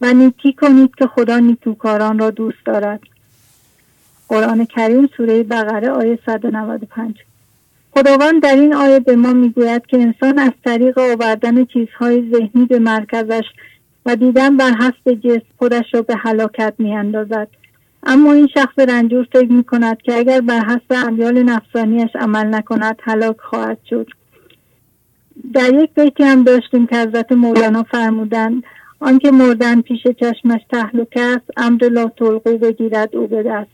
و نیکی کنید که خدا نیکوکاران را دوست دارد. قرآن کریم سوره بقره آیه 195 خداوند در این آیه به ما می‌گوید که انسان از طریق آوردن چیزهای ذهنی به مرکزش و دیدن بر حسب جسم خودش را به هلاکت میاندازد. اما این شخص رنجور فکر می کند که اگر بر حسب امیال نفسانیش عمل نکند هلاک خواهد شد. در یک بیتی هم داشتیم که حضرت مولانا فرمودند آنکه مردن پیش چشمش تهلوکه است امر لا تلقو بگیرد او به دست.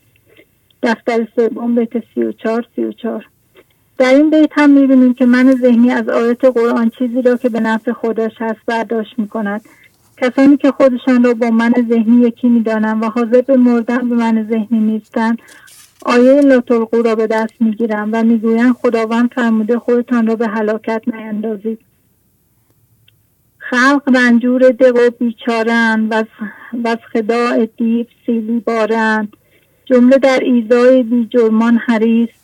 دفتر سوم بیت سی و چار سی و چار در این بیت هم می‌بینیم که من ذهنی از آیت قرآن چیزی را که به نفع خودش هست برداشت می‌کند. کسانی که خودشان را با من ذهنی یکی می‌دانند و حاضر به مردن به من ذهنی نیستند آیه لاتلقو را به دست می‌گیرند و می‌گویند خداوند فرموده خودتان را به هلاکت نیندازید. خلق رنجور دق و بیچارند و از خداع دیو سیلی بارند. جمله در ایزای بی جرمان حریص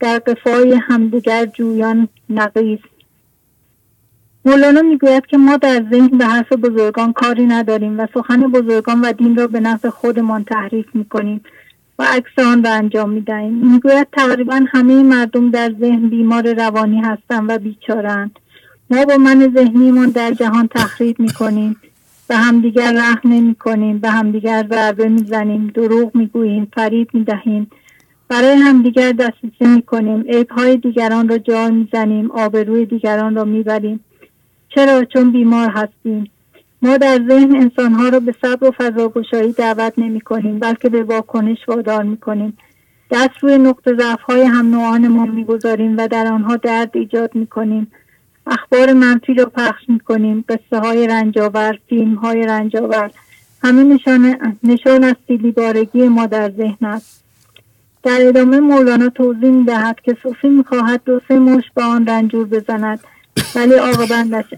در قفای همدیگر جویان نقیس مولانا می‌گوید که ما در ذهن به حرف بزرگان کاری نداریم و سخن بزرگان و دین را به نفع خودمان تحریف می‌کنیم و عکس آن را انجام می‌دهیم. می‌گوید تقریبا همه مردم در ذهن بیمار روانی هستند و بیچارند ما با من ذهنیمان در جهان تخریب می‌کنیم. به همدیگر رحم نمی کنیم به همدیگر ضربه می‌زنیم. دروغ می‌گوییم. فریب می‌دهیم. برای همدیگر دسترسی می‌کنیم. عیبهای دیگران را جا می‌زنیم. آبروی دیگران را می‌بریم. چرا؟ چون بیمار هستیم. ما در ذهن انسانها را به صبر و فضاگشایی دعوت نمی کنیم بلکه به واکنش وادار می کنیم دست روی نقطه ضعف های هم نوعانمان می‌گذاریم و در آنها درد ایجاد می کنیم اخبار منفی را پخش می کنیم قصه های رنجاور فیلم های رنجاور همه نشان, نشان از سیلیبارگی ما در ذهن است. در ادامه مولانا توضیح می دهد که صوفی می خواهد دو سه مش به آن رنجور بزند. ولی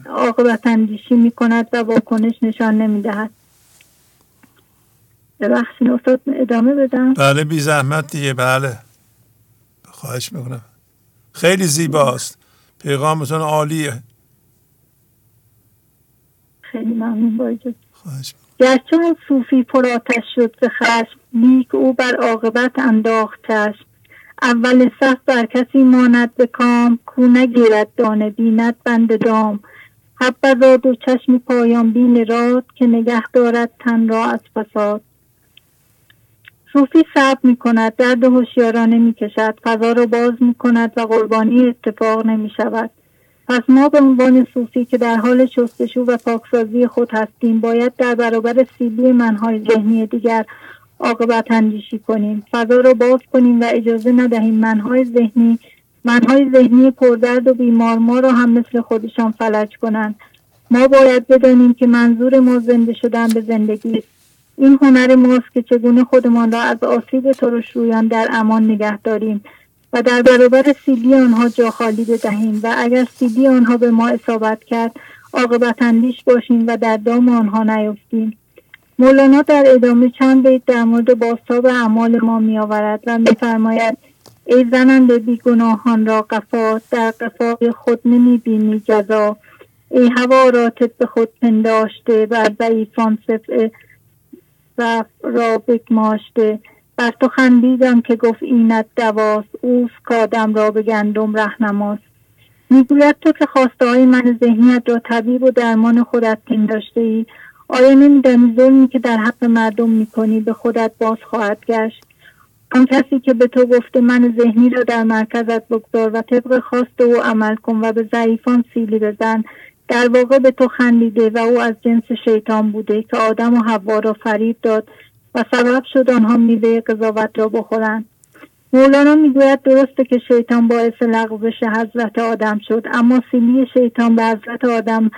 عاقبت اندیشی می کند و واکنش نشان نمی دهد ببخشید استاد ادامه بدم؟ بله بی زحمت دیگه بله. خواهش می‌کنم. خیلی زیباست. پیغامتون عالیه. خیلی ممنون با گرچه اون صوفی پراتش شد به خشم لیک او بر عاقبت انداختش اول صف بر کسی ماند به کام کو نگیرد دانه بیند بند دام. حبذا و چشم پایان بین راد که نگه دارد تن را از فساد. صوفی صبر می کند درد هوشیارانه می کشد فضا را باز می کند و قربانی اتفاق نمی شود پس ما به عنوان صوفی که در حال شستشو و پاکسازی خود هستیم باید در برابر سیلی منهای ذهنی دیگر عاقبت اندیشی کنیم. فضا را باز کنیم و اجازه ندهیم منهای ذهنی منهای ذهنی پردرد و بیمار ما را هم مثل خودشان فلج کنند. ما باید بدانیم که منظور ما زنده شدن به زندگی این هنر ماست که چگونه خودمان را از آسیب ترش رویان در امان نگه داریم و در برابر سیلی آنها جا خالی بدهیم و اگر سیلی آنها به ما اصابت کرد عاقبت اندیش باشیم و در دام آنها نیفتیم. مولانا در ادامه چند بیت در مورد باستاب اعمال ما میآورد و میفرماید ای زننده بیگناهان را قفا در قفاق خود نمی‌بینی جزا. ای هواراتت به خود پنداشته بر ضعیفان صفع و را بگماشته. بر تو خندیدم که گفت اینت دواست اوست کادم را به گندم رهنماست. می‌گوید تو که خواسته های من ذهنیت را طبیب و درمان خودت پنداشته ای آیا نمیدانی ظلمی که در حق مردم می‌کنی به خودت باز خواهد گشت. آن کسی که به تو گفته من ذهنی را در مرکزت بگذار و طبق خواست او عمل کن و به ضعیفان سیلی بزن. در واقع به تو خندیده و او از جنس شیطان بوده که آدم و حوا را فریب داد و سبب شد آنها میوه قضاوت را بخورند. مولانا می‌گوید درسته که شیطان باعث لغزش حضرت آدم شد اما سیلی شیطان به حضرت آدم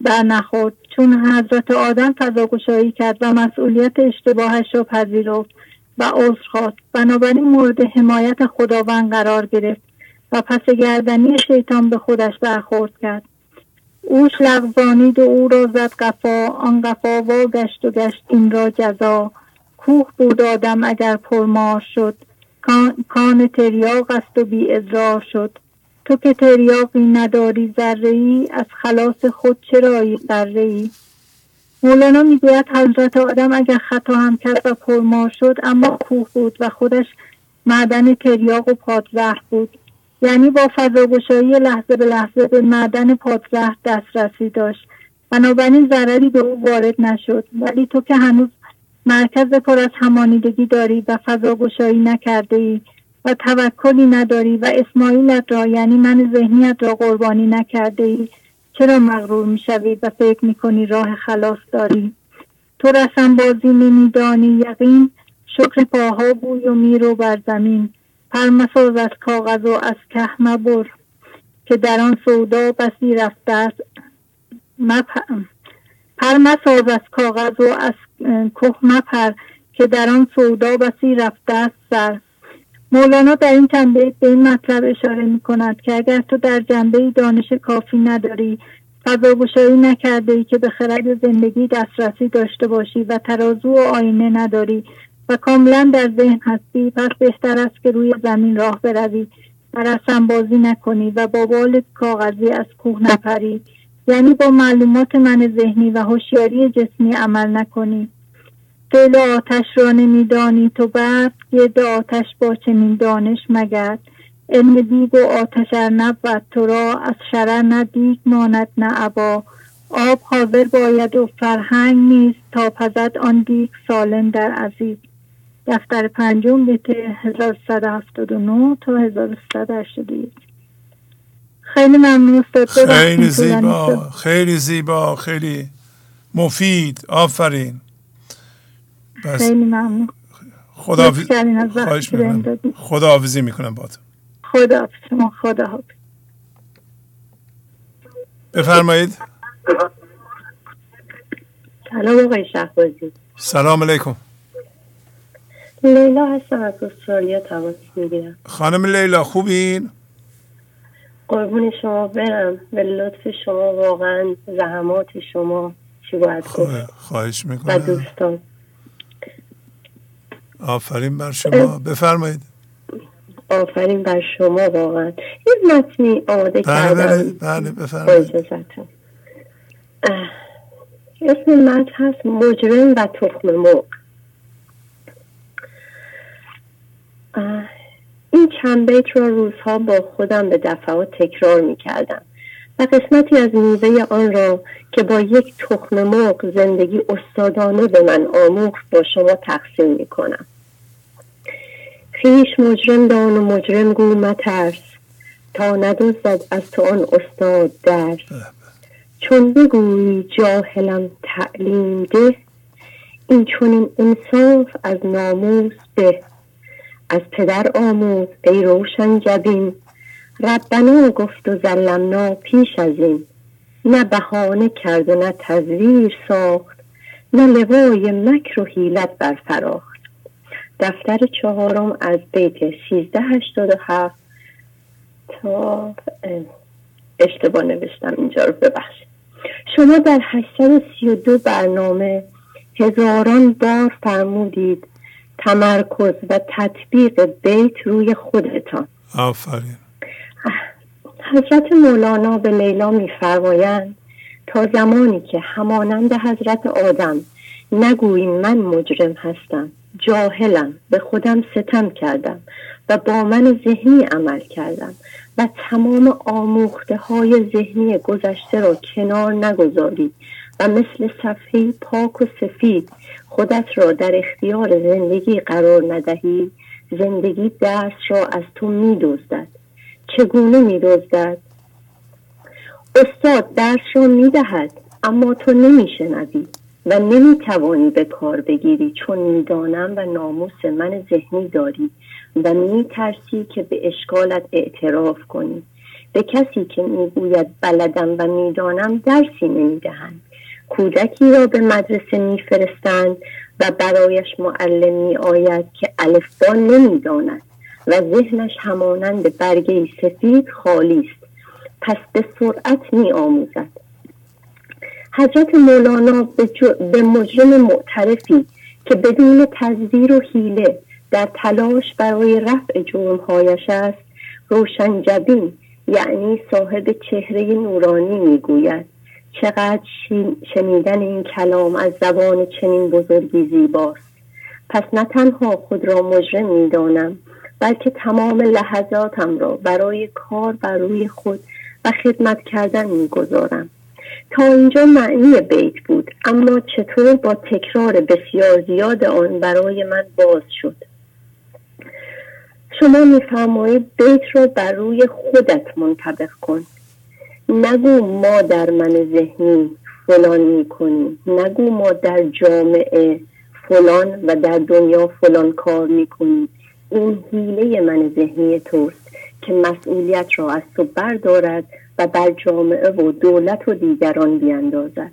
برنخورد. چون حضرت آدم فضاگشایی کرد و مسئولیت اشتباهش را پذیرفت و عذر خواست. بنابراین مورد حمایت خداوند قرار گرفت و پس گردنی شیطان به خودش برخورد کرد. اوش لغزانید و او را زد قفا. آن قفا وا گشت و گشت این را جزا. کوه بود آدم اگر پرمار شد. کان تریاق است و بی ادرار شد. تو که تریاقی نداری ذره ای از خلاص خود چرایی ذره ای مولانا می‌گوید حضرت آدم اگر خطا هم کرد و پرمار شد اما کوه بود و خودش معدن تریاق و پادزهر بود. یعنی با فضاگشایی لحظه به لحظه به معدن پادزهر دسترسی داشت. بنابراین ضرری به او وارد نشد. ولی تو که هنوز مرکز پر از همانیدگی داری و فضاگشایی نکرده ای و توکلی نداری و اسماعیلت را یعنی من ذهنیت را قربانی نکرده ای چرا مغرور می‌شوی و فکر می‌کنی راه خلاص داری؟ تو رسم بازی نمیدانی یقین؟ شکر پاها بوی و میرو بر زمین. پرمساز از کاغذ و از که مبر که در آن سودا بسی رفته است. پرمساز از کاغذ و از که مپر که در آن سودا بسی رفته است سر. مولانا در این چند به این مطلب اشاره می کند که اگر تو در جنبه دانش کافی نداری فضاگشایی نکرده ای که به خرد زندگی دسترسی داشته باشی و ترازو و آینه نداری و کاملا در ذهن هستی پس بهتر است که روی زمین راه بروی و رسم بازی نکنی و با بال کاغذی از کوه نپری. یعنی با معلومات من ذهنی و هوشیاری جسمی عمل نکنی. دل آتش را نمیدانی تو برد گرد آتش با چنین دانش مگرد. علم دیگ و آتش ار نبود تو را از شرر نه دیگ ماند نه عبا. آب حاضر باید و فرهنگ نیست تا پزد آن دیگ سالم در عزیز. دفتر پنجم بیت 1179 تا 1181 خیلی ممنون خیلی زیبا خیلی زیبا خیلی مفید آفرین. بس. خیلی ممنون. خدا خواهش می‌کنم. خدا حافظی می‌کنم با تو. خدا شما خدا بفرمایید. سلام آقای شهبازی. سلام علیکم. لیلا هستم از استرالیا تماس می‌گیرم. خانم لیلا خوبین؟ قربون شما برم. به لطف شما واقعا زحمات شما چی باید گفت؟ خواهش می‌کنم. و دوستان. آفرین بر شما. بفرمایید. آفرین بر شما واقعا. یه متنی آماده بله کردم. بله بفرمایید. اسم متن هست مجرم و تخم مرغ. این چند بیت را روزها با خودم به دفعات تکرار می کردم و قسمتی از میوه آن را که با یک تخم مرغ زندگی استادانه به من آموخت با شما تقسیم می کنم خیش مجرم دان و مجرم گو مترس تا ندوزد از تو آن استاد درس. چون بگویی جاهلم تعلیم ده این چون انصاف از ناموس به. از پدر آموز ای روشن جبین ربنا گفت و زلمنا پیش از این. نه بهانه کرد و نه تزویر ساخت نه لوای مکر و حیلت برفراخت. دفتر چهارم از بیت هفت تا اشتباه نوشتم اینجا رو ببخشید. شما در 832 برنامه هزاران بار فرمودید تمرکز و تطبیق بیت روی خودتان. آفرین. حضرت مولانا به لیلا میفرمایند تا زمانی که همانند حضرت آدم نگوییم من مجرم هستم جاهلم به خودم ستم کردم و با من ذهنی عمل کردم و تمام آموخته های ذهنی گذشته را کنار نگذاری و مثل صفحه پاک و سفید خودت را در اختیار زندگی قرار ندهی زندگی درس را از تو میدزدد. چگونه میدزدد؟ استاد درس را می‌دهد اما تو نمیشنوی و نمی‌توانی به کار بگیری چون می‌دانم و ناموس من ذهنی داری و میترسی که به اشکالت اعتراف کنی. به کسی که می‌گوید بلدم و می‌دانم درسی نمی‌دهند کودکی را به مدرسه میفرستند و برایش معلم می آید که الفبا نمی‌داند. و ذهنش همانند برگه سفید خالی است. پس به سرعت می آموزد حضرت مولانا به, به مجرم معترفی که بدون تزدیر و حیله در تلاش برای رفع جرمهایش است روشن جبین یعنی صاحب چهره نورانی می‌گوید. چقدر شنیدن این کلام از زبان چنین بزرگی زیباست. پس نه تنها خود را مجرم می‌دانم بلکه تمام لحظاتم را برای کار بر روی خود و خدمت کردن می‌گذارم. تا اینجا معنی بیت بود اما چطور با تکرار بسیار زیاد آن برای من باز شد؟ شما میفرمایید بیت را بر روی خودت منطبق کن. نگو ما در من ذهنی فلان می‌کنیم. نگو ما در جامعه فلان و در دنیا فلان کار می‌کنیم. این حیله من ذهنی توست که مسئولیت را از تو بردارد و بر جامعه و دولت و دیگران بیاندازد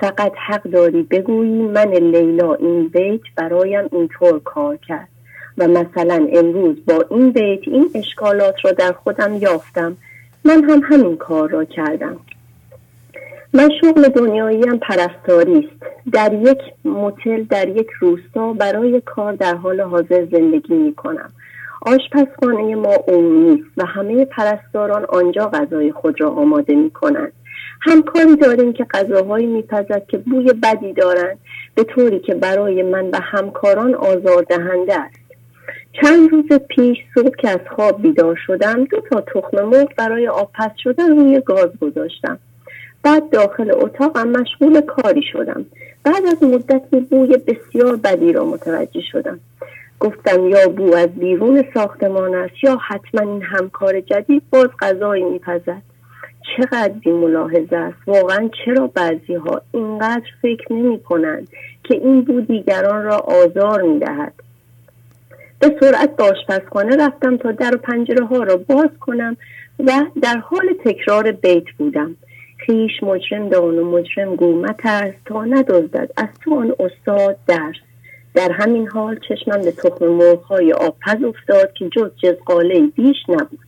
فقط حق داری بگویی من لیلا این بیت برایم اینطور کار کرد. و مثلا امروز با این بیت این اشکالات را در خودم یافتم. من هم همین کار را کردم. من شغل دنیایی هم پرستاری است. در یک موتل در یک روستا برای کار در حال حاضر زندگی می کنم آشپزخانه ما عمومی و همه پرستاران آنجا غذای خود را آماده می کنند همکاری داریم که غذاهایی میپزد که بوی بدی دارند به طوری که برای من و همکاران آزاردهنده است. چند روز پیش صبح که از خواب بیدار شدم دو تا تخم مرغ برای آبپز شدن روی گاز گذاشتم. بعد داخل اتاقم مشغول کاری شدم. بعد از مدتی بوی بسیار بدی را متوجه شدم. گفتم یا بو از بیرون ساختمان است یا حتما این همکار جدید باز غذایی میپزد. چقدر بی ملاحظه است. واقعا چرا بعضی ها اینقدر فکر نمی کنند که این بو دیگران را آزار می دهد به سرعت به آشپزخانه رفتم تا در و پنجره ها را باز کنم و در حال تکرار بیت بودم. خیش مجرم دان و مجرم گومت است تا ندازد از تو آن استاد درس. در همین حال چشمم به تخم مرغهای آبپز افتاد که جز جزقاله بیش نبود.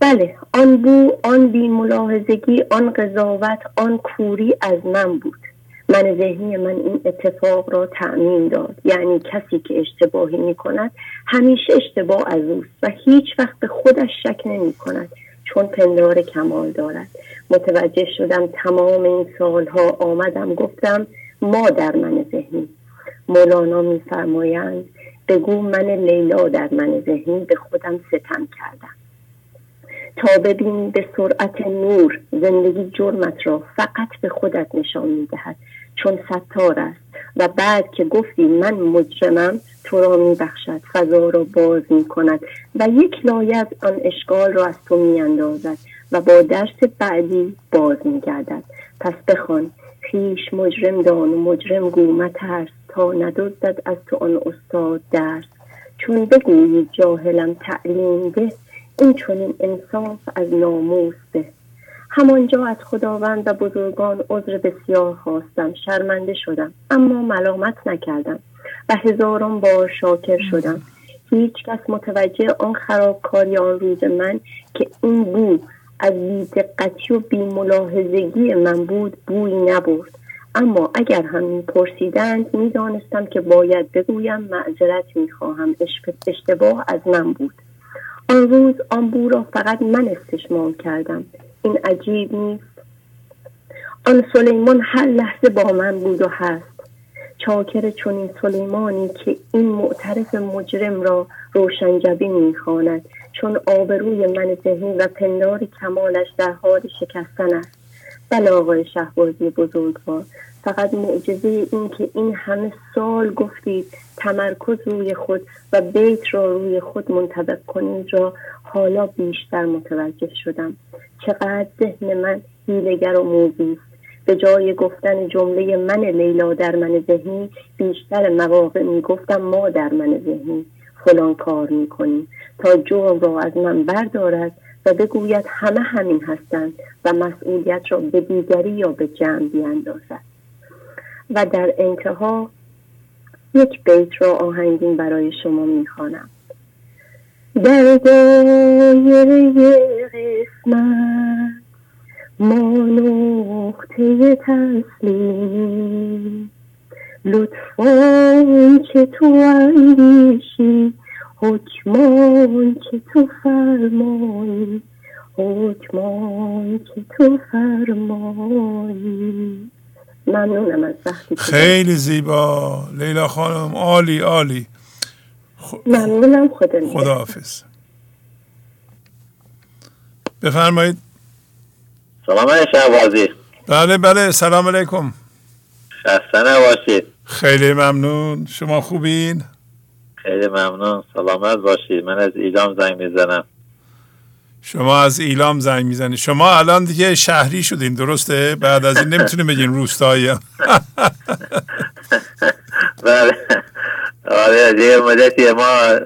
بله آن بو آن بی ملاحظگی آن قضاوت آن کوری از من بود. من ذهنی من این اتفاق را تعمین داد. یعنی کسی که اشتباهی می کند همیشه اشتباه از اوست و هیچ وقت به خودش شک نمی کند چون پندار کمال دارد. متوجه شدم تمام این سالها آمدم گفتم ما در من ذهنی. مولانا میفرمایند بگو من لیلا در من ذهنی به خودم ستم کردم. تا ببین به سرعت نور زندگی جرمت را فقط به خودت نشان می‌دهد. چون ستار است و بعد که گفتی من مجرمم تو را میبخشد فضا را باز می‌کند و یک لایه از آن اشکال را از تو میاندازد و با درس بعدی باز میگردد. پس بخوان خیش مجرم دان و مجرم گو ترس تا ندزدد از تو آن استاد درس. چون بگویی جاهلم تعلیم ده این چنین انصاف از ناموس به. همانجا از خداوند و بزرگان عذر بسیار خواستم شرمنده شدم اما ملامت نکردم. و هزاران بار شاکر شدم. هیچ کس متوجه آن خرابکاری آن روز من که این بو از بیدقتی و بیملاحظگی من بود بوی نبرد. اما اگر هم میپرسیدند می‌دانستم که باید بگویم معذرت می‌خواهم. اشتباه از من بود. آن روز آن بو را فقط من استشمام کردم. این عجیب نیست. آن سلیمان هر لحظه با من بود و هست. چاکر چنین سلیمانی که این معترف مجرم را روشنجبی می‌خواند چون آبروی من ذهنی و پندار کمالش در حال شکستن است. بله آقای شهبازی بزرگوار فقط معجزه این که این همه سال گفتید تمرکز روی خود و بیت را روی خود منطبق کنید را حالا بیشتر متوجه شدم. چقدر ذهن من هیلگر و موزی به جای گفتن جمله من لیلا در من ذهنی بیشتر مواقع می‌گفتم ما در من ذهنی. فلان کار می‌کنیم تا جرم را از من بردارد و بگوید همه همین هستند و مسئولیت را به دیگری یا به جمع بیاندازد. و در انتها یک بیت را آهنگین برای شما می‌خوانم. در دایره قسمت ما نقطه تسلیم. لطفان که تو اندیشی حکمان که تو فرمایی حکمان که تو فرمایی. ممنونم از وقتی خیلی زیبا. لیلا خانم عالی عالی. ممنونم خدا خدا حافظ بفرمایید. سلام شهبازی بله بله سلام علیکم. خسته نباشید خیلی ممنون. شما خوبین؟ خیلی ممنون. سلامت باشید. من از ایلام زنگ می‌زنم. شما از ایلام زنگ می‌زنید. شما الان دیگه شهری شدین درسته؟ بعد از این نمی‌تونیم بگین روستایی. [laughs] بله. آره دیگه مدتی ما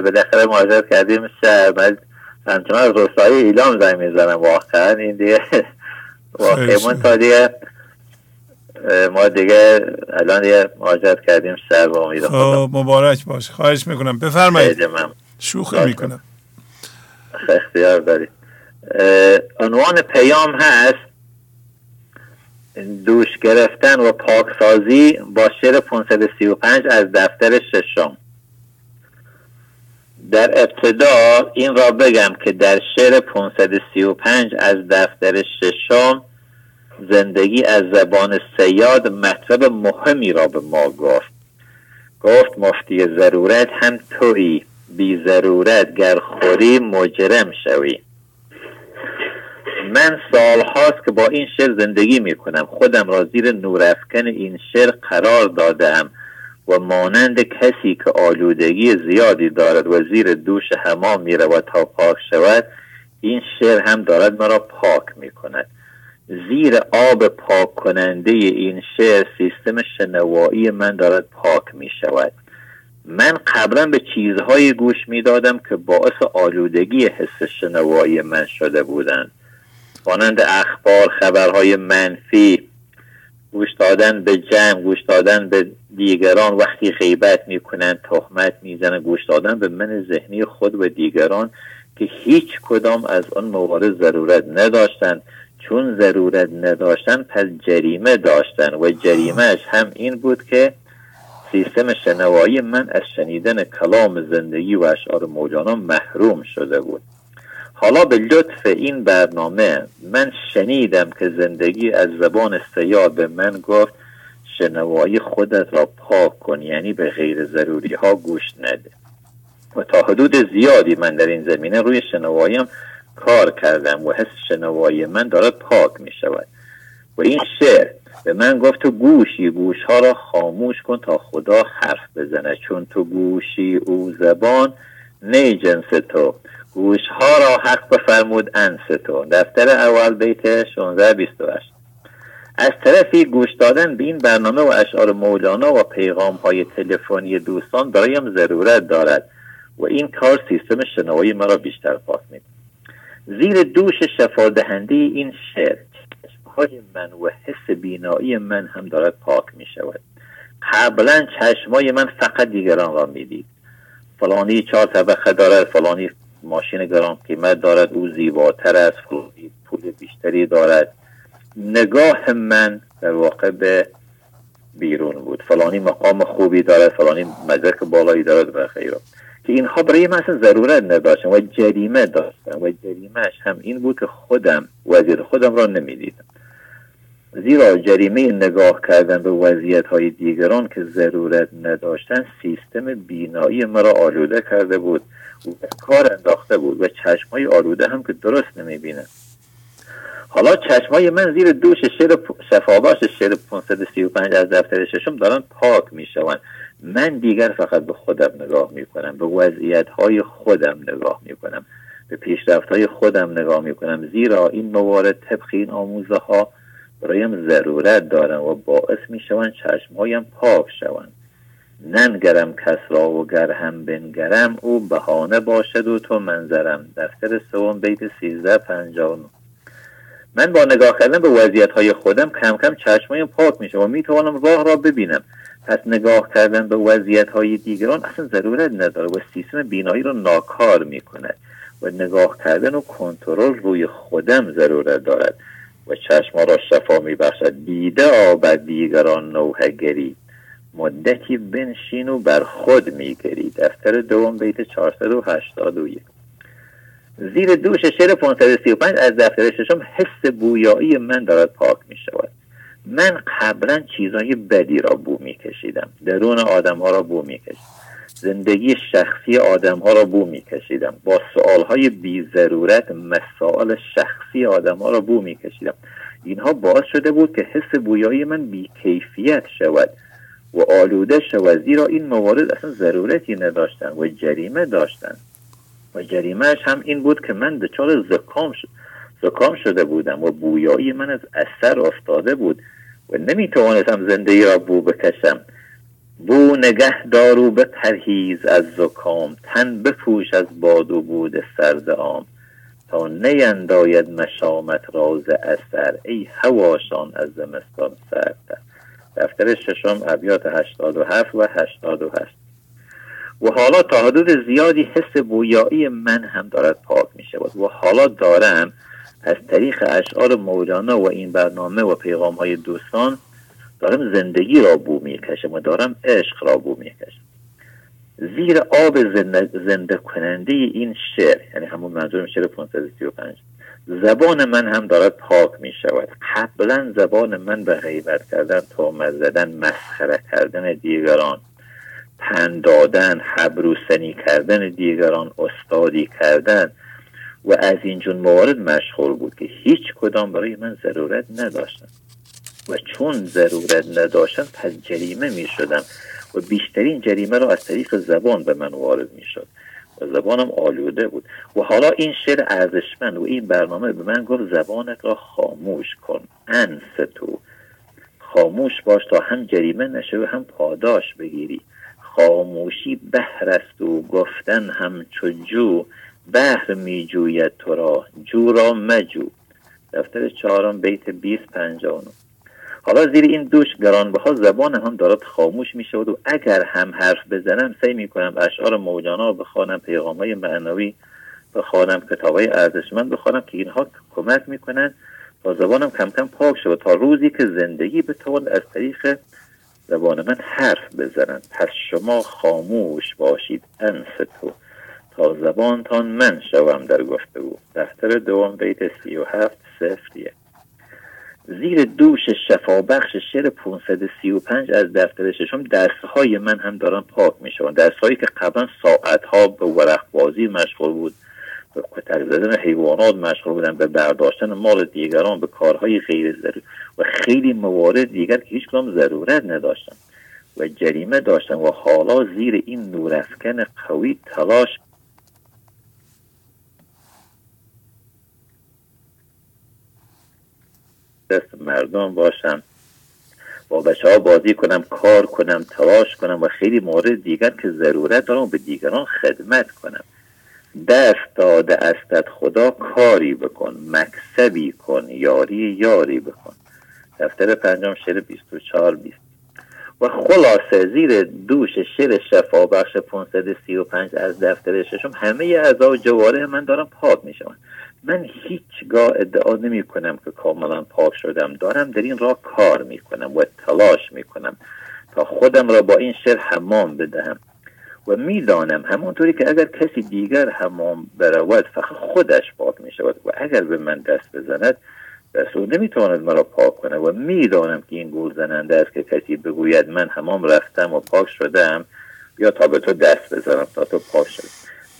بالاخره مهاجرت کردیم شهر. همچنان از روستایی ایلام زنگ می‌زنم. واقعا این دیگه واقعا تا دیگه ما دیگه الان دیگه مهاجرت کردیم سر با امید خب مبارک باش. خواهش می‌کنم. بفرمایید. شوخی می‌کنم. اختیار دارید عنوان پیام هست. دوش گرفتن و پاکسازی با شعر 535 از دفتر ششم. در ابتدا این را بگم که در شعر 535 از دفتر ششم زندگی از زبان سیاد مطلب مهمی را به ما گفت. گفت مفتی ضرورت هم توی بی ضرورت گر خوری مجرم شوی. من سال هاست که با این شعر زندگی می کنم. خودم را زیر نورافکن این شعر قرار دادم و مانند کسی که آلودگی زیادی دارد و زیر دوش حمام می رود تا پاک شود این شعر هم دارد مرا پاک می کند زیر آب پاک کننده این شعر سیستم شنوایی من دارد پاک می شود من قبلا به چیزهای گوش می دادم که باعث آلودگی حس شنوایی من شده بودند. مانند اخبار خبرهای منفی گوش دادن به جمع گوش دادن به دیگران وقتی غیبت می‌کنن تهمت می‌زنن گوش دادن به من ذهنی خود و دیگران که هیچ کدام از آن موارد ضرورت نداشتند چون ضرورت نداشتن پس جریمه داشتن و جریمهش هم این بود که سیستم شنوایی من از شنیدن کلام زندگی و اشعار مولانا محروم شده بود. حالا به لطف این برنامه من شنیدم که زندگی از زبان سیاد به من گفت شنوایی خودت را پاک کن یعنی به غیر ضروری ها گوش نده. و تا حدود زیادی من در این زمینه روی شنواییم کار کردم و حس شنوایی من دارد پاک می شود و این شعر به من گفت تو گوشی گوش ها را خاموش کن تا خدا حرف بزنه. چون تو گوشی او زبان نه جنس تو. گوش ها را حق بفرمود انس تو. دفتر اول بیت 1628 از طرفی گوش دادن به این برنامه و اشعار مولانا و پیغام های تلفنی دوستان برایم ضرورت دارد و این کار سیستم شنوایی مرا بیشتر پاک می زیر دوش شفادهنده این شعر های من و حس بینایی من هم دارد پاک می شود قبلا چشمای من فقط دیگران را می‌دید. فلانی چهار طبقه دارد فلانی ماشین گران قیمت دارد او زیباتر است فلانی پول بیشتری دارد. نگاه من در واقع به بیرون بود. فلانی مقام خوبی دارد فلانی مدرک بالایی دارد و خیره که اینها برای من اصلا ضرورت نداشتن و جریمه داشتن و جریمهش هم این بود که خودم وزیر خودم را نمی‌دیدم. زیرا جریمه نگاه کردن به وضعیت های دیگران که ضرورت نداشتن سیستم بینایی مرا آلوده کرده بود و کار انداخته بود و چشمای آلوده هم که درست نمی‌بینه حالا چشمای من زیر دوش شعر شفاباش شعر 535 از دفتر ششم دارن پاک می‌شوند. من دیگر فقط به خودم نگاه می‌کنم به وضعیت های خودم نگاه می‌کنم به پیشرفت های خودم نگاه می‌کنم. زیرا این موارد طبق این آموزه ها برایم ضرورت دارن و باعث می‌شوند چشمهایم پاک شوند. ننگرم کس را و گر هم بنگرم او بهانه باشد و تو منظرم. دفتر سوم بیت 1359 من با نگاه کردن به وضعیت های خودم کم کم چشمایم پاک میشه و می‌توانم راه را ببینم. پس نگاه کردن به وضعیت های دیگران اصلا ضرورت نداره و سیستم بینایی را ناکار می‌کند و نگاه کردن و کنترل روی خودم ضرورت دارد و چشم را شفا می بخشد دیده بر دیگران نوهگری مدتی بنشین و بر خود میگری. دفتر دوم بیت 481 زیر دوش شعر 535 از دفتر ششم حس بویایی من دارد پاک می شود. من قبلا چیزهای بدی را بو می کشیدم. درون آدم ها را بو می کشیدم. زندگی شخصی آدم ها را بو می کشیدم. با سوال های بی ضرورت مسائل شخصی آدم ها را بو می کشیدم. اینها باعث شده بود که حس بویایی من بی کیفیت شود و آلوده شود. زیرا این موارد اصلا ضرورتی نداشتن و جریمه داشتن و جریمهش هم این بود که من دچار زکام شد زکام شده بودم و بویایی من از اثر افتاده بود و نمی‌توانستم زندگی را بو بکشم. بو نگه دارو به پرهیز از زکام تن بپوش از باد و بود سرد عام تا نینداید مشامت راز اثر ای هواشان از زمستان سردتر دفتر ششم ابیات 87 و 88 و حالا تا حدود زیادی حس بویایی من هم دارد پاک می شود و حالا دارم از طریق اشعار مولانا و این برنامه و پیغام های دوستان دارم زندگی را بو می کشم و دارم عشق را بو می کشم. زیر آب زنده, زنده کننده این شعر یعنی همون منظورم شعر 535 زبان من هم دارد پاک می شود. قبلا زبان من به غیبت کردن تومت زدن مسخره کردن دیگران پند دادن حبروسنی کردن دیگران استادی کردن و از این جون موارد مشغول بود که هیچ کدام برای من ضرورت نداشتن. و چون ضرورت نداشتن پس جریمه می شدم و بیشترین جریمه را از طریق زبان به من وارد می شد. و زبانم آلوده بود. و حالا این شعر ارزشمند و این برنامه به من گفت زبانت را خاموش کن انس تو. خاموش باش تا هم جریمه نشه و هم پاداش بگیری. خاموشی بهر است و گفتن همچو جو بهر می جوید تو را جو را مجو. دفتر چهارم بیت 20 59 حالا زیر این دوش گرانبها زبان هم دارد خاموش می شود و اگر هم حرف بزنم سعی می کنم اشعار مولانا بخوانم پیغام های معنوی بخوانم کتاب های ارزشمند بخوانم که اینها کمک می‌کنن تا زبانم کم کم پاک شود تا روزی که زندگی بتواند از طریق زبان من حرف بزنند. پس شما خاموش باشید انس تو. تا زبانتان من شوم در گفتگو. دفتر دوم بیت سی و هفت صفریه. زیر دوش شفابخش شعر 535 از دفتر ششم درسهای من هم دارن پاک می شوند درسهایی که قبلا ساعتها به ورق بازی مشغول بود. کتک زدن حیوانات مشغول بودن به برداشتن مال دیگران به کارهای غیر ضروری. و خیلی موارد دیگر که هیچ کدام ضرورت نداشتن. و جریمه داشتن و حالا زیر این نورافکن قوی تلاش دست مردم باشم با بچه ها بازی کنم کار کنم تلاش کنم و خیلی مورد دیگر که ضرورت دارم به دیگران خدمت کنم. دست داده استت خدا کاری بکن مکسبی کن یاری یاری بکن. دفتر پنجم شعر 24 20 و خلاصه زیر دوش شعر شفا بخش 535 از دفتر ششم همه اعضا و جواره من دارم پاک می شوند من هیچگاه ادعا نمی کنم که کاملا پاک شدم. دارم در این راه کار می کنم و تلاش می کنم تا خودم را با این شعر حمام بدهم. و می‌دانم همانطوری که اگر کسی دیگر حمام برود فقط خودش پاک می شود و اگر به من دست بزند دست او نمی‌تواند مرا پاک کنه و می‌دانم که این گول زننده است که کسی بگوید من حمام رفتم و پاک شدم یا تا به تو دست بزنم تا تو پاک شد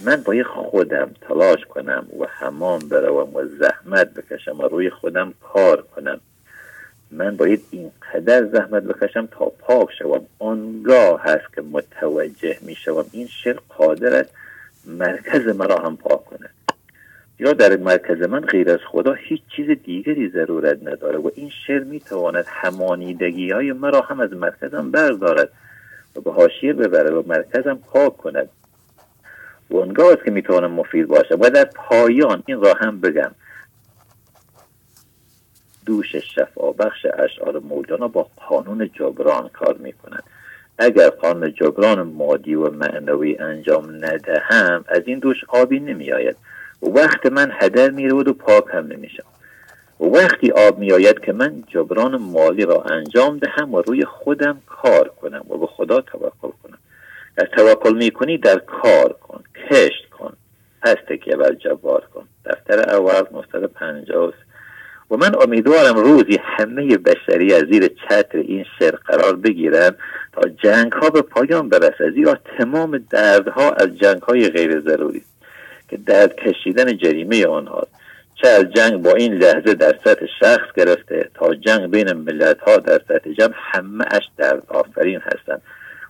من باید خودم تلاش کنم و حمام بروم و زحمت بکشم و روی خودم کار کنم. من باید اینقدر زحمت بکشم تا پاک شوم. آنگاه هست که متوجه می شوم. این شعر قادر است مرکز مرا هم پاک کنه یا در مرکز من غیر از خدا هیچ چیز دیگری ضرورت نداره و این شعر می تواند همانیدگی های مرا هم از مرکزم بردارد و به حاشیه ببره و مرکزم پاک کند. و اونگاه است که می‌توانم مفید باشه و در پایان این را هم بگم. دوش شفا بخش اشعار مولانا با قانون جبران کار می‌کنند اگر قانون جبران مادی و معنوی انجام ندهم از این دوش آبی نمیآید. وقت من هدر می‌رود و پاک هم نمیشم. وقتی آب میآید که من جبران مالی را انجام دهم و روی خودم کار کنم و به خدا توکل کنم. در توکل می‌کنی در کار کن کشت کن پس تکیه بر جبار کن. دفتر اول مستد پنجاه و من امیدوارم روزی همه بشری از زیر چتر این شر قرار بگیرن تا جنگ ها به پایان برسه زیرا تمام دردها از جنگ های غیر ضروری که درد کشیدن جریمه آنها چه از جنگ با این لحظه در سطح شخص گرفته تا جنگ بین ملت ها در سطح جمع همه اش درد آفرین هستند.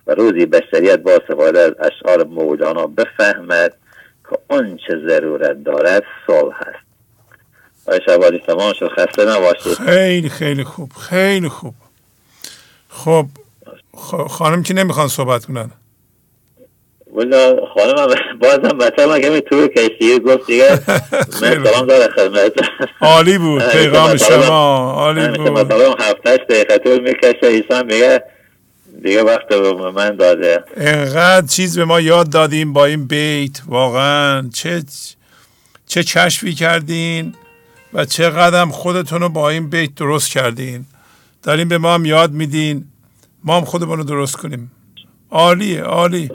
و روزی بشریت با استفاده از اشعار مولانا بفهمد که آنچه ضرورت دارد صلح هست آقای تمام شد. خسته نباشید. خیلی خیلی خوب خیلی خوب. خب خانم که نمی‌خوان صحبت کنن. ولی خانم بازم بطر مگه می تو کشیه گفت دیگه. [laughs] من سلام داره خدمت. عالی بود پیغام شما. عالی بود. مثلا هفتش دقیقه طول می‌کشه ایسان میگه دیگه وقت به من داده. اینقدر چیز به ما یاد دادیم با این بیت واقعا. چه چه کشفی کردین؟ و چقدر خودتون رو با این بیت درست کردین. دارین به ما هم یاد میدین. ما هم خودمون رو درست کنیم. عالیه عالی.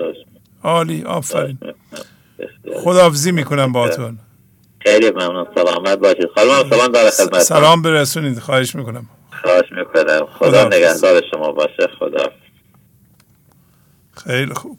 عالی آفرین. خداحافظی می‌کنم باتون خیلی ممنون. سلامت باشید. خانم سلام داره خدمت سلام برسونید. خواهش می‌کنم. خواهش می‌کنم. خدا نگهدار شما باشه. خدا خیلی خوب.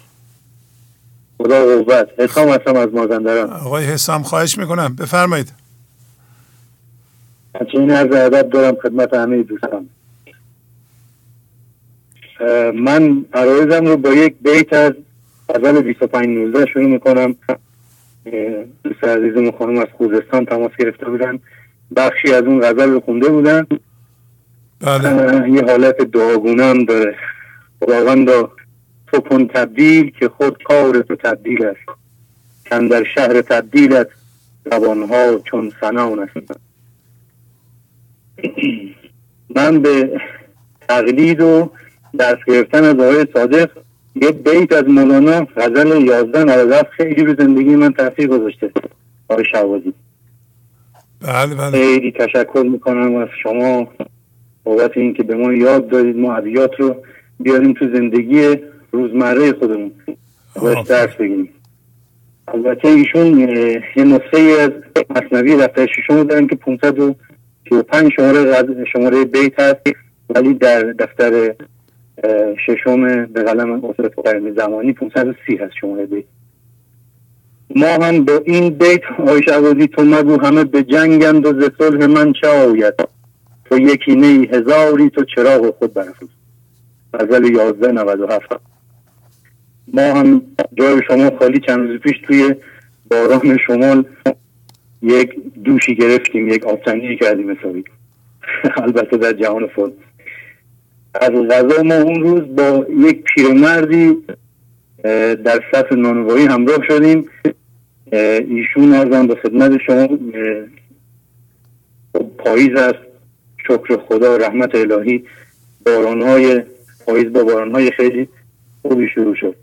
خدا قوت. حسام هستم از مازندران. آقای حسام خواهش می‌کنم. بفرمایید. این عرض ادب دارم خدمت همه دوستان. من عرایزم رو با یک بیت از غزل 25 شروع می‌کنم. دوست عزیزم خانم از خوزستان تماس گرفته بودن. بخشی از اون غزل رو خونده بودن. بله. یه حالت دعاگونه هم داره خداوندا تو کن تبدیل که خود کار تو تبدیل است. کن در شهر تبدیلت زبانها چون سنان است من به تقلید و درس گرفتن از آقای صادق یه بیت از مولانا غزل یازده نوزد خیلی رو زندگی من تاثیر گذاشته. آقای شعبازی بله بله. خیلی تشکر می‌کنم از شما. بابت اینکه به ما یاد دادید ما ادبیات رو بیاریم تو زندگی روزمره خودمون. باش درس بگیریم البته ایشون یه نسخه از مصنوی دفتر ششم دارن که 535 شماره شماره بیت هست ولی در دفتر ششم به قلم استاد قرمی زمانی 530 هست شماره بیت. ما هم با این بیت آیش عوضی تو مگو همه به جنگند و ز صلح من چه آید؟ تو یکی نی هزاری تو چراغ خود برفروز غزل 1197 ما هم جای شما خالی چند روز پیش توی باران شمال یک دوشی گرفتیم یک آبتنی کردیم حسابی. [laughs] البته در جهان فوت از غذا ما اون روز با یک پیرمردی در صف نانوایی همراه شدیم. ایشون ارزم به خدمت شما پاییز است. شکر خدا رحمت الهی. بارانهای پاییز با بارانهای خیلی خوبی شروع شد.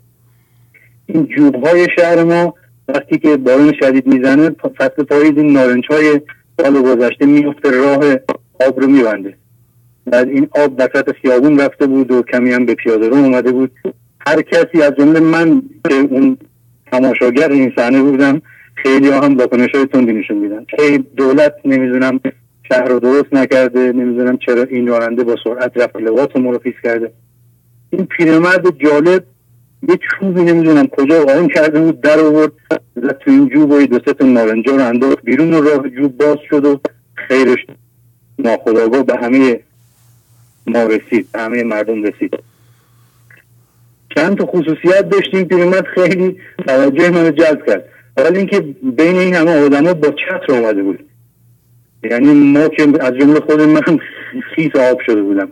این جوب های شهر ما وقتی که باران شدید می‌زنه فصل پاییز این نارنج های سال گذشته میفته راه آب رو میبنده. بعد این آب وسط خیابون رفته بود و کمی هم به پیاده رو اومده بود. هر کسی از جمله من که اون تماشاگر این صحنه بودم خیلی ها هم واکنش های تندی نشون میدن. خیلی دولت نمی‌دونم شهر رو درست نکرده نمی‌دونم چرا این راننده با سرعت رفت ما رو کرده. این پیرمرد جالب یه چوبی نمی‌دونم کجا قایم کرده بود در آورد. زد تو این جوب و دو سه نارنجا رو انداخت بیرون راه جوب باز شد و خیرش ناخداگاه به همه ما رسید به همه مردم رسید. چند تا خصوصیت داشتیم پیرمرد خیلی توجه منو جلب کرد. ولی اینکه بین این همه آدما با چتر اومده بود. یعنی ما که از جمله خود من خیس آب شده بودم.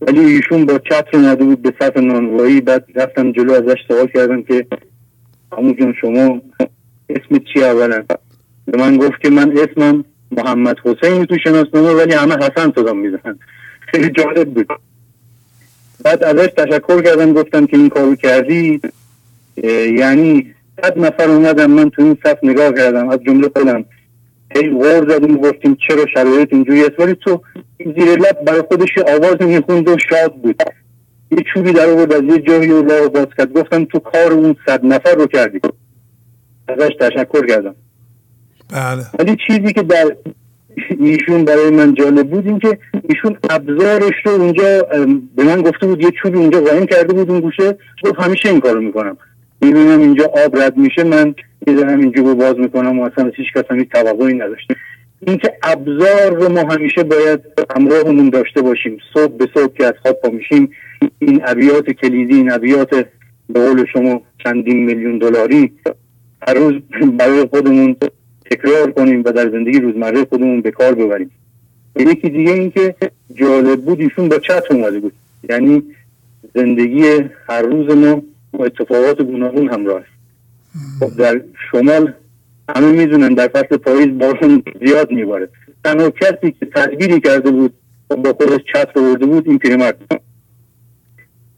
ولی ایشون با چتر اومده بود به سطح نانوایی بعد رفتم جلو ازش سوال کردم که همون جون شما اسم چی اولا؟ به من گفت که من اسمم محمد حسین تو شناسنامه ولی همه حسن صدا می‌زنن. خیلی جالب بود. بعد ازش تشکر کردم گفتم که این کارو کردی. یعنی صد نفر اومدم من تو این صف نگاه کردم. از جمله خودم. هی غور زدیم گفتیم چرا شرایط اینجوری است؟ ولی تو زیر لب برای خودش آواز می‌خوند و شاد بود. یه چوبی در آورد از یه جایی و لا باز کرد. گفتم تو کار اون صد نفر رو کردی. ازش تشکر کردم. بله. ولی چیزی که در ایشون برای من جالب بود این که ایشون ابزارش رو اونجا به من گفته بود یه چوبی اونجا قایم کرده بود اون گوشه. گفت همیشه این کارو می‌کنم. می‌بینم اینجا آب رد میشه من می‌زنم اینجا رو باز می‌کنم و اصلا هیچ کس هیچ توقعی نداشته. اینکه ابزار رو ما همیشه باید همراهمون داشته باشیم صبح به صبح که از خواب پا میشیم این ابیات کلیدی این ابیات به قول شما چندین میلیون دلاری هر روز برای خودمون تکرار کنیم و در زندگی روزمره خودمون به کار ببریم. یکی دیگه این که جالب بود ایشون با چت اومده بود. یعنی زندگی هر روز ما با اتفاقات گوناگون همراه است. خب در شمال همه می‌دونن در فصل پاییز بارون زیاد میباره. تنها کسی که تدبیری کرده بود و با خودش چتر ورده بود این پیرمرد.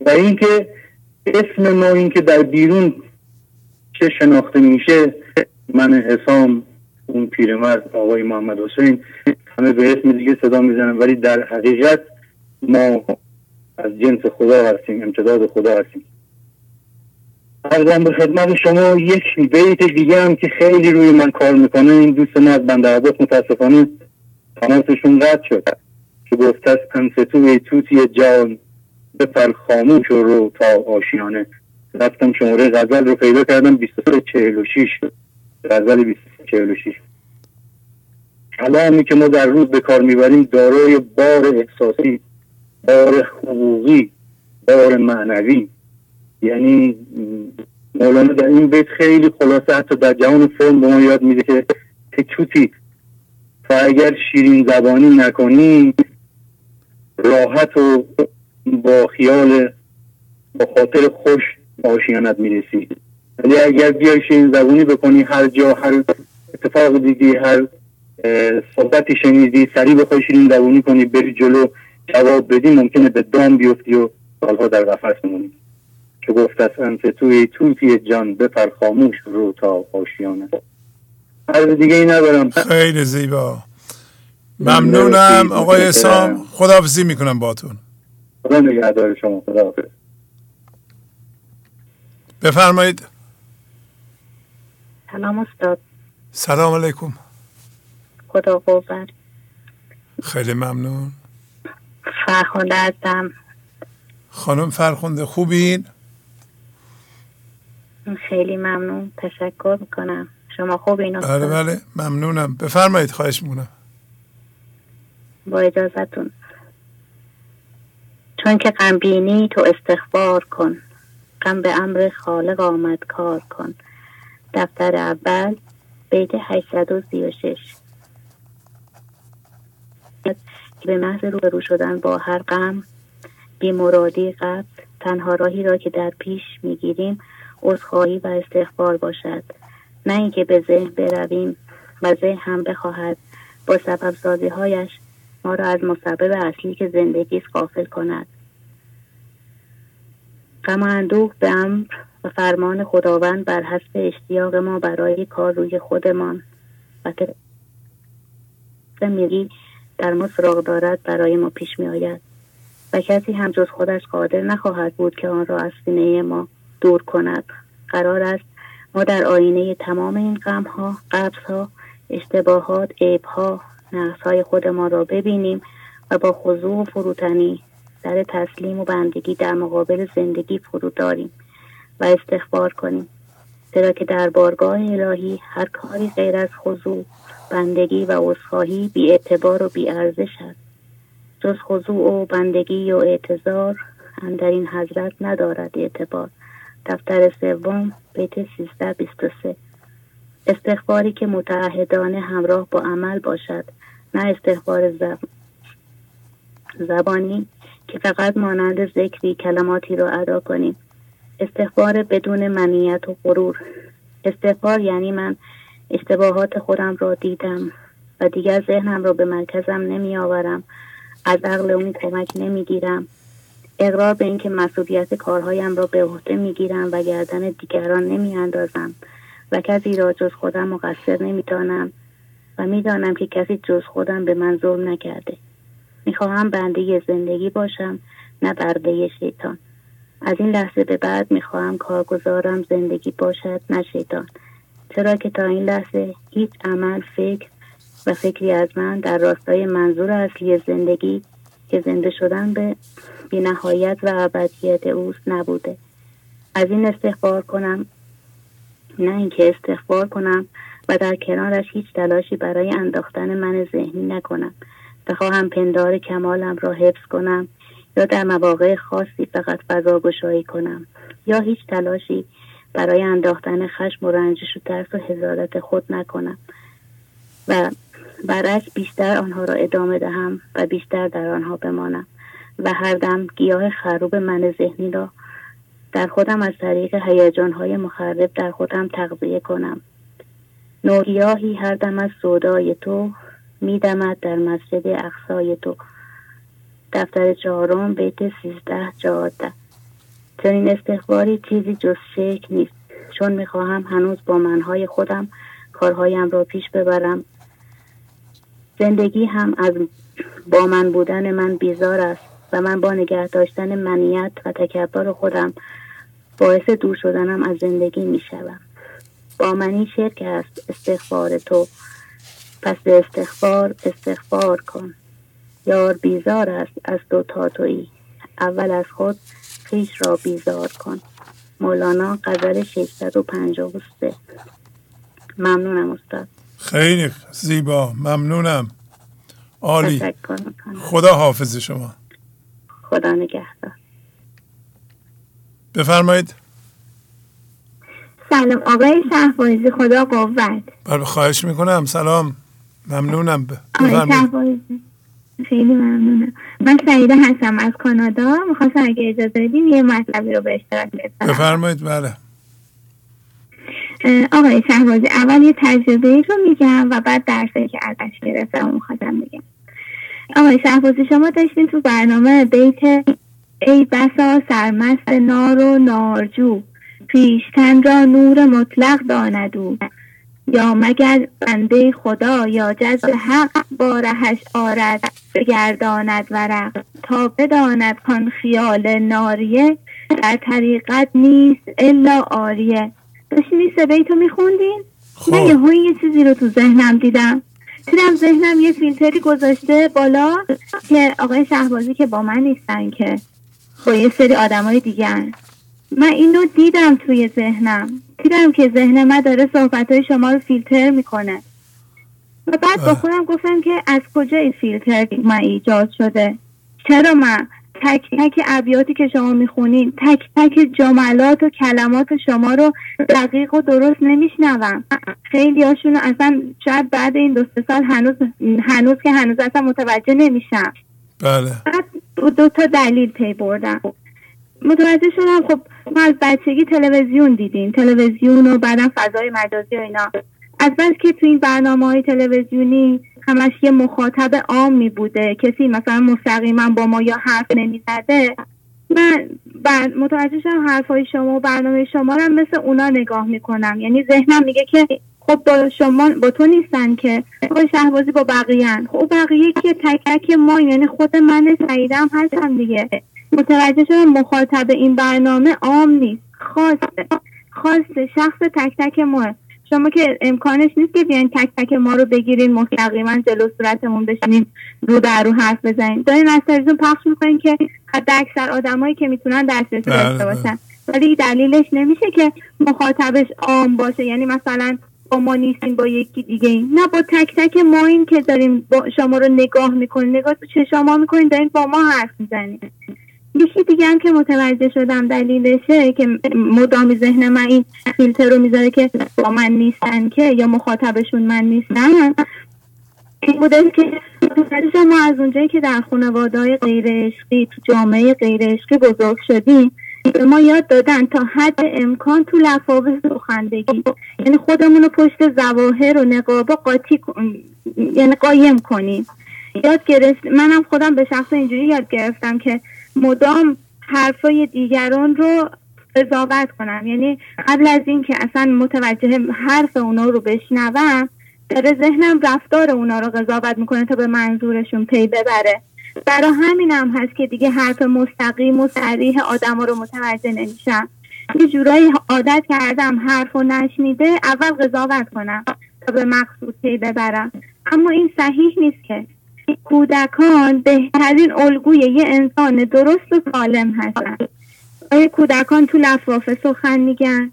و اینکه اسم ما این که در بیرون چه شناخته میشه من حسام اون پیرمرد آقای محمد حسین همه به اسم دیگه صدا می‌زنن ولی در حقیقت ما از جنس خدا هستیم امتداد خدا هستیم. ارزم به خدمت شما یک بیت دیگه هم که خیلی روی من کار می‌کنه. این دوست ما از بندر متاسفانه تماسشون قطع شد. که گفته است انستو توتی جان بپر خاموش رو تا آشیانه. رفتم شماره غزل رو پیدا کردم 2346 غزل 2346 کلامی که ما در روز به کار می‌بریم دارای بار احساسی بار حقوقی بار معنوی. یعنی مولانا در این بیت خیلی خلاصه حتی در جهان فرم به ما یاد میده که تکوتی و اگر شیرین زبانی نکنی راحت و با خیال با خاطر خوش آشیانت می‌رسی. ولی اگر بیای شیرین زبانی بکنی هر جا هر اتفاق دیدی هر صحبتی شنیدی سریع بخوای شیرین زبانی کنی بری جلو جواب بدی ممکنه به دام بیفتی و سالها در قفص بمونی که گفت از انت توی توتی جان بپر خاموش رو تا آشیانه. هر دیگه ای ندارم. خیلی زیبا. ممنونم. آقای اسام خداحافظی می‌کنم باتون خدا نگهدار شما خداحافظ. بفرمایید. سلام استاد. سلام علیکم. خدا قوت. خیلی ممنون. فرخونده هستم. خانم فرخونده خوبین؟ خیلی ممنون. تشکر می‌کنم. شما خوبین بله بله. ممنونم. بفرمایید. خواهش می‌کنم با اجازتون چون که غمبینی تو استخبار کن. غم به امر خالق آمد کار کن. دفتر اول بیت 836 که به محض روبرو شدن با هر غم بیمرادی قبل تنها راهی را که در پیش می‌گیریم عذرخواهی و استغفار باشد. نه اینکه به ذهن برویم و ذهن هم بخواهد با سبب سازی هایش ما را از مسبب اصلی که زندگی قافل کند. غم اندوه به امر و فرمان خداوند بر حسب اشتیاق ما برای کار روی خودمان و که میگی در ما سراغ دارد برای ما پیش می آید و کسی هم جز خودش قادر نخواهد بود که آن را از سینه ما دور کند. قرار است ما در آینه تمام این غم ها قبض ها اشتباهات نقص های خودمان را ببینیم و با خضوع و فروتنی در تسلیم و بندگی در مقابل زندگی فرود داریم و استخبار کنیم. چرا که در بارگاه الهی هر کاری غیر از خضوع بندگی و عذرخواهی بی اعتبار و بی ارزش است. جز خضوع و بندگی و اعتظار هم در این حضرت ندارد اعتبار. دفتر سوم بیت 1323 استخباری که متعهدانه همراه با عمل باشد نه استخبار زب... زبانی که فقط مانند ذکری کلماتی را ادا کنیم. استخبار بدون منیت و غرور. استخبار یعنی من اشتباهات خودم را دیدم و دیگر ذهنم را به مرکزم نمی آورم از عقل اون کمک نمی گیرم اقرار به اینکه مسئولیت کارهایم را به عهده می گیرم و گردن دیگران نمی اندازم و کسی را جز خودم مقصر نمی دانم و می‌دانم که کسی جز خودم به من ظلم نکرده. می‌خواهم بنده زندگی باشم نه برده شیطان. از این لحظه به بعد می‌خواهم کارگزارم زندگی باشد نه شیطان. چرا که تا این لحظه هیچ عمل فکر و فکری از من در راستای منظور اصلی زندگی که زنده شدن به بینهایت و ابدیت اوست نبوده. از این استخبار کنم نه اینکه استخبار کنم و در کنارش هیچ تلاشی برای انداختن من ذهنی نکنم. بخواهم پندار کمالم را حفظ کنم یا در مواقع خاصی فقط فضا گشایی کنم یا هیچ تلاشی برای انداختن خشم و رنجش و ترس و هزارت خود نکنم و برعکس بیشتر آنها را ادامه دهم و بیشتر در آنها بمانم. و هر دم گیاه خروب من ذهنی را در خودم از طریق هیجانهای مخرب در خودم تغذیه کنم. نوگیاهی هر دم از سودای تو میدمد در مسجد اقصای تو. دفتر چهارم بیت سیزده جاده چنین استخباری چیزی جز شک نیست چون می‌خواهم هنوز با منهای خودم کارهایم را پیش ببرم. زندگی هم از با من بودن من بیزار است. و من با نگه داشتن منیت و تکبر خودم باعث دور شدنم از زندگی می شدم. با منی شرک است. استغفار تو. پس به استغفار استغفار کن. یار بیزار است از دو تا تویی. اول از خود خیش را بیزار کن. مولانا غزل 653 ممنونم استاد. خیلی زیبا. ممنونم. عالی. خدا حافظ شما. خدا نگهدار. بفرمایید. سلام آقای شهبازی خدا قوت. بله خواهش می‌کنم. سلام. ممنونم. آقای خیلی ممنونم. من سعیده هستم از کانادا. می‌خواستم اگه اجازه بدیم یه مطلبی رو به اشتراک بذارم. بفرمایید بله. آقای شهبازی اول یه تجربه رو میگم و بعد درسی که ازش گرفتم می‌خواستم بگم. آقای شهبازی شما داشتین تو برنامه بیت ای بسا سرمست نار و نارجو. پیشتن را نور مطلق داندو یا مگر بنده خدا یا جذب حق با رهش آرد بگرداند ورق. تا بداند کان خیال ناریه در طریقت نیست الا آریه. داشتین این سه بیتو میخوندین؟ من یه یه چیزی رو تو ذهنم دیدم. دیدم ذهنم یه فیلتری گذاشته بالا که آقای شهبازی که با من نیستن که. با یه سری آدمای دیگه من اینو دیدم توی ذهنم. دیدم که ذهن من داره صحبت های شما رو فیلتر می‌کنه. و بعد با خودم گفتم که از کجا این فیلتر من ایجاد شده؟ چرا من تک تک ابیاتی که شما می‌خونین تک تک جملات و کلمات شما رو دقیق و درست نمیشنوم. خیلی هاشون اصلا شاید بعد این دو سال هنوز هنوز که هنوز اصلا متوجه نمیشم. بله. دو تا دلیل پی بردم. متوجه شدم خب ما از بچگی تلویزیون دیدیم. تلویزیون و بعدا فضای مجازی و اینا. از بس که تو این برنامه های تلویزیونی همش یه مخاطب عام می بوده. کسی مثلا مستقیما با ما یا حرف نمی زده. من بعد متوجه شدم حرفای شما و برنامه شما رو مثل اونا نگاه می‌کنم یعنی ذهنم میگه که خب با شما با تو نیستن که. آقای شهبازی با بقیه خب بقیه که تک تک ما یعنی خود من سعیدم هستم دیگه. متوجه شدم مخاطب این برنامه عام نیست. خاصه خاصه شخص تک تک ما شما که امکانش نیست که بیاین تک تک ما رو بگیرین مستقیما جلو صورتمون بشینین رو در رو حرف بزنین. دارین از تلویزیون پخش می‌کنین که حد اکثر آدمایی که می‌تونن دسترسی داشته باشن. ولی دلیلش نمیشه که مخاطبش عام باشه. یعنی مثلا با ما نیستیم با یکی دیگه این نه با تک تک ما این که داریم با شما رو نگاه می‌کنیم. نگاه تو چشما می‌کنیم داریم با ما حرف می‌زنیم یکی دیگه هم که متوجه شدم دلیلشه که مدام ذهن من این فیلتر رو می‌ذاره که با من نیستن که یا مخاطبشون من نیستن. این بوده که ما از اونجایی که در خانواده های غیر عشقی تو جامعه غیر عشقی بزرگ شدیم به ما یاد دادن تا حد امکان تو لفاظ سخندگی. یعنی خودمون رو پشت زواهر و نقابه قاطی یعنی قایم کنیم. یاد گرفت منم خودم به شخص اینجوری یاد گرفتم که مدام حرفای دیگران رو قضاوت کنم. یعنی قبل از اینکه اصلا متوجه حرف اونا رو بشنوم داره ذهنم رفتار اونا رو قضاوت می‌کنه تا به منظورشون پی ببره. برا همین هم هست که دیگه حرف مستقیم و صریح آدم رو متوجه نمیشم. یه جورایی عادت کردم حرف و نشنیده اول قضاوت کنم تا به مقصود پی ببرم. اما این صحیح نیست که کودکان بهترین الگوی یه انسان درست و سالم هستن. آیا کودکان تو لفافه سخن میگن؟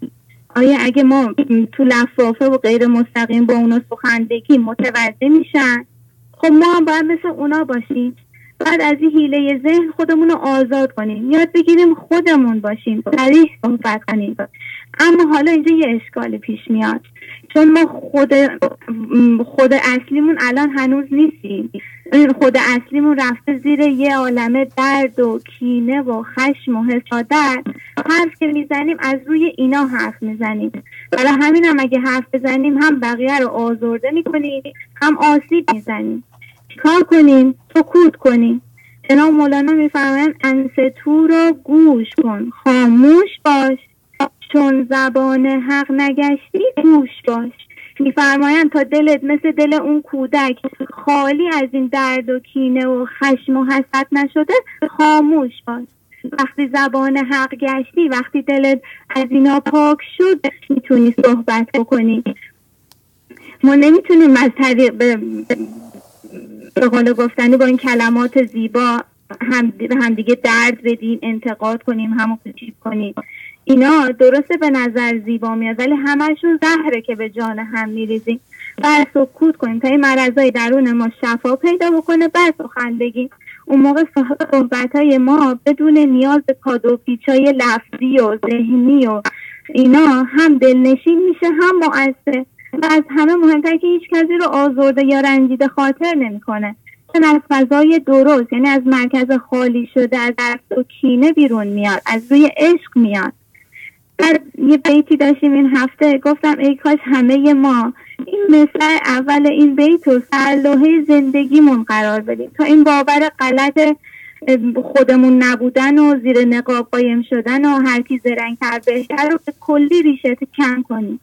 آیا اگه ما تو لفافه و غیر مستقیم با اونا سخن بگیم متوجه میشن؟ خب ما هم باید مثل اونا باشیم. بعد از این حیله ذهن خودمون رو آزاد کنیم. یاد بگیریم خودمون باشیم. سریح صحبت کنیم. اما حالا اینجا یه اشکالی پیش میاد. چون ما خود خود اصلیمون الان هنوز نیستیم. خود اصلیمون رفته زیر یه عالمه درد و کینه و خشم و حسادت. حرف که می‌زنیم از روی اینا حرف می‌زنیم. برای همین هم اگه حرف بزنیم هم بقیه رو آزرده می‌کنیم هم آسیب می‌زنیم. کار کنیم؟ سکوت کنیم. جناب مولانا میفرمایند انستو رو گوش کن. خاموش باش. چون زبان حق نگشتی گوش باش. میفرمایند تا دلت مثل دل اون کودک خالی از این درد و کینه و خشم و حسد نشده خاموش باش. وقتی زبان حق گشتی وقتی دلت از اینا پاک شد می‌تونی صحبت بکنی. ما نمی‌تونیم از طریق به, قول گفتنی با این کلمات زیبا هم همدیگه درد بدیم انتقاد کنیم همو کوچیک کنیم. اینا درسته به نظر زیبا میاد ولی همشون زهره که به جان هم میریزیم. بعد سکوت کنیم تا این مرضای درون ما شفا پیدا بکنه بعد سخن بگیم اون موقع صحبت های ما بدون نیاز به کادو پیچای لفظی و ذهنی و اینا هم دلنشین میشه هم مؤثر. و از همه مهمتر که هیچ کسی رو آزرده یا رنجیده خاطر نمی‌کنه. چون از فضای درست یعنی از مرکز خالی شده از درد و کینه بیرون میاد از روی عشق میاد. بعد یه بیتی داشتیم این هفته گفتم ای کاش همه ما این مثل اول این بیت رو سرلوحه زندگیمون قرار بدیم. تا این باور غلط خودمون نبودن و زیر نقاب قایم شدن و هر کی زرنگتر بهتر رو به کلی ریشه کم کنیم.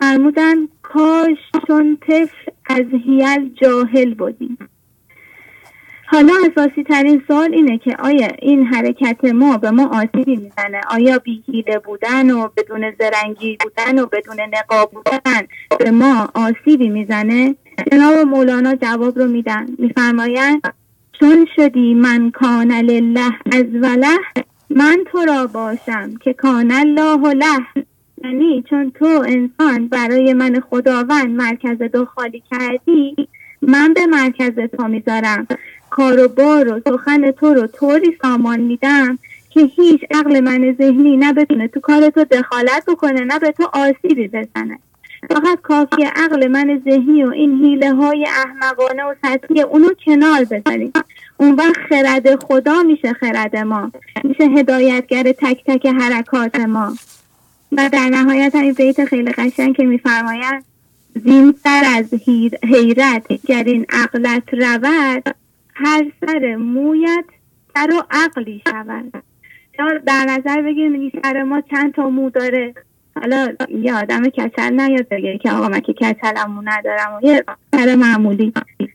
فرمودن کاش چون طفل از هیل جاهل بودیم. حالا اساسی ترین سوال اینه که آیا این حرکت ما به ما آسیبی می‌زنه؟ آیا بیهیله بودن و بدون زرنگی بودن و بدون نقاب بودن به ما آسیبی می‌زنه؟ جناب مولانا جواب رو میدن. میفرمایند چون شدی من کان لله از وله من تو را باشم که کان الله له یعنی چون تو انسان برای من خداوند مرکز دو خالی کردی من به مرکز تو می‌ذارم. کار و بار و سخن تو رو طوری سامان میدم که هیچ عقل من ذهنی نه بتونه تو کار تو دخالت بکنه نه به تو آسیبی بزنه. فقط کافی عقل من ذهنی و این حیله های احمقانه و سطحی اونو کنار بذاریم. اون وقت خرد خدا میشه خرد ما. میشه هدایتگر تک تک حرکات ما. و در نهایت این بیت خیلی قشنگ که میفرمایند زین سر از حیرت گر این عقلت رود هر سر مویت سر و عقلی شود در نظر بگیریم سر ما چند تا مو داره؟ حالا یه آدم کچل نیاد بگه که آقا من که کچلمو ندارم و یه سر معمولی.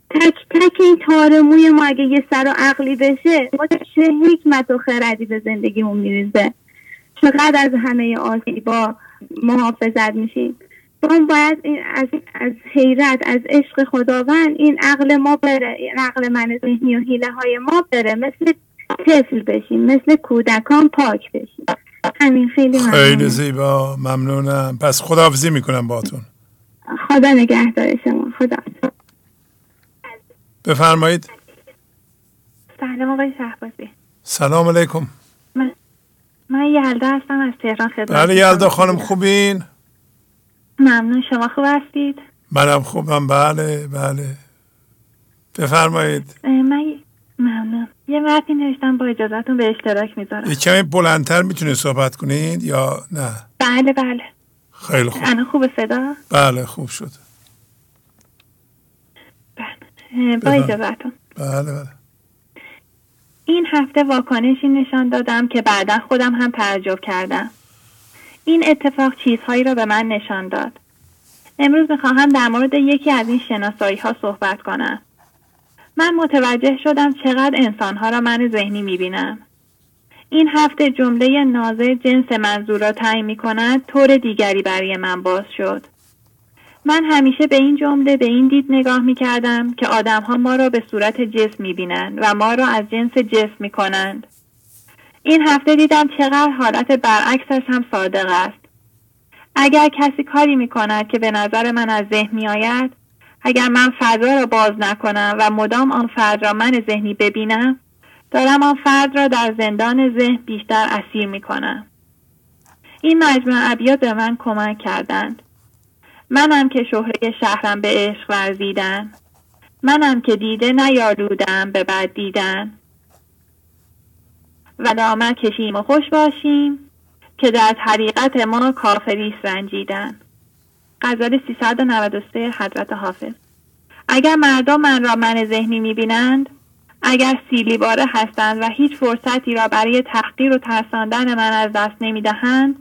تک تک این تار موی ما اگه یه سر و عقلی بشه ما چه حکمت و خردی به زندگیمون میریزه؟ چقدر از همه آسیبا محافظت میشیم؟ ما باید این از, از حیرت از عشق خداوند این عقل ما بره این عقل من ذهنی و حیله های ما بره مثل طفل بشیم مثل کودکان پاک بشیم. همین خیلی ممنون. خیلی زیبا ممنونم. پس خداحافظی می‌کنم باتون خدا نگهدار شما خدا. بفرمایید. سلام آقای شهبازی. سلام علیکم. من, من یلدا هستم از تهران خدمت بله یلدا خانم خوبین؟ ممنون شما خوب هستید؟ منم خوبم بله بله. بفرمایید. من ممنون. یه متنی نوشتم با اجازهتون به اشتراک می‌ذارم. یه کمی بلندتر می‌تونید صحبت کنید یا نه؟ بله بله. خیلی خوب. الان خوب صدا؟ بله خوب شد. بله. با اجازهتون. بله بله. این هفته واکنشی نشان دادم که بعدا خودم هم تعجب کردم. این اتفاق چیزهایی را به من نشان داد. امروز می‌خواهم در مورد یکی از این شناسایی ها صحبت کنم. من متوجه شدم چقدر انسانها را من ذهنی می‌بینم. این هفته جمله نازه جنس منظور را تعیین می کند طور دیگری برای من باز شد. من همیشه به این جمله به این دید نگاه می کردم که آدم ها ما را به صورت جسم می بینند و ما را از جنس جسم می کنند. این هفته دیدم چقدر حالت برعکسش هم صادق است. اگر کسی کاری می کند که به نظر من از ذهن می آید اگر من فضا را باز نکنم و مدام آن فرد را من ذهنی ببینم دارم آن فرد را در زندان ذهن بیشتر اسیر می کنم. این مجموع ابیات به من کمک کردند. منم که شهره شهرم به عشق ورزیدن. منم که دیده نیالودم به بد دیدن. و دامن کشیم و خوش باشیم که در طریقت ما کافری رنجیدن. غزل 393 حضرت حافظ. اگر مردم من را من ذهنی می‌بینند اگر سیلی باره هستند و هیچ فرصتی را برای تحقیر و ترساندن من از دست نمی‌دهند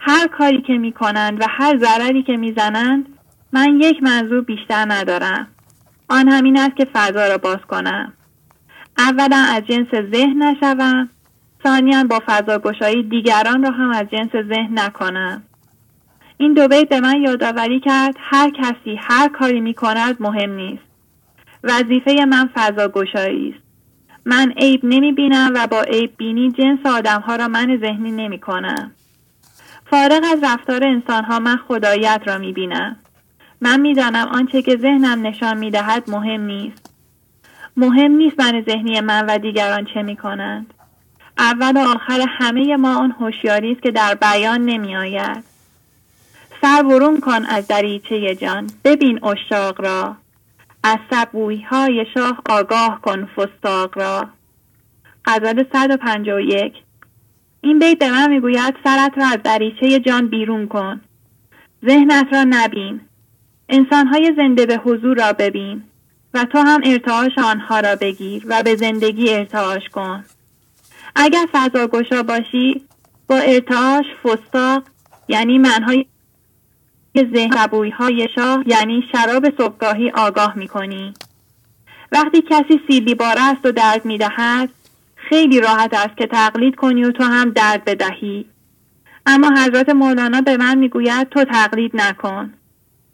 هر کاری که می‌کنند و هر ضرری که می‌زنند من یک منظور بیشتر ندارم. آن همین است که فضا را باز کنم. اولا از جنس ذهن نشوم. ثانیا با فضا گشایی دیگران را هم از جنس ذهن نکنم. این دو بیت به من یادآوری کرد هر کسی هر کاری می کند مهم نیست. وظیفه من فضا گشایی است. من عیب نمی بینم و با عیب بینی جنس آدم ها را من ذهنی نمی کنم فارغ از رفتار انسان ها من خدایت را می بینم من می‌دانم آنچه که ذهنم نشان می دهد مهم نیست. مهم نیست من ذهنی من و دیگران چه می کنند اول و آخر همه ما آن هوشیاری است که در بیان نمی آید. سر برون کن از دریچه جان ببین اشاق را. از سبوی های شاه آگاه کن فستاق را. غزل 151 این بیت به من می‌گوید سرت را از دریچه جان بیرون کن. ذهنت را نبین. انسانهای زنده به حضور را ببین. و تو هم ارتعاش آنها را بگیر و به زندگی ارتعاش کن. اگر فضاگشا باشی با ارتعاش فستاق یعنی منهای ذهن های شاه یعنی شراب صبحگاهی آگاه می کنی. وقتی کسی سیلی باره است و درد می دهد خیلی راحت است که تقلید کنی و تو هم درد بدهی. اما حضرت مولانا به من می‌گوید تو تقلید نکن.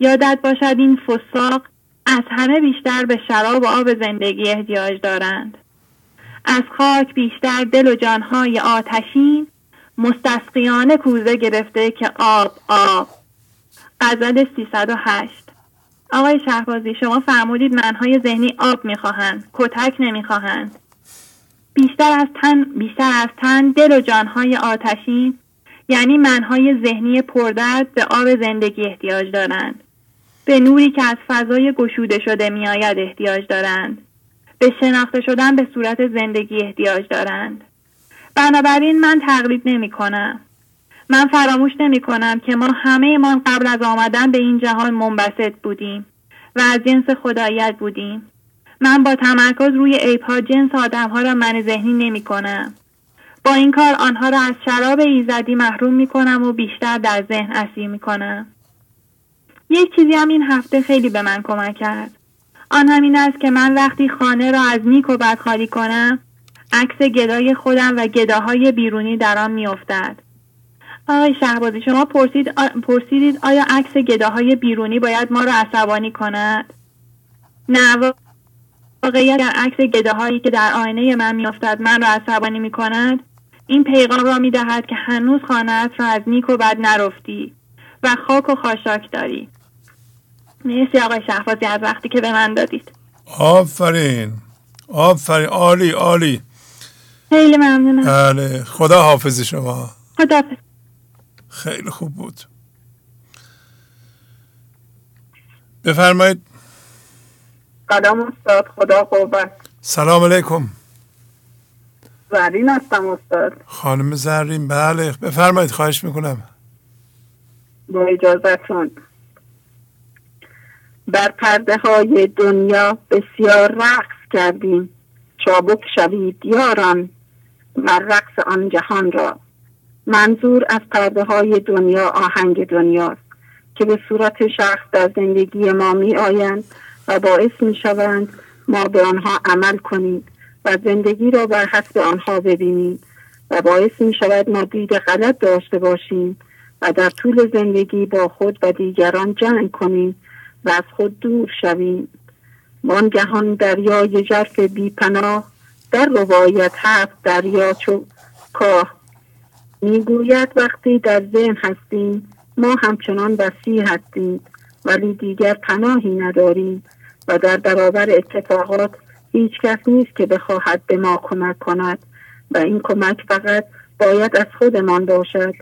یادت باشد این فساق از همه بیشتر به شراب و آب زندگی احتیاج دارند. از خاک بیشتر دل و جانهای آتشین مستسقیانه کوزه گرفته که آب آب. غزل 308 آقای شهبازی شما فرمودید منهای ذهنی آب می‌خواهند کتک نمی‌خواهند. بیشتر از تن بیشتر از تن دل و جانهای آتشین یعنی منهای ذهنی پردرد به آب زندگی احتیاج دارند. به نوری که از فضای گشوده شده میآید احتیاج دارند. به شناخته شدن به صورت زندگی احتیاج دارند. بنابراین من تقلید نمی کنم. من فراموش نمی کنم که ما همه ما قبل از آمدن به این جهان منبسط بودیم و از جنس خدایت بودیم. من با تمرکز روی ایپا جنس آدم ها را من ذهنی نمی کنم. با این کار آنها را از شراب ایزدی محروم می کنم و بیشتر در ذهن اسیر می کنم. یک چیزی هم این هفته خیلی به من کمک کرد. آن همین است که من وقتی خانه را از نیک و بد خالی کنم عکس گدای خودم و گداهای بیرونی در آن میافتد. آقای شهبازی شما پرسید پرسیدید آیا عکس گداهای بیرونی باید ما رو عصبانی کند؟ نه واقعیت در عکس گداهایی که در آینه من میافتد من را عصبانی می کند این پیغام را می دهد که هنوز خانه را از نیک و بد نرفتی و خاک و خاشاک داری. مرسی آقای شهبازی از وقتی که به من دادید. آفرین. آفرین. عالی عالی. خیلی ممنونم. بله. خدا حافظ شما. خدا خیلی خوب بود. بفرمایید. سلام استاد خدا قوت. سلام علیکم. زرین هستم استاد. خانم زرین بله. بفرمایید خواهش می‌کنم. با اجازتون. بر پرده های دنیا بسیار رقص کردیم. چابک شوید یاران بر رقص آن جهان را. منظور از پرده های دنیا آهنگ دنیاست که به صورت شخص در زندگی ما می آیند و باعث می شوند ما به آنها عمل کنیم و زندگی را بر حسب آنها ببینیم و باعث می شود ما دید غلط داشته باشیم و در طول زندگی با خود و دیگران جنگ کنیم و از خود دور شویم. وانگهان دریای جرف بی پناه در روایت هفت دریا چو کاه. می‌گوید وقتی در ذهن هستیم ما همچنان وسیع هستیم ولی دیگر پناهی نداریم و در برابر اتفاقات هیچ کس نیست که بخواهد به ما کمک کند و این کمک فقط باید از خودمان باشد.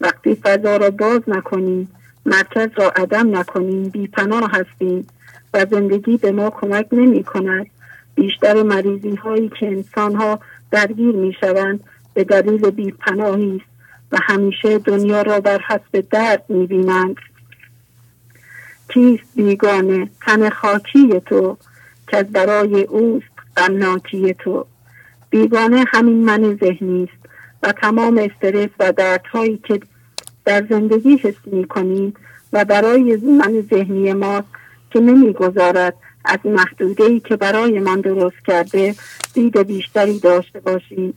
وقتی فضا را باز نکنیم مرکز را عدم نکنیم بی پناه هستیم و زندگی به ما کمک نمی کند بیشتر مریضی هایی که انسان ها درگیر می شوند به دلیل بی پناهی است و همیشه دنیا را بر حسب درد می بینند کیست بیگانه؟ تن خاکی تو که برای اوست غمناکی تو. بیگانه همین من ذهنی است و تمام استرس و دردهایی که در زندگی حس می کنیم و برای من ذهنی ما که نمی‌گذارد از محدوده ای که برای من درست کرده دید بیشتری داشته باشیم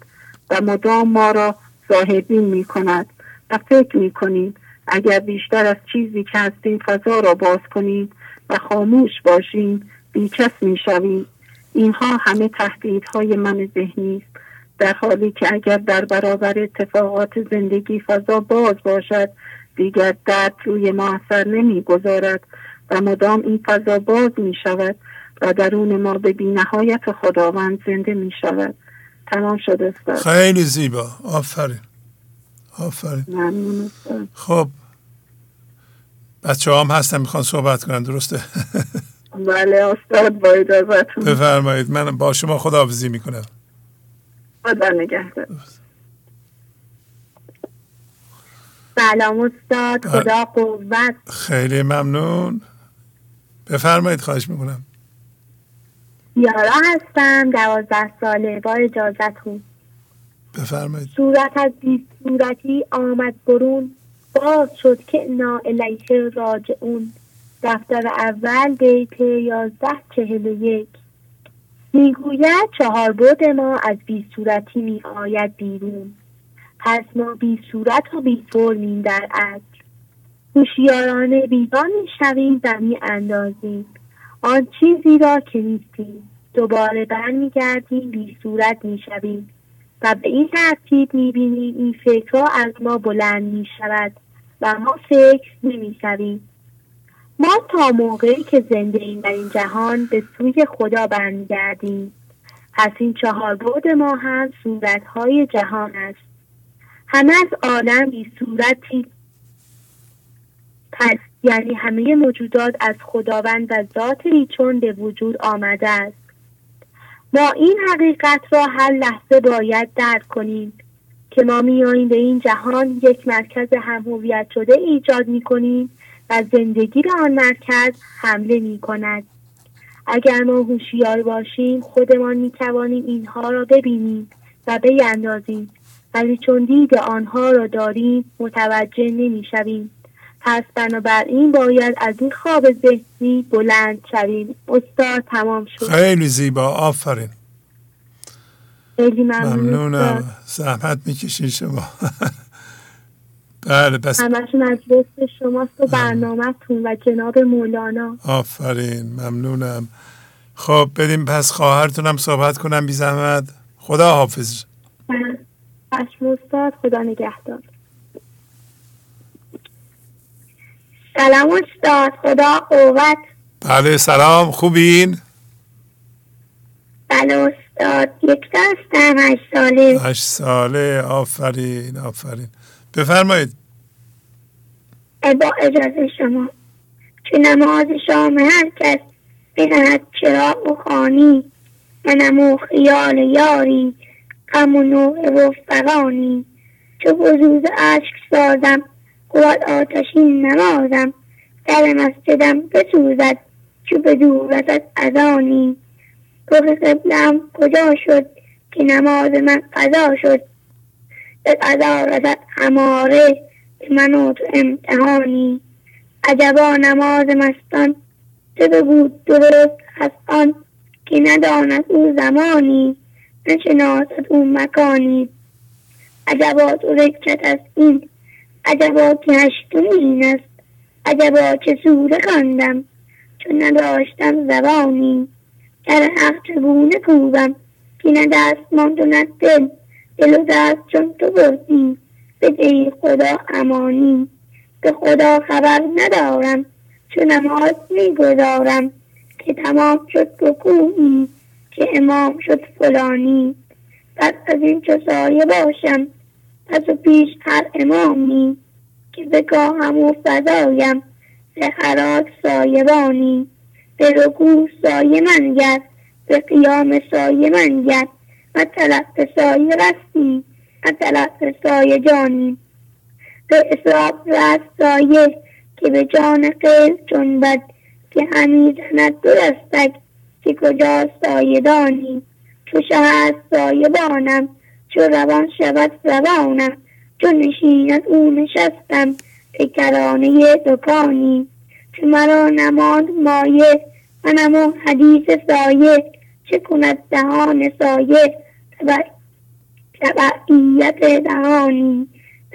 و مدام ما را صاحبین می کند و فکر می کنیم اگر بیشتر از چیزی که هستیم فضا را باز کنیم و خاموش باشیم بیکس می شویم اینها همه تهدیدهای من ذهنی است. در حالی که اگر در برابر اتفاقات زندگی فضا باز باشد دیگر درد روی ما اثر نمی گذارد و مدام این فضا باز می شود و درون ما به بینهایت خداوند زنده می شود تمام شده است خیلی زیبا. آفرین. آفرین. خب. بچه هم هستن می‌خوان صحبت کنن درسته؟ [laughs] بله استاد با اجازتون بفرمایید. من با شما خداحافظی می‌کنم. خدا نگهدار. سلام استاد خدا قوت. خیلی ممنون. بفرمایید خواهش می‌کنم. یارا هستم دوازده ساله با اجازتون. بفرمایید. صورت از بیست صورتی آمد برون. باز شد که نا الیه راجعون. دفتر اول بیت یازده چهل و یک. می‌گوید چهار بود ما از بی صورتی می آید بیرون. پس ما بی صورت و بی فرمیم در اصل هوشیارانه بیگان می‌شویم و می اندازیم. آن چیزی را که نیستیم. دوباره برمیگردیم بی صورت می‌شویم و به این ترتیب می‌بینیم این فکرها از ما بلند می‌شود و ما فکر نمی‌شویم ما تا موقعی که زنده ایم در این جهان به سوی خدا برمیگردیم. پس این چهار بود ما هم صورتهای جهان است. همه از عالم بی صورتی. پس یعنی همه موجودات از خداوند و ذات چون به وجود آمده است. ما این حقیقت را هر لحظه باید درک کنیم که ما میاییم به این جهان یک مرکز همهویت شده ایجاد می کنیم و زندگی به آن مرکز حمله می کند اگر ما هوشیار باشیم خودمان می توانیم اینها را ببینیم و بیندازیم ولی چون دید آنها را داریم متوجه نمی شویم پس بنابراین باید از این خواب ذهنی بلند شویم. استاد تمام شد. خیلی زیبا. آفرین. خیلی ممنون ممنونم. زحمت می‌کشین شما. [laughs] بله بس. همشون از دست شماست و برنامهتون و جناب مولانا. آفرین ممنونم. خب بریم پس خواهرتونم صحبت کنم بی زحمت. خدا حافظ. استاد خدا نگهدار. سلام استاد خدا قوت. بله سلام خوبین؟ بله استاد یک هستم هشت ساله. هشت ساله آفرین آفرین. بفرمایید. با اجازه شما. که نماز شام هر کس بزند چراغ و خانی منم خیال یاری غم و نوع وفقانی چو بزوز عشق سازم قوت آتشین نمازم. در مسجدم بسوزد چو به دور رسد ازانی رخ قبلم کجا شد که نماز من قضا شد؟ به قضا رسد هماره به من و تو امتحانی عجبا نماز مستان چه بگو درست از آن که نداند او زمانی نشناسد او مکانی. عجبا تو رکت از این عجبا که هشتون این است. عجبا چه سوره خواندم چون نداشتم زبانی. در حق چگونه کوبم که نه دست ماند و دل؟ دل دست چون تو بردی. به خدا امانی. به خدا خبر ندارم. چون نماز می‌گذارم که تمام شد رکوعی که امام شد فلانی. پس از این چو سایه باشم؟ پس و پیش هر امامی که بگاهم و فضایم به خراج سایبانی به رکوع سایه من گرد به قیام سایه من گرد و سایه رستی و سایه جانی. به رست سایه که به جان قیل جنبد که همی زند دو دستک که کجا سایه دانی. چو شه سایه بانم چو روان شود زبانم چو نشیند او نشستم به کرانه دکانی. چو مرا نماند مایه منم و حدیث سایه. چه کند دهان سایه؟ تبعیت دهانی.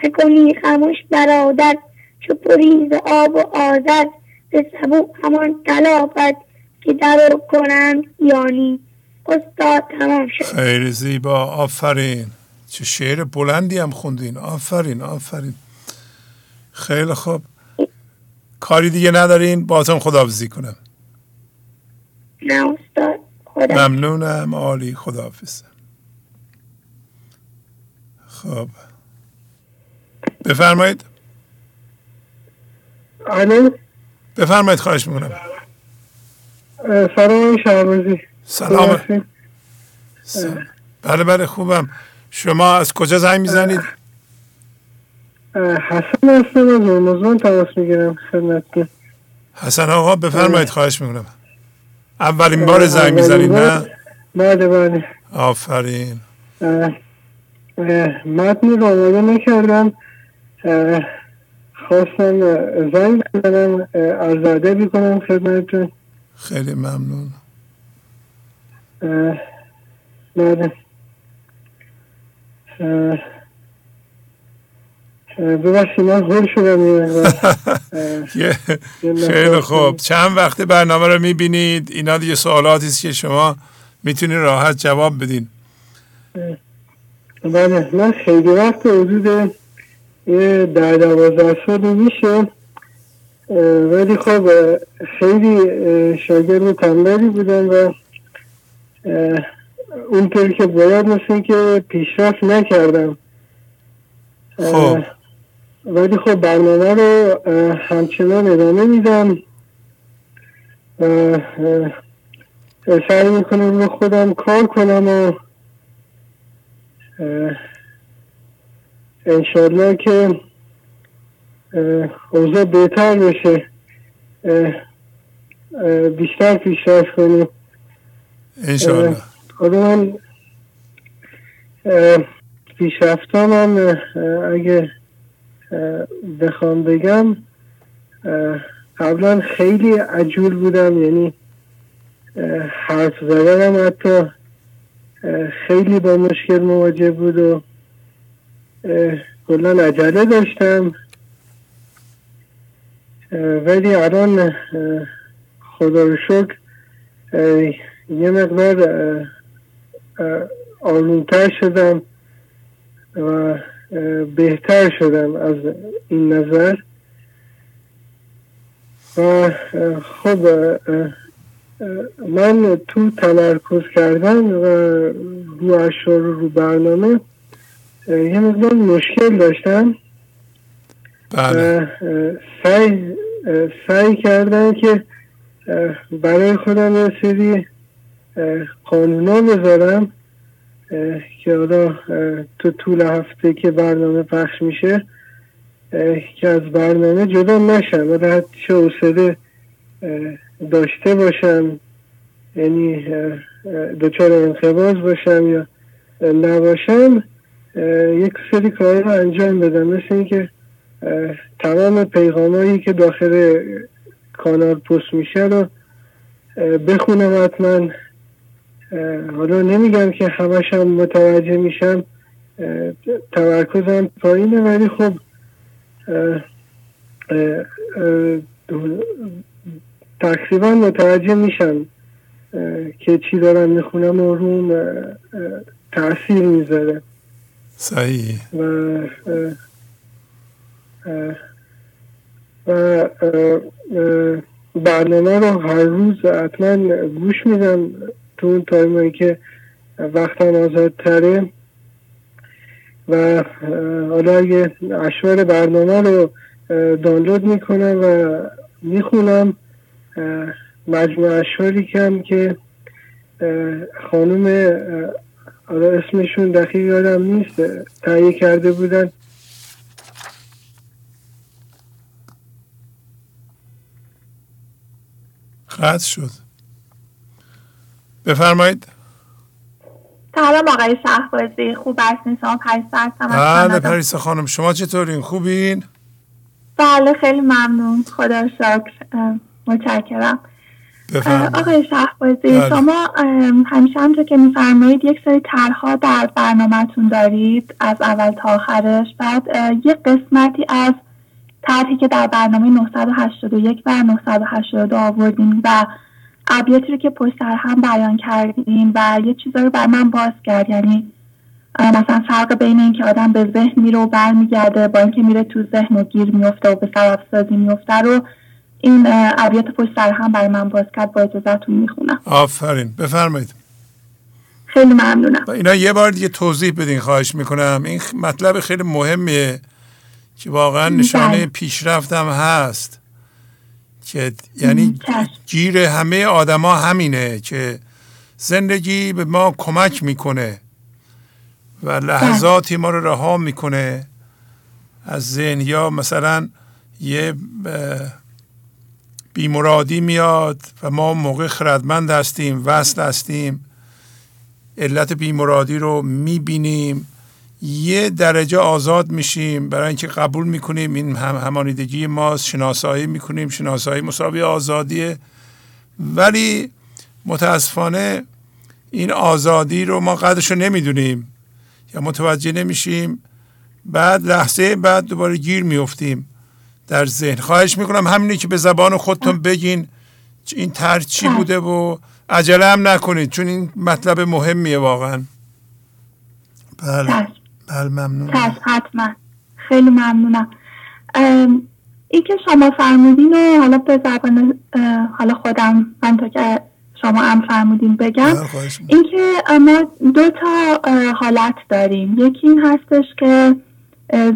نکنی خموش برادر چو پریز آب و آذر. به سبو همان تلافت که در کنند یانی. استاد تمام شد. خیلی زیبا. آفرین. چه شعر بلندی هم خوندین. آفرین آفرین. خیلی خوب. کاری دیگه ندارین؟ باتون خداحافظی کنم. نه استاد. خدا. ممنونم. عالی. خداحافظ. خب. بفرمایید. الو. بفرمایید خواهش می‌کنم. سلام شهروزی سلام. بله بله خوبم. شما از کجا زنگ می‌زنید؟ حسن هستم از ارمزان تماس می‌گیرم خدمتتون. حسن آقا بفرمایید خواهش می‌کنم. اولین بار زنگ می‌زنید نه؟ بله بله. آفرین. متنی رو آماده نکردم خواستم زنگ بزنم از ادبی کنم خدمتتون. خیلی ممنون. بله. ببخشید من هول شدم خیلی [laughs] خوب. چند وقت برنامه رو می‌بینید؟ اینا دیگه سوالاتی است که شما می‌تونید راحت جواب بدین. بله من خیلی وقت حدود در دوازده سال میشه ولی خب خیلی شاگرد تنبلی بودم و اونطور که باید مثل که پیشرفت نکردم. خب. ولی خب برنامه رو همچنان ادامه میدم. سعی می‌کنم رو خودم کار کنم و انشالله که اوضاع بهتر بشه. بیشتر پیشرفت کنیم. انشالله حالا من پیشرفتان هم اگه بخوام بگم قبلا خیلی عجول بودم یعنی حرف زدنم حتی خیلی با مشکل مواجه بود و کلا عجله داشتم. ولی الان خدا رو شکر یه مقدار آرومتر شدم و بهتر شدم از این نظر. و خب من تو تمرکز کردن و رو اشار رو برنامه یه مقدار مشکل داشتم بله. سعی سعی کردن که برای خودم یه سری قانونا بذارم که حالا تو طول هفته که برنامه پخش میشه که از برنامه جدا نشم و حتی چه حوصله داشته باشم یعنی دچار انقباز باشم یا نباشم یک سری کار رو انجام بدم. مثل اینکه تمام پیغامایی که داخل کانال پست میشه رو بخونم حتما. حالا نمیگم که همشم متوجه میشم تمرکزم پایینه ولی خب تقریبا متوجه میشم که چی دارم می‌خونم و روم تاثیر می‌ذاره. صحیح. و و برنامه رو هر روز حتما گوش میدم تو اون تایمایی که وقتم آزاد تره و حالا اگه اشوار برنامه رو دانلود می‌کنم و می‌خونم مجموع اشواری کم که خانوم حالا اسمشون دقیق یادم نیست تهیه کرده بودن. قطع شد. بفرمایید. سلام آقای شهبازی. خوب هستین؟ شما پریسا هستم. بله پریسا خانم. شما چطورین؟ خوبین؟ بله خیلی ممنون. خدا شکر. متشکرم. آقای شهبازی بله. شما همیشه همطور که میفرمایید یک سری طرحها در برنامهتون دارید از اول تا آخرش بعد یک قسمتی از طرحی که در برنامه 981 و 982 آوردیم و ابیاتی رو که پشت سر هم بیان کردیم و یه چیزا رو بر من باز کرد. یعنی مثلا فرق بین اینکه آدم به ذهن میره و برمیگرده با اینکه میره تو ذهن و گیر میفته و به سر افسازی میفته رو این ابیات پشت سر هم برای من باز کرد با اجازهتون می‌خونم. آفرین. بفرمایید. خیلی ممنونم. اینا یه بار دیگه توضیح بدین خواهش می‌کنم. این مطلب خیلی مهمیه که واقعا نشانه بله. پیشرفتم هست که یعنی گیر همه آدما همینه که زندگی به ما کمک می‌کنه و لحظاتی ما رو رها می‌کنه. از ذهن یا مثلا یه بیمرادی میاد و ما موقع خردمند هستیم وصل هستیم. علت بیمرادی رو می‌بینیم. یه درجه آزاد میشیم. برای اینکه قبول می‌کنیم این هم همانیدگی ماست شناسایی می‌کنیم. شناسایی مساوی آزادیه. ولی متاسفانه این آزادی رو ما قدرش رو نمی‌دونیم یا متوجه نمیشیم. بعد لحظه بعد دوباره گیر میفتیم در ذهن. خواهش می‌کنم همینی که به زبان خودتون بگین این تر چی بوده و عجله هم نکنید چون این مطلب مهمیه واقعا. بله. بله ممنون حتما. خیلی ممنونم. این که شما فرمودین و حالا به زبان حالا خودم من تا که شما هم فرمودین بگم. بله، اینکه ما دو تا حالت داریم. یکی این هستش که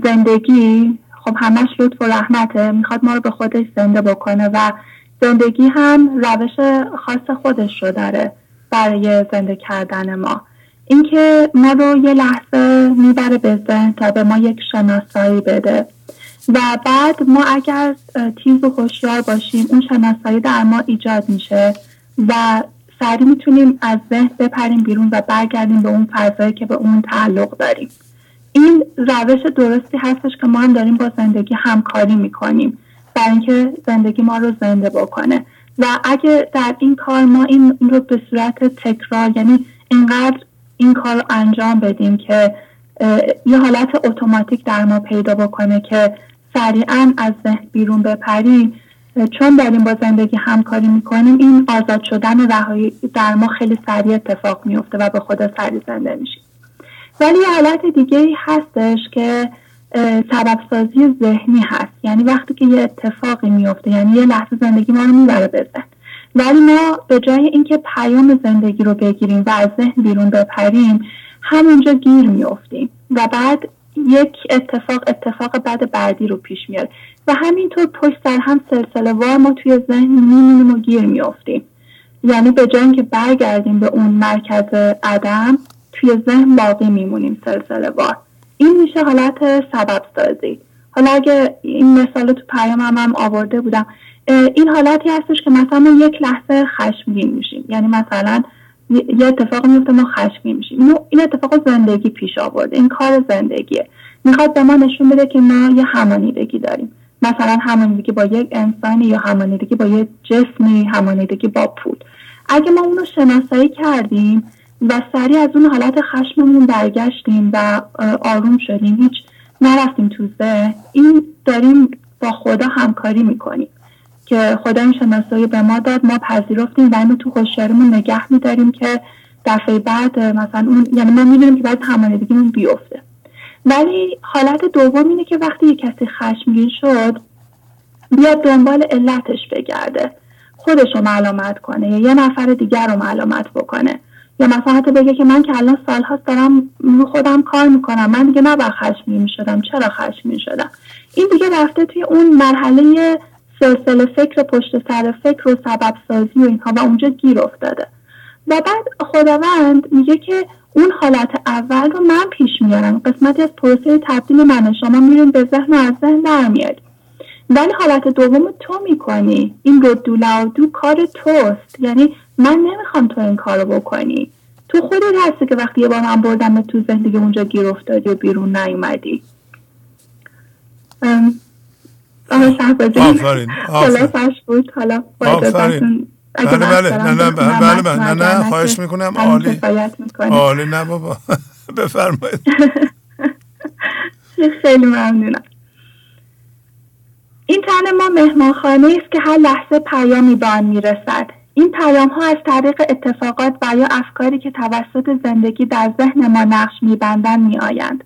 زندگی خب همش لطف و رحمته. می‌خواد ما رو به خودش زنده بکنه و زندگی هم روش خاص خودش رو داره برای زنده کردن ما. اینکه ما رو یه لحظه می‌بره به ذهن تا به ما یک شناسایی بده. و بعد ما اگر تیز و هوشیار باشیم اون شناسایی در ما ایجاد میشه و سریع می‌تونیم از ذهن بپریم بیرون و برگردیم به اون فضایی که به اون تعلق داریم. این روش درستی هستش که ما هم داریم با زندگی همکاری می‌کنیم. برای اینکه زندگی ما رو زنده بکنه. و اگه در این کار ما این رو به صورت تکرار یعنی اینقدر این کار رو انجام بدیم که یه حالت اتوماتیک در ما پیدا بکنه که سریعا از ذهن بیرون بپریم. چون داریم با زندگی همکاری می‌کنیم این آزاد شدن رهایی در ما خیلی سریع اتفاق میفته و به خود سریع زنده میشیم. ولی یه حالت دیگه ای هستش که سبب سازی ذهنی هست. یعنی وقتی که یه اتفاقی میفته یعنی یه لحظه زندگی ما رو می‌بره بزن ولی ما به جای اینکه پیام زندگی رو بگیریم و از ذهن بیرون بپریم همونجا گیر میافتیم و بعد یک اتفاق اتفاق بعد بعدی رو پیش میاره. و همینطور پشت سر هم سلسله وار ما توی ذهن میمونیم و گیر میافتیم. یعنی به جای اینکه برگردیم به اون مرکز عدم توی ذهن باقی میمونیم سلسله وار این میشه حالت سبب سازی. حالا اگه این مثال تو پیام هم, هم آورده بودم این حالتی هستش که مثلا یک لحظه خشمگین میشیم. یعنی مثلا یه اتفاق میفته ما خشمگین میشیم. این اتفاق زندگی پیش آورده. این کار زندگیه. می‌خواد به ما نشون بده که ما یه همانیدگی داریم. مثلا همانیدگی با یک انسانی یا همانیدگی با یک جسمی همانیدگی با پول. اگه ما اونو شناسایی کردیم و سریع از اون حالت خشممون برگشتیم و آروم شدیم. هیچ نرفتیم تو این داریم با خدا همکاری می‌کنیم که خدا این شناسایی به ما داد. ما پذیرفتیم و اینو تو خوشیاریمون نگه میداریم که دفعه بعد مثلا اون یعنی ما می‌دونیم که باید همانیدگیمون بیفته. ولی حالت دوم اینه که وقتی یه کسی خشمگین شد بیاد دنبال علتش بگرده. خودش رو ملامت کنه یا یه نفر دیگر رو ملامت بکنه. یا مثلا حتی بگه که من که الان سالهاست دارم رو خودم کار می‌کنم. من دیگه نباید خشمگین شدم چرا خشمگین شدم این دیگه رفته توی اون مرحله سلسله فکر پشت سر فکر و سبب سازی و اینها و اونجا گیر افتاده. و بعد خداوند میگه که اون حالت اول رو من پیش میارم. قسمتی از پروسه تبدیل من. شما میرین به ذهن و از ذهن در ولی حالت دوم تو می‌کنی. این رو دو کار توست. یعنی من نمی‌خوام تو این کارو بکنی. تو خودت هستی که وقتی یه بار من بردم تو زندگی اونجا گیر افتادی و بیرون نیومدی. آفرین آفرین. بود. حالا آفرین. بله بله. نه نه بله بله. نه نه خواهش می‌کنم. عالی. عالی. نه بابا. [laughs] بفرمایید. [laughs] خیلی ممنونم. این تن ما مهمانخانه است که هر لحظه پیامی به آن می‌رسد. این پیام ها از طریق اتفاقات و یا افکاری که توسط زندگی در ذهن ما نقش میبندند میآیند.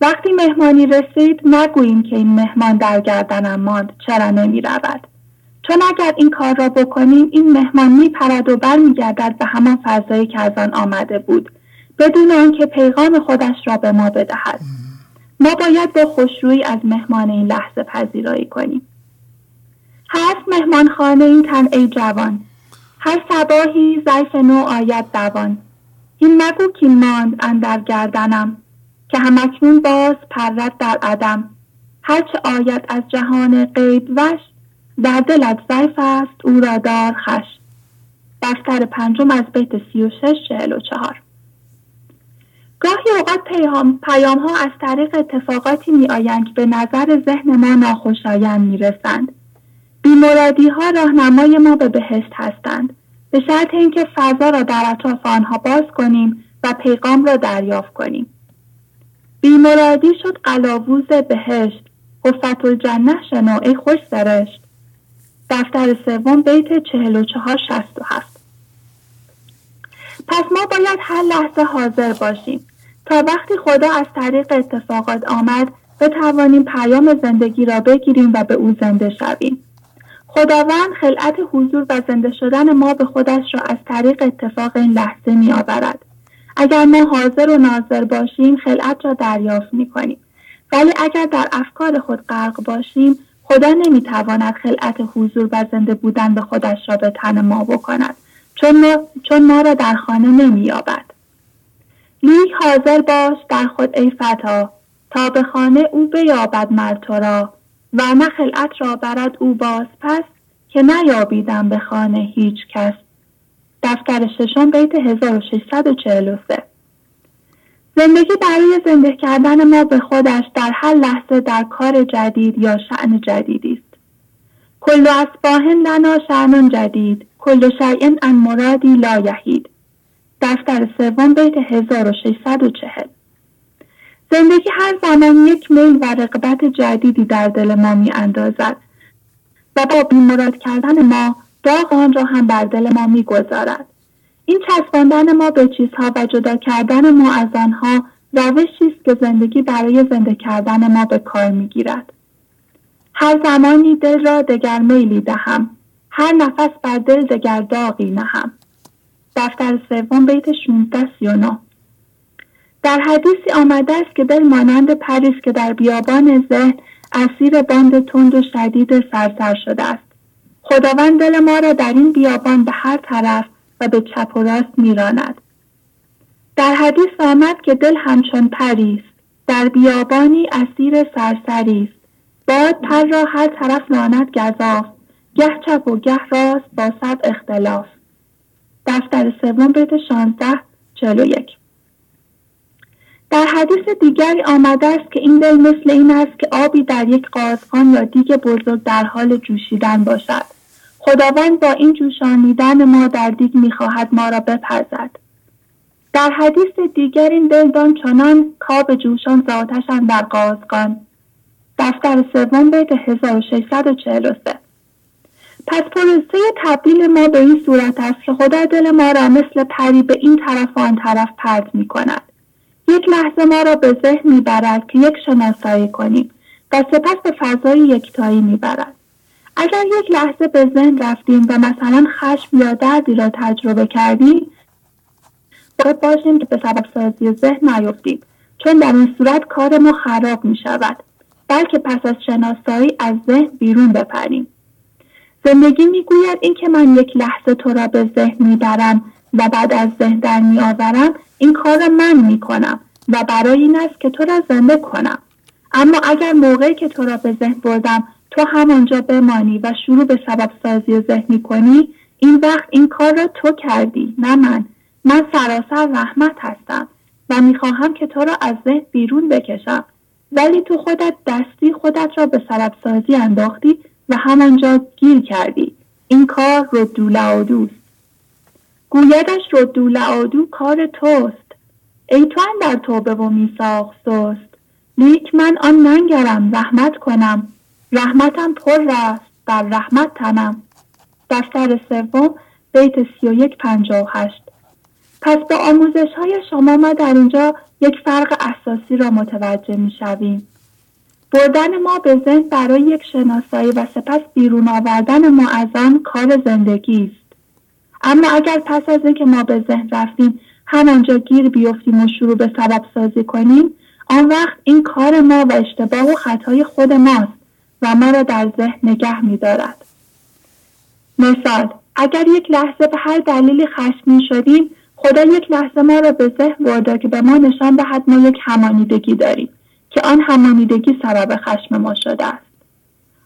وقتی مهمانی رسید نگوییم که این مهمان در گردنم ماند چرا نمی رود. چون اگر این کار را بکنیم این مهمان می پرد و برمیگردد به همان فضایی که از آن آمده بود بدون آنکه پیغام خودش را به ما بدهد. ما باید با خوشرویی از مهمان این لحظه پذیرایی کنیم. هست مهمان خانه این تن ای جوان. هر سباهی ضعف نو آید دوان. این مگو که ماند اندر گردنم که همکنون باز پرد در عدم. هرچه آید از جهان غیب وش در دلت ضعف است او را دار خش. دفتر پنجم از بیت سی و شش چهل و چهار. گاهی اوقات پیام, ها از طریق اتفاقاتی می آیند که به نظر ذهن ما ناخوشایند می رسند. بیمرادی ها راهنمای ما به بهشت هستند. به شرط اینکه فضا را در اطراف آنها باز کنیم و پیغام را دریافت کنیم. بیمرادی شد قلاووز بهشت قفت الجنه شنو ای خوش سرشت دفتر سوم بیت چهل و چهار شست و هفت پس ما باید هر لحظه حاضر باشیم تا وقتی خدا از طریق اتفاقات آمد بتوانیم پیام زندگی را بگیریم و به او زنده شویم خداوند خلعت حضور و زنده شدن ما به خودش را از طریق اتفاق این لحظه می آورد. اگر ما حاضر و ناظر باشیم خلعت را دریافت می کنیم. ولی اگر در افکار خود غرق باشیم خدا نمی‌تواند خلعت حضور و زنده بودن به خودش را به تن ما بکند چون ما, چون ما را در خانه نمییابد لیک حاضر باش در خود ای فتا تا به خانه او بیابد مرد تو را. و خلعت را برد او باز پس که نیابیدم به خانه هیچ کس. دفتر ششم بیت 1643 زندگی برای زنده کردن ما به خودش در هر لحظه در کار جدید یا شعن جدیدی است. کل اسباهن لنا شعن جدید کل شیء ان مرادی لا یحید. دفتر سوم بیت 1640 زندگی هر زمان یک میل و رقبت جدیدی در دل ما می اندازد و با بیمراد کردن ما داغ آن را هم بر دل ما می گذارد. این چسباندن ما به چیزها و جدا کردن ما از آنها روشی است که زندگی برای زنده کردن ما به کار می گیرد. هر زمانی دل را دگر میلی دهم هر نفس بر دل دگر داغی نهم دفتر سوم بیت 16 39 در حدیثی آمده است که دل مانند پریست که در بیابان ذهن اسیر باد تند و شدید صرصر شده است. خداوند دل ما را در این بیابان به هر طرف و به چپ و راست میراند. در حدیث آمد که دل همچون پریست در بیابانی اسیر صرصری است. باد پر را هر طرف راند گزاف گه چپ و گه راست با صد اختلاف. دفتر سوم بیت 16 41 در حدیث دیگری آمده است که این دل مثل این است که آبی در یک قازخان یا دیگ بزرگ در حال جوشیدن باشد. خداوند با این جوشانیدن ما در دیگ می‌خواهد ما را بپزد. در حدیث دیگر این دلدان چنان کاب جوشان ذاتشان در قازقان. دفتر سوم بیت 1643 پس پروسه تبدیل ما به این صورت است که خدا دل ما را مثل پری به این طرف و آن طرف پرت می کند. یک لحظه ما را به ذهن می برد که یک شناسایی کنیم و سپس به فضای یکتایی می برد. اگر یک لحظه به ذهن رفتیم و مثلا خشم یا دردی را تجربه کردیم باید باشیم که به سبب سازی ذهن نیفتیم چون در این صورت کار ما خراب می شود بلکه پس از شناسایی از ذهن بیرون بپریم زندگی می‌گوید اینکه من یک لحظه تو را به ذهن می‌برم و بعد از ذهن در میآورم این کار را من می‌کنم و برای این است که تو را زنده کنم. اما اگر موقعی که تو را به ذهن بردم تو همانجا بمانی و شروع به سبب سازی ذهنی کنی این وقت این کار را تو کردی نه من. من سراسر رحمت هستم و می‌خواهم که تو را از ذهن بیرون بکشم. ولی تو خودت دستی خودت را به سبب سازی انداختی و همانجا گیر کردی. این کار ردو لعادوست گویدش ردو لعادو کار توست. ای تو در توبه و میساق سست. لیک من آن ننگرم رحمت کنم. رحمتم پر است بر رحمت تنم. دفتر سوم بیت سی و یک پنجاه هشت. پس با آموزش های شما ما در اینجا یک فرق اساسی را متوجه می شویم. بردن ما به ذهن برای یک شناسایی و سپس بیرون آوردن ما از آن کار زندگی است. اما اگر پس از اینکه ما به ذهن رفتیم همانجا گیر بیفتیم و شروع به سبب سازی کنیم آن وقت این کار ما و اشتباه و خطای خود ماست و ما را در ذهن نگه می دارد. مثال اگر یک لحظه به هر دلیلی خشمگین شدیم خدا یک لحظه ما را به ذهن برده که به ما نشان دهد ما یک همانیدگی داریم که آن همانیدگی سبب خشم ما شده است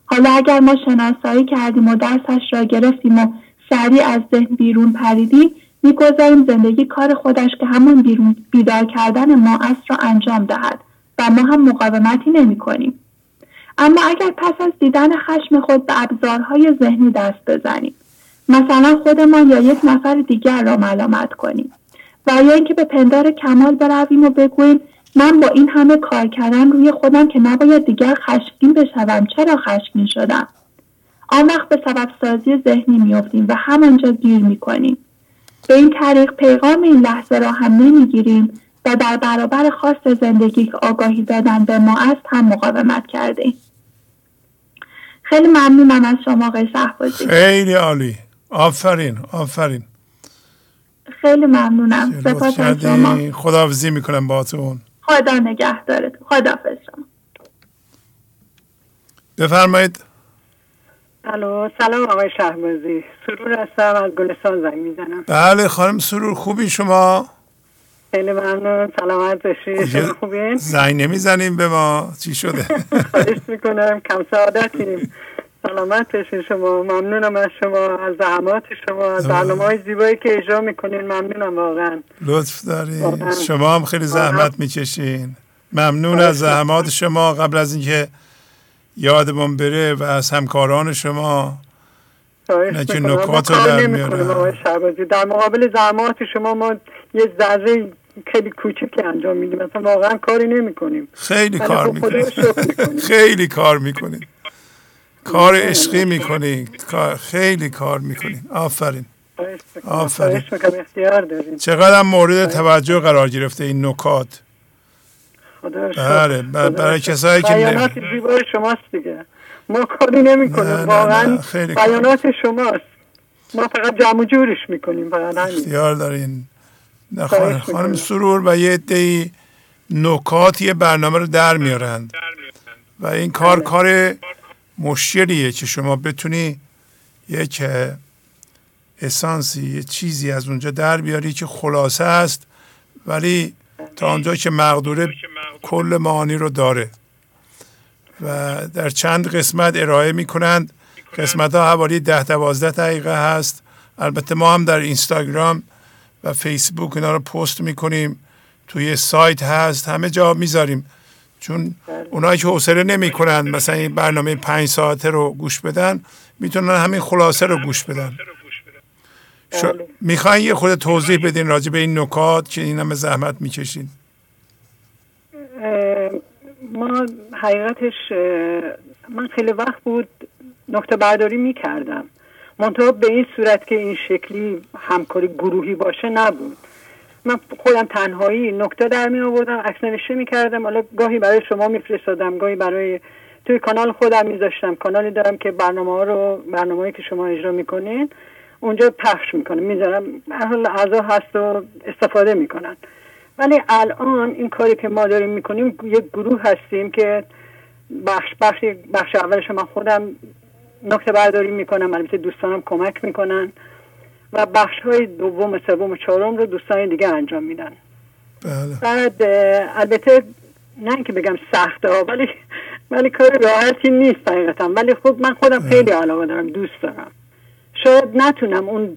حالا اگر ما شناسایی کردیم و درسش را گرفتیم و سریع از ذهن بیرون پریدیم می‌گذاریم زندگی کار خودش که همون بیرون بیدار کردن ما است را انجام دهد و ما هم مقاومتی نمی کنیم. اما اگر پس از دیدن خشم خود به ابزارهای ذهنی دست بزنیم مثلا خودمان یا یک نفر دیگر را ملامت کنیم و یا اینکه به پندار کمال برویم و بگوییم من با این همه کار کردن روی خودم که نباید دیگر خشمگین بشوم. چرا خشمگین شدم آن وقت به سبب سازی ذهنی میافتیم و همانجا گیر می‌کنیم. به این طریق پیغام این لحظه را هم نمی‌گیریم و در برابر خواست زندگی که آگاهی دادن به ما است هم مقاومت کردیم. خیلی ممنونم از شما آقای شهبازی. خیلی عالی. آفرین آفرین. خیلی ممنونم. سپاس از شما. خداحافظی می‌کنم باتون خدا نگه دارد خداحافظ شما بفرمایید. الو سلام آقای شهبازی. سرور هستم از گلستان زنگ می‌زنم. بله خانم سرور خوبی شما؟ خیلی ممنون سلامت باشید شما خوبین؟ زنگ نمی‌زنیم به ما. چی شده؟ خواهش می‌کنم کم سعادتیم. سلامت بشین شما. ممنونم از شما از زحمات شما از برنامه های زیبایی که اجرا می‌کنین. ممنونم واقعا. لطف دارین. شما هم خیلی زحمت می‌کشین. ممنون از زحمات شما. قبل از اینکه یادمون بره و از همکاران شما نه که نکات رو در در مقابل زحمات شما ما یه ذره خیلی کوچکی انجام میدیم. مثلا واقعا کاری نمی کنیم [laughs] خیلی کار می‌کنیم. خیلی کار می‌کنیم. کار عشقی می‌کنیم خیلی کار می‌کنیم آفرین. آفرین. چقدر مورد توجه قرار گرفته این نکات؟ بله برای کسایی که بیانات زیبای شماست دیگه. ما کاری نمی کنیم واقعا بیانات شماست. ما فقط جمع جورش می‌کنیم فقط همین. اختیار دارین. خانم سرور و یه عده نکات یه برنامه رو در میارند. و این کار بله. کار مشکلیه که شما بتونی یک اسانسی یه چیزی از اونجا در بیاری که خلاصه است ولی تا آنجا که مقدوره کل معانی رو داره. و در چند قسمت ارائه می‌کنند. قسمت ها حوالی ده دوازده دقیقه هست. البته ما هم در اینستاگرام و فیسبوک اینا رو پست می‌کنیم. توی سایت هست. همه جا می‌ذاریم. چون اونایی که حوصله نمی‌کنن مثلا این برنامه پنج ساعته رو گوش بدن می‌تونن همین خلاصه رو گوش بدن. بله. می‌خواین یه خود توضیح بدین راجع به این نکات که این همه زحمت می‌کشین. ما حقیقتش من خیلی وقت بود نکته برداری می‌کردم. منتها به این صورت که این شکلی همکاری گروهی باشه نبود. من خودم تنهایی نکته در می آوردم عکس نوشته می کردم. حالا گاهی برای شما میفرستادم گاهی برای توی کانال خودم میذاشتم کانالی دارم که برنامه ها رو برنامه که شما اجرا می‌کنین اونجا پخش می‌کنه می‌ذارم حال اعضا هست و استفاده می‌کنن ولی الان این کاری که ما داریم می‌کنیم یک گروه هستیم که بخش بخش بخش اولش من خودم نکته برداری می‌کنم البته دوستانم کمک می‌کنن و بخش های دوم و سوم و چهارم رو دوستان دیگه انجام میدن. بله. بعد البته نه که بگم سخته ها ولی ولی کار راحتی نیست حقیقتا. ولی خب من خودم بله. خیلی علاقه دارم دوست دارم. شاید نتونم اون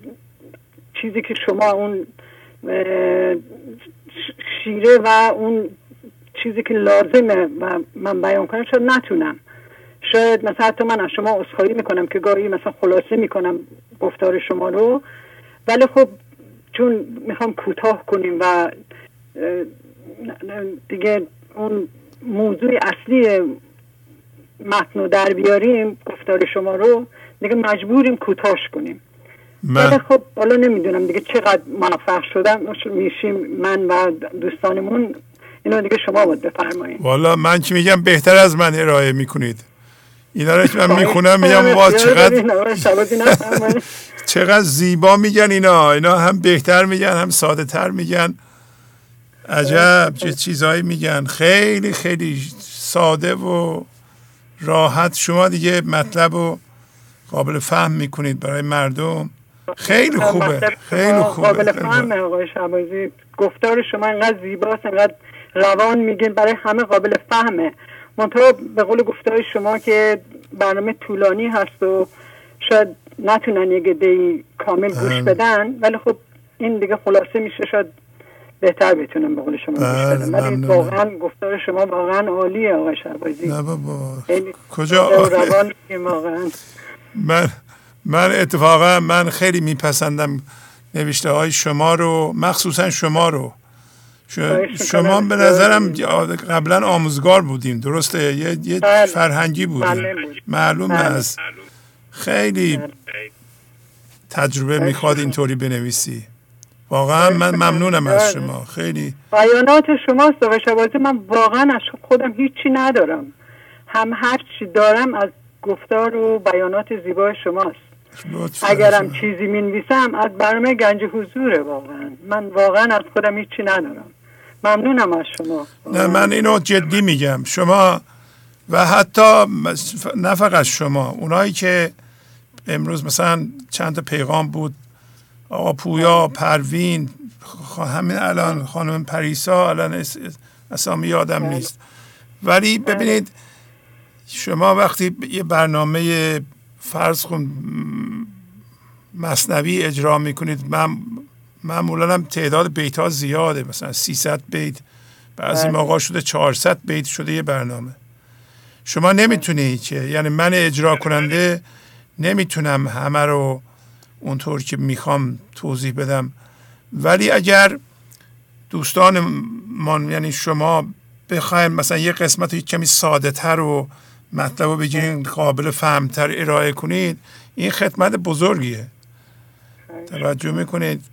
چیزی که شما اون شیره و اون چیزی که لازمه و من بیان کنم شاید نتونم. شاید مثلا حتی من از شما اصخایی می‌کنم که گاهی مثلا خلاصه می‌کنم گفتار شما رو. ولی خب چون می‌خوام کوتاه کنیم و دیگه اون موضوع اصلی متن رو در بیاریم گفتار شما رو دیگه مجبوریم کوتاش کنیم. من خب حالا نمی‌دونم دیگه چقدر موفق شدم میشیم من و دوستانمون اینو دیگه شما باید بفرمایید. والا من که میگم بهتر از من ارائه می‌کنید. اینا رو که من می‌خونم میگم وا چقدر [laughs] چقدر زیبا میگن اینا. اینا هم بهتر میگن هم ساده تر میگن. عجب چه چیزهایی میگن. خیلی خیلی ساده و راحت. شما دیگه مطلب و قابل فهم می‌کنید برای مردم. خیلی خوبه خیلی خوبه. قابل فهم آقای شبازی. گفتار شما انقدر زیباست انقدر روان میگین برای همه قابل فهمه. منطقه به قول گفتار شما که برنامه طولانی هست و شاید نتونن یه گده کامل گوش بله. بدن ولی خب این دیگه خلاصه میشه شاید بهتر بتونم به قول شما گوش بله، بدن ولی واقعا گفتار شما واقعا عالیه آقای شهبازی. نه بابا. کجا؟ روان واقعا. من من اتفاقا من خیلی میپسندم نوشته های شما رو مخصوصا شما رو. شما به نظرم قبلا آموزگار بودیم. درسته؟ یه, یه بله. فرهنگی بودیم. بله. معلوم بله. است. خیلی تجربه می‌خواد اینطوری بنویسی. واقعا من ممنونم از شما. خیلی بیانات شماست و شبازی من واقعا از خودم هیچی ندارم. هم هر چی دارم از گفتار و بیانات زیبای شماست. اگرم چیزی می نویسم از برنامه گنج حضوره واقعا. من واقعا از خودم هیچی ندارم. ممنونم از شما نه من اینو جدی میگم شما و حتی نه فقط شما اونایی که امروز مثلا چند تا پیغام بود آقا پویا پروین همین الان خانم پریسا الان اسامی یادم بله. نیست ولی بله. ببینید شما وقتی یه برنامه فرض کن مصنوی اجرا می‌کنید من معمولا هم تعداد بیت ها زیاده. مثلا 300 بیت بعضی بله. موقع شده 400 بیت شده یه برنامه. شما نمی‌تونی که یعنی من اجرا کننده نمی‌تونم همه رو اونطور که می‌خوام توضیح بدم. ولی اگر دوستانمان یعنی شما بخوایم مثلا یه قسمت کمی ساده تر و مطلب رو بگیرین قابل فهمتر ارائه کنید این خدمت بزرگیه. توجه می‌کنید.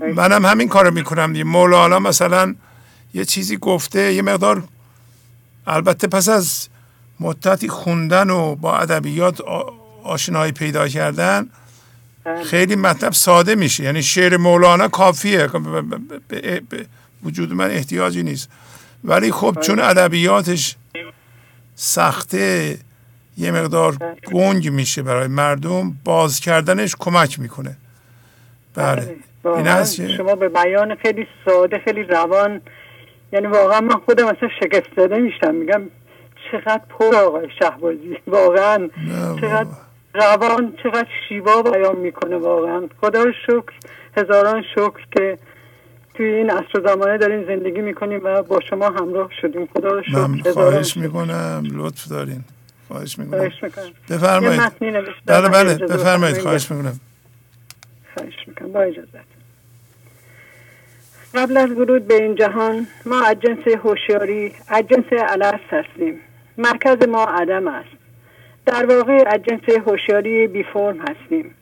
منم همین کارو می‌کنم دیگه. مولانا مثلا یه چیزی گفته یه مقدار البته پس از مدتی خوندن و با ادبیات آشنایی پیدا کردن بله. خیلی مطلب ساده میشه. یعنی شعر مولانا کافیه. به وجود من احتیاجی نیست. ولی خب چون بله. ادبیاتش سخته یه مقدار بله. گنگ میشه برای مردم باز کردنش کمک می‌کنه. بله. این شما به بیان خیلی ساده خیلی روان یعنی واقعا من خودم مثلا شکست داده میشم میگم چقدر پر آقای شهبازی. [laughs] واقعا چقدر روان چقدر شیوا بیان می‌کنه واقعا. خدا شکر هزاران شکر که توی این عصر زمانه دارین زندگی می‌کنیم و با شما همراه شدیم. خدا رو شکر. من خواهش می‌کنم. لطف دارین. خواهش می‌کنم. بفرمایید. بله بله. بفرمایید. خواهش می‌کنم. خواهش می‌کنم. با اجازت قبل از ورود به این جهان ما از جنس هوشیاری از جنس هستیم. مرکز ما عدم است. در واقع از جنس هوشیاری بی فرم هستیم.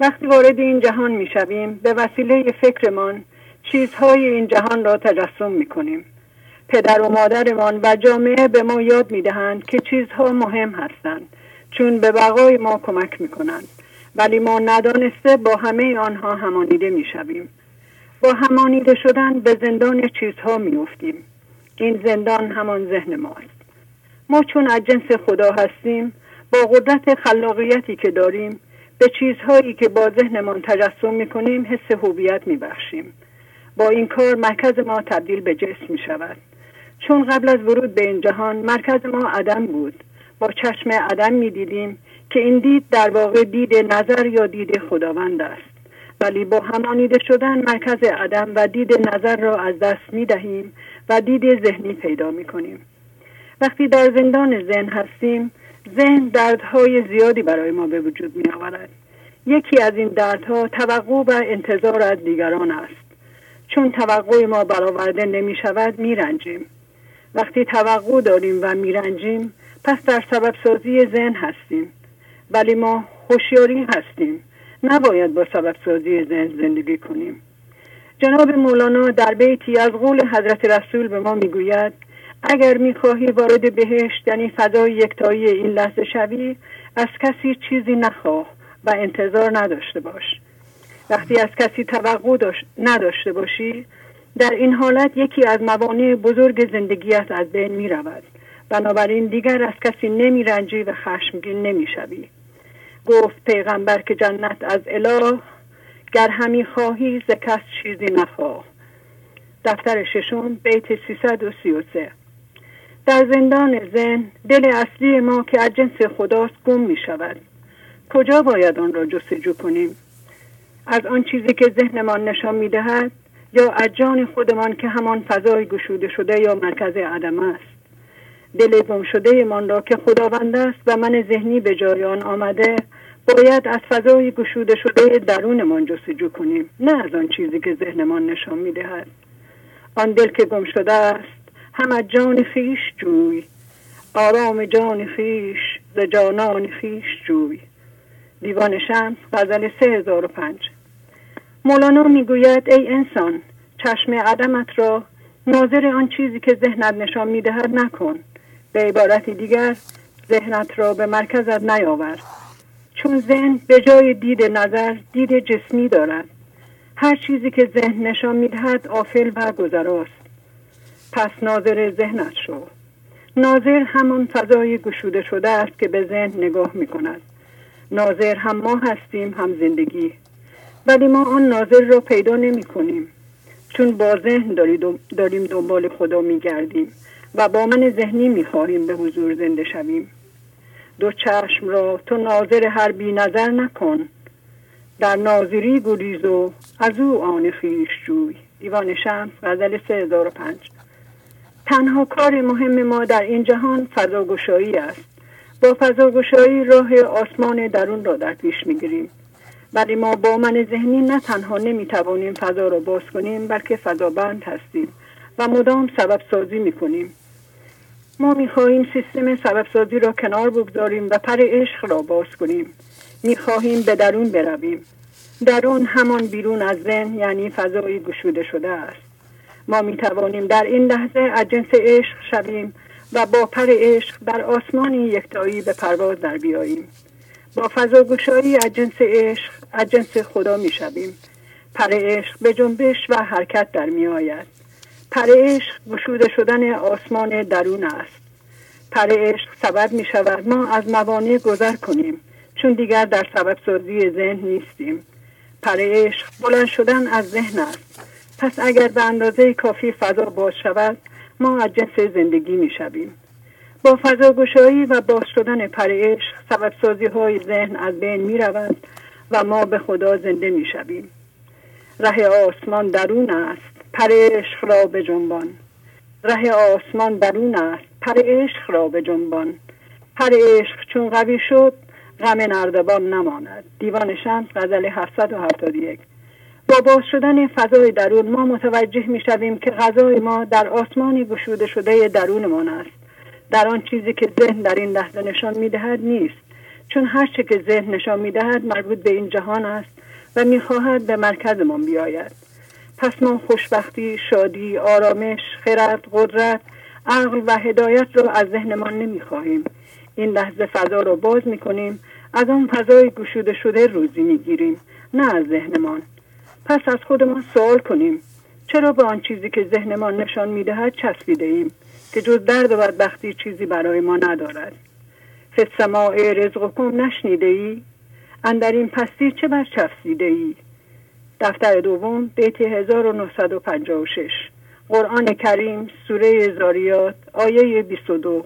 وقتی وارد این جهان می شویم به وسیله فکرمان چیزهای این جهان را تجسم می کنیم پدر و مادرمان و جامعه به ما یاد می دهند که چیزها مهم هستند چون به بقای ما کمک می کنند ولی ما ندانسته با همه آنها همانیده می شویم با همانیده شدن به زندان چیزها می افتیم. این زندان همان ذهن ماست ما چون از جنس خدا هستیم با قدرت خلاقیتی که داریم به چیزهایی که با ذهنمان تجسم می کنیم حس هویت می بخشیم. با این کار مرکز ما تبدیل به جسم می شود چون قبل از ورود به این جهان مرکز ما عدم بود با چشم عدم می دیدیم که این دید در واقع دید نظر یا دید خداوند است ولی با همانیده شدن مرکز عدم و دید نظر را از دست می دهیم و دید ذهنی پیدا می کنیم وقتی در زندان ذهن هستیم ذهن دردهای زیادی برای ما به وجود می آورد یکی از این دردها توقع و انتظار از دیگران است. چون توقع ما برآورده نمی شود می رنجیم. وقتی توقع داریم و می رنجیم پس در سبب سازی ذهن هستیم. ولی ما هوشیاری هستیم. نباید با سبب سازی ذهن زندگی کنیم. جناب مولانا در بیتی از قول حضرت رسول به ما می‌گوید اگر می‌خواهی وارد بهشت یعنی فضای یکتایی این لحظه شوی از کسی چیزی نخواه و انتظار نداشته باش. وقتی از کسی توقع نداشته باشی در این حالت یکی از موانع بزرگ زندگیت از بین می رود بنابراین دیگر از کسی نمی رنجی و خشمگین نمی شوی گفت پیغمبر که جنت از اله گر همی خواهی ز کس چیزی نخواه دفتر ششم بیت 333 در زندان زن دل اصلی ما که از جنس خداست گم می شود. کجا باید آن را جستجو کنیم؟ از آن چیزی که ذهنمان نشان می دهد یا از جان خودمان که همان فضای گشوده شده یا مرکز عدم است. دل گم شده من را که خداوند است و من ذهنی به جای آن آمده باید از فضای گشوده شده درونمان جستجو کنیم نه از آن چیزی که ذهنمان نشان می‌دهد. آن دل که گم شده است هم از جان خیش جوی. آرام جان خیش ز جانان خیش جوی. دیوان شمس غزل 3005 مولانا می‌گوید ای انسان چشم عدمت را ناظر آن چیزی که ذهنت نشان می‌دهد نکن. به عبارت دیگر ذهنت را به مرکزت نیاور چون ذهن به جای دید نظر دید جسمی دارد. هر چیزی که ذهن نشان می‌دهد آفل و گذراست. پس ناظر ذهنت شو ناظر همان فضای گشوده شده است که به ذهن نگاه می کند ناظر هم ما هستیم هم زندگی. ولی ما آن ناظر را پیدا نمی کنیم چون با ذهن داریم دنبال خدا می گردیم و با من ذهنی می خواهیم به حضور زنده شویم. دو چشم را تو ناظر هر بی نظر نکن. در ناظری گریز و از او آن خیش جوی. دیوان شمس غزل 3005 تنها کار مهم ما در این جهان فضاگشایی است. با فضاگشایی راه آسمان درون را در پیش می‌گیریم. ولی ما با من ذهنی نه تنها نمی‌توانیم فضا را باز کنیم بلکه فضا بند هستیم و مدام سبب سازی می‌کنیم. ما می‌خواهیم سیستم سبب سازی را کنار بگذاریم و پر عشق را باز کنیم. می‌خواهیم به درون برویم. درون همان بیرون از ذهن یعنی فضای گشوده شده است. ما می‌توانیم در این لحظه از جنس عشق شویم و با پر عشق در آسمانی یکتایی به پرواز در بیاییم. با فضا گشایی از جنس عشق از جنس خدا می شویم پر عشق به جنبش و حرکت در می آید پر عشق گشوده شدن آسمان درون است. پر عشق سبب می شود ما از موانع گذر کنیم چون دیگر در سبب سازی ذهن نیستیم. پر عشق بلند شدن از ذهن است. پس اگر به اندازه کافی فضا باز شود ما از جنس زندگی می شویم. با فضا گشایی و باز شدن پر عشق سبب سازی های ذهن از بین می رود و ما به خدا زنده می شویم. ره آسمان درون است. پر عشق را به جنبان. ره آسمان درون است پر عشق را به جنبان. پر عشق چون قوی شد غم نردبان نماند. دیوان شمس غزل 771 با باز شدن فضای درون ما متوجه می شویم که غذای ما در آسمانی گشوده شده درونمان است. در آن چیزی که ذهن در این لحظه نشان می دهد نیست. چون هر چه که ذهن نشان می دهد مربوط به این جهان است و می خواهد به مرکزمان بیاید. پس ما خوشبختی، شادی، آرامش، خرد، قدرت، عقل و هدایت را از ذهنمان نمی خواهیم. این لحظه فضا را باز می کنیم از آن فضای گشوده شده روزی می گیریم نه از ذهنمان. پس از خودمان سوال کنیم چرا به آن چیزی که ذهنمان نشان می دهد چسبیده ایم که جز درد و بدبختی چیزی برای ما ندارد؟ فسماع رزقکم نشنیده ای اندر این پستی چه بر چفسیده ای دفتر دوم بیت 1956 قرآن کریم سوره زاریات آیه 22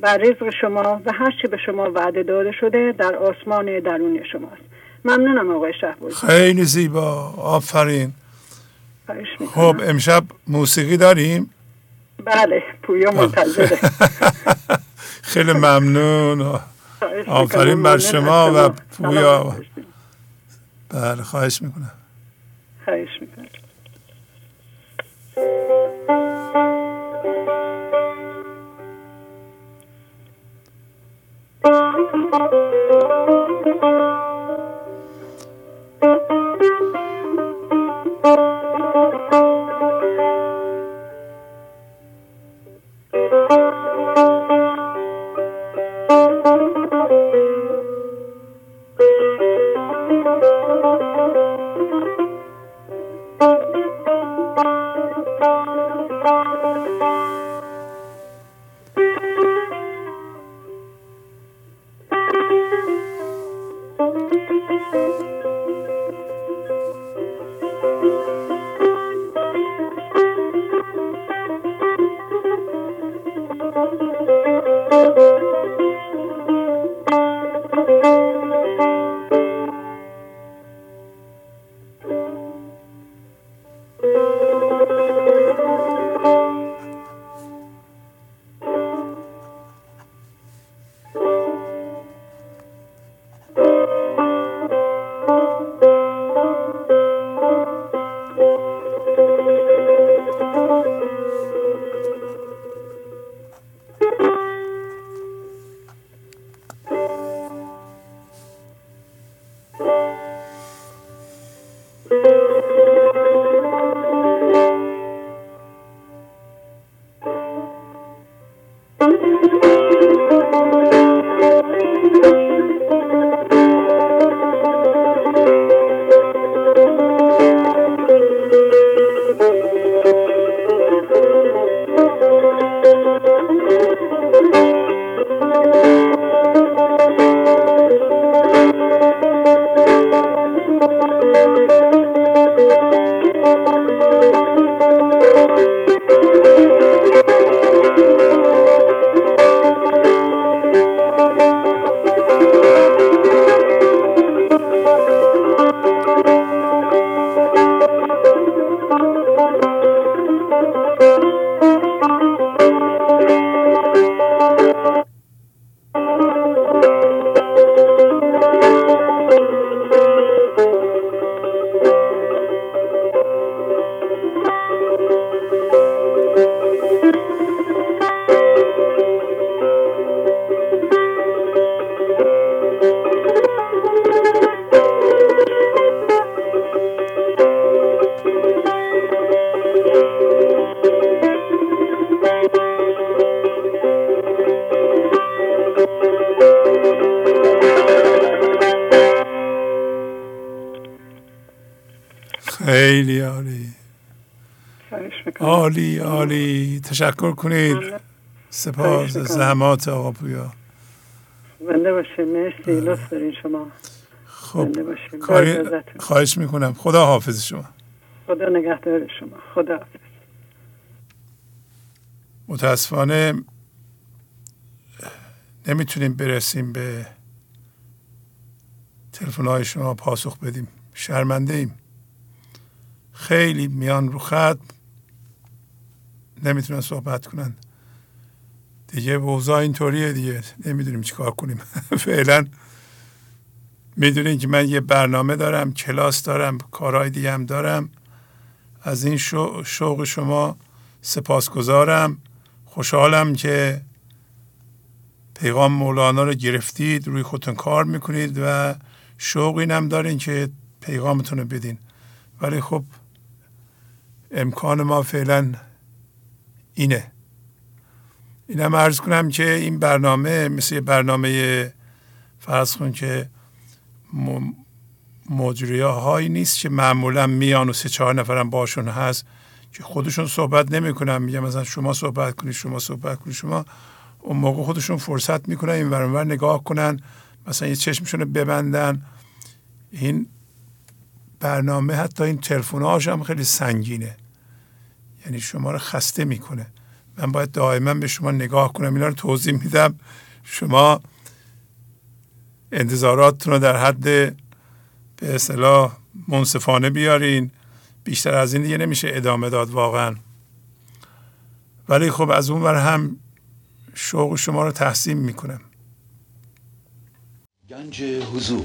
و رزق شما و هر چه به شما وعده داده شده در آسمان درون شماست. ممنونم آقای شهبازی خیلی زیبا. آفرین. خب امشب موسیقی داریم؟ بله پویا منتظره. [laughs] خیلی ممنون. آفرین بر شما و پویا. بله خواهش می‌کنم. Krijsme. عالی. تشکر کنید. سپاس. زحمات آقا پویا. بنده باشه مرسی. لطف دارین شما. خب. خواهش می‌کنم. خدا حافظ شما. خدا نگهدار شما. خدا حافظ. متاسفانه نمی‌تونیم برسیم به تلفن های شما پاسخ بدیم. شرمنده ایم خیلی میان رو خط. نمی‌تونن صحبت کنن. دیگه اوضاع اینطوریه دیگه. نمی‌دونیم چیکار کنیم. [laughs] فعلا می‌دونین که من یه برنامه دارم کلاس دارم کارهای دیگه هم دارم. از این شوق شما سپاسگزارم. خوشحالم که پیغام مولانا رو گرفتید روی خودتون کار می‌کنید و شوق اینم دارین که پیغامتون رو بدین. ولی خب امکان ما فعلا اینه. اینم ارز کنم که این برنامه مثل برنامه فرض کن که مجریه هایی نیست که معمولا میان و سه چهار نفرم باشون هست که خودشون صحبت نمی‌کنن. میگم مثلا شما صحبت کنید شما صحبت کنید شما اون موقع خودشون فرصت می‌کنن این ورانور نگاه کنن مثلا یه چشمشون رو ببندن. این برنامه حتی این تلفن‌هاش هم خیلی سنگینه. یعنی شما رو خسته می‌کنه. من باید دائما به شما نگاه کنم اینا رو توضیح میدم. شما انتظاراتتون رو در حد به اصطلاح منصفانه بیارین. بیشتر از این دیگه نمیشه ادامه داد واقعا. ولی خب از اون ور هم شوق شما رو تحسین می‌کنم. گنج حضور.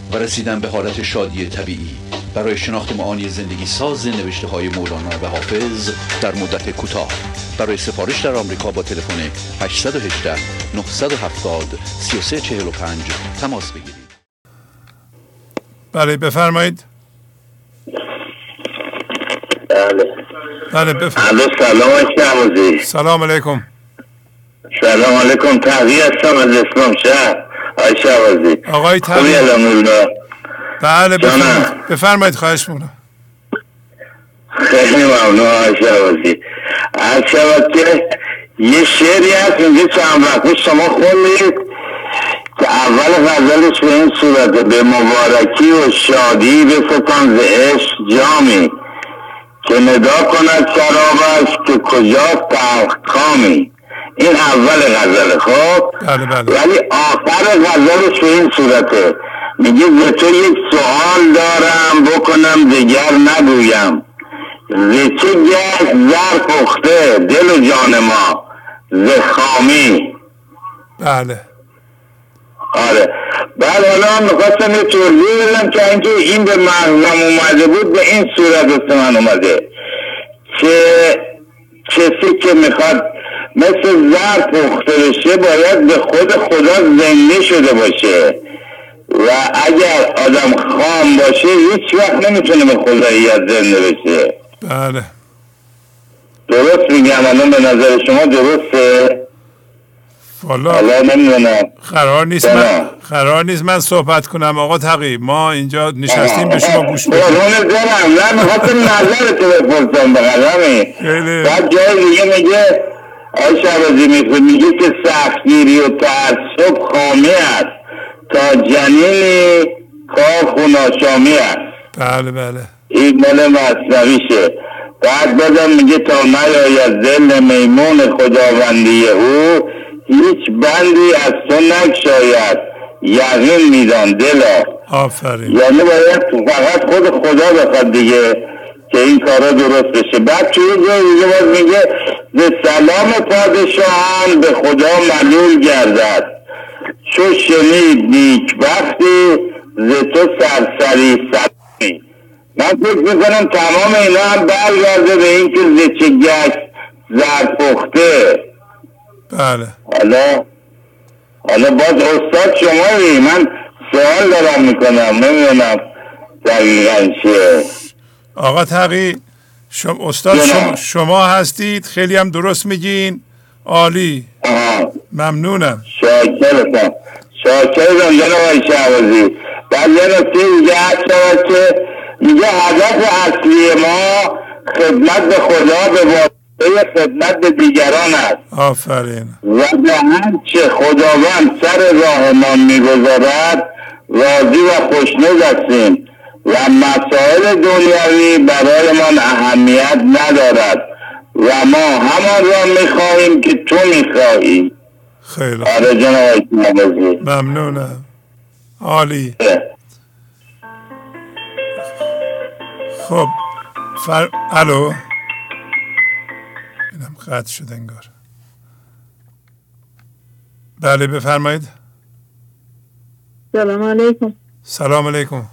و رسیدن به حالت شادی طبیعی. برای شناخت معانی زندگی ساز نوشته های مولانا و حافظ در مدت کوتاه. برای سفارش در آمریکا با تلفن 818 970 3345 تماس بگیرید. بله بفرمایید. بله. بله بفرمایید. سلام سلام علیکم. سلام علیکم تقیی هستم از اسلام شهر. آقای تقیی بله بفرمایید بفرمایید خواهش مونم خیلی ممنون آی شوازی از شود که یه شعری هست اینجا چند وقت شما خوندید که اول غزلش به این صورته به مبارکی و شادی به ستان عشق جامی که ندا کند شرابش که کجاست تلخ کامی این اول غزل خب؟ بله بله. ولی آخر غزلش به این صورته. میگه ز تو یک سوال دارم بکنم دیگر نگویم. ز چه گشت زر پخته دل و جان ما؟ ز خامی. بله. آره. بعد حالا می‌خواستم یه توضیح بدم که اینکه این به مغزم اومده بود به این صورت من اومده. که کسی که می‌خواد مثل زر پخته بشه باید به خود خدا زنده شده باشه. و اگر آدم خام باشه هیچ وقت نمی‌تونه به خداییت زنده بشه. بله. درست میگم الان به نظر شما درسته؟ والا قرار نیست من قرار نیست من صحبت کنم آقا تقی. ما اینجا نشستیم به شما گوش بدیم. قربونت برم نه می‌خواستم نظرتو بپرسم به قدمی بعد جای دیگه میگه آی شعبازی میگه که سختگیری و تعصب خامی است. تا جنینی کار خوناشامی است. بله بله. این مال مصنویشه بعد بازم میگه تا نیاید ذل میمون خداوندی او هیچ بندی از تو نگشاید یقین میدان دلا. آفرین. یعنی باید فقط خود خدا بخواد دیگه که این کارا درست بشه. بعد جای دیگه باز میگه به سلام پادشاهان به خدا ملول گردد. چو شنید نیک بختی ز تو سرسری سرمی من فکر می‌کنم تمام اینا هم برگرده به اینکه ز چه گشت زرپخته. بله. حالا حالا باز استاد شمایی من سوال دارم می‌کنم نمی‌دونم دقیقا چیه. آقا تقی شما استاد شما, شما هستید خیلی هم درست میگین. عالی. ممنونم. شاکرتم. شاکرتم جناب آقای شعبازی بعد یه نکته دیگه هست که میگه هدف اصلی ما خدمت به خدا به واسطه خدمت به دیگران است. آفرین. و به چه خداوند سر راهمان می‌گذارد راضی و خوشنود هستیم و مسائل دنیوی برایمان اهمیت ندارد و ما همان را می‌خواهیم که تو می‌خواهی. خیلی آره جناب ممنونم. عالی. خب فر... الو؟ قطع شد انگار. بله بفرمایید. سلام علیکم. سلام علیکم.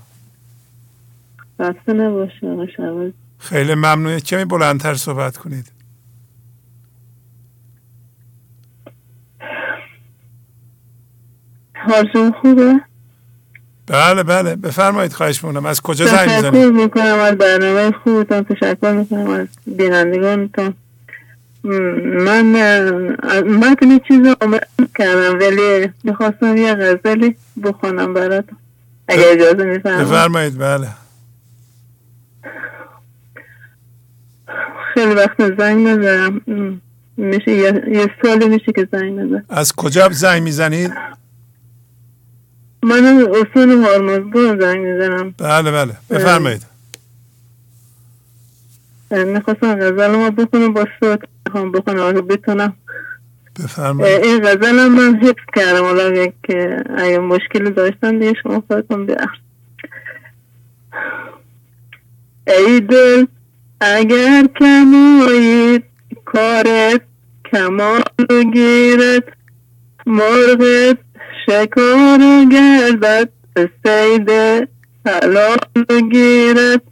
خسته نباشه خیلی ممنون. کمی بلندتر صحبت کنید. حالشون خوبه؟ بله بله. بفرمایید خواهش مونم از کجا زنگ می‌زنید؟ تشکر می‌کنم از برنامه خوبتان. تشکر می‌کنم از بینندگانتان. من متن چیز آمد کردم ولی می‌خواستم یه غزلی بخونم براتون. اگر اجازه میفرمایید. بفرمایید بله. خیلی وقت زنگ نزدم میشه یه سالی میشه که زنگ نزدم از کجا زنگ می‌زنید؟ من اصول هارمزگان زنگ می‌زنم. بله بله. بفرمایید. می‌خواستم غزل ما بخونم با صوت هم بخونم. اگه بتونم. بفرمایید. این غزل من حفظ کردم. حالا که اگه مشکلی داشتم دیگه شما خودتون بیار. ای دل اگر کمایید کارت کمال گیرت مرغت شکار گردد. سید حلال گیرد.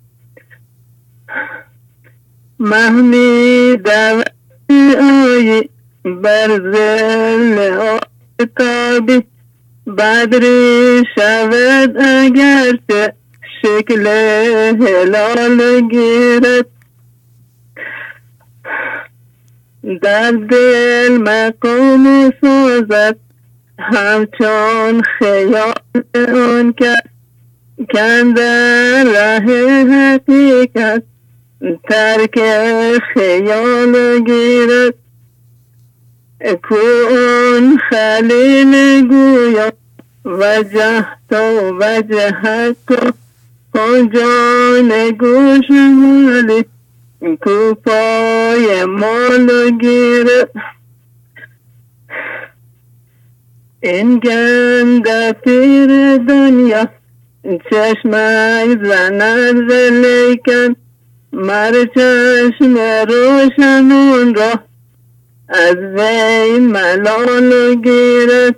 مهمی دوستی آیی بر زل آتابی بدری شود اگرچه شکل هلال گیرد. در دل مقام سازد همچون خیال اون کرد کندر ره حقیقت. ترک خیال گیرد. کون خلیل گویا وجه تو وجه تو جان گوش مالی. کوپای مال گیرد. این گنده پیر دنیا چشمک زند لیکن مر چشم روشنون را از وی ملال گیرد.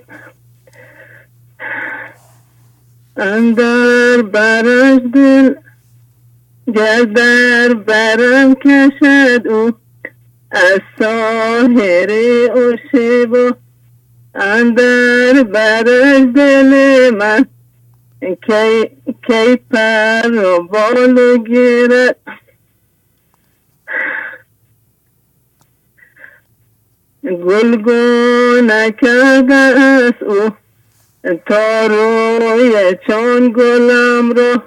اندر برش دل گردر برم کشد او. از ساهر او شیبو اندر برش دل من کی, کی پر و بال گیرد. گلگو نکرده از او. تا روی چون گلم رو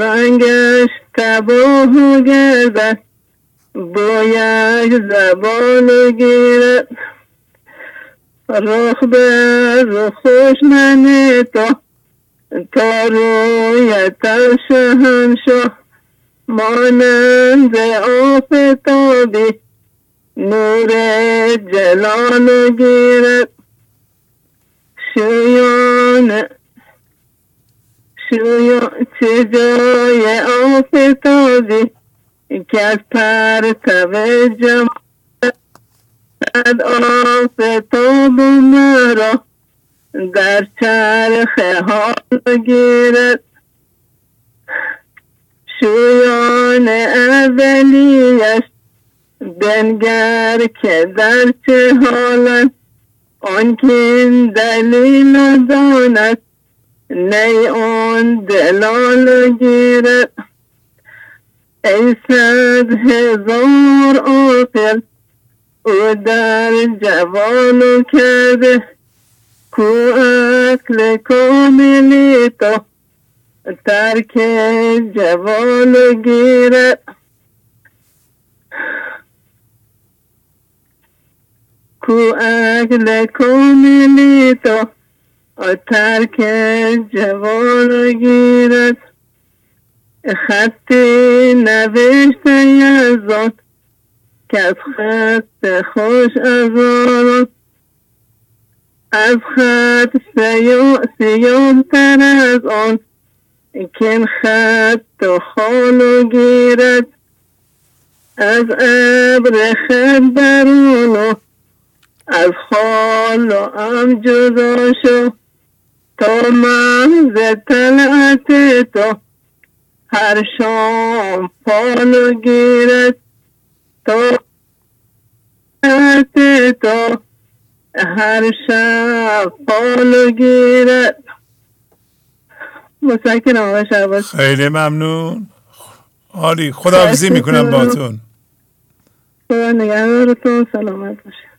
رنگش تباه گردد بایش زبان گیرد رخ به رخش من تو. تا روی هم شو. مانند آفتابی نور جلال گیرد. شویان شویان چه جای آفتابی که از پرتو جمال آفتاب مرا در چرخ حال گیرد. شویان اولیش بنگر که در چه حالت آنکه دلیل داند نی آن دلال گیرد ای صد هزار آقل او در جوانو کرده کو اکل کاملی تو ترک جوانو گیرد کو اکل کاملی تو ترک جوان گیرد خطی نوشته یزاد که از خط خوش از از خط سیاه تر از آن که خط و خالو گیرد از ابر خط درونو از خال و ام جدا شو. تا من ز طلعت تو. هر شام پالو گیرد تا تو. هر شب پالو گیرد مسکرم آقا خیلی ممنون. عالی. خداحافظی می‌کنم باتون خدا نگهدارتون. سلامت باشه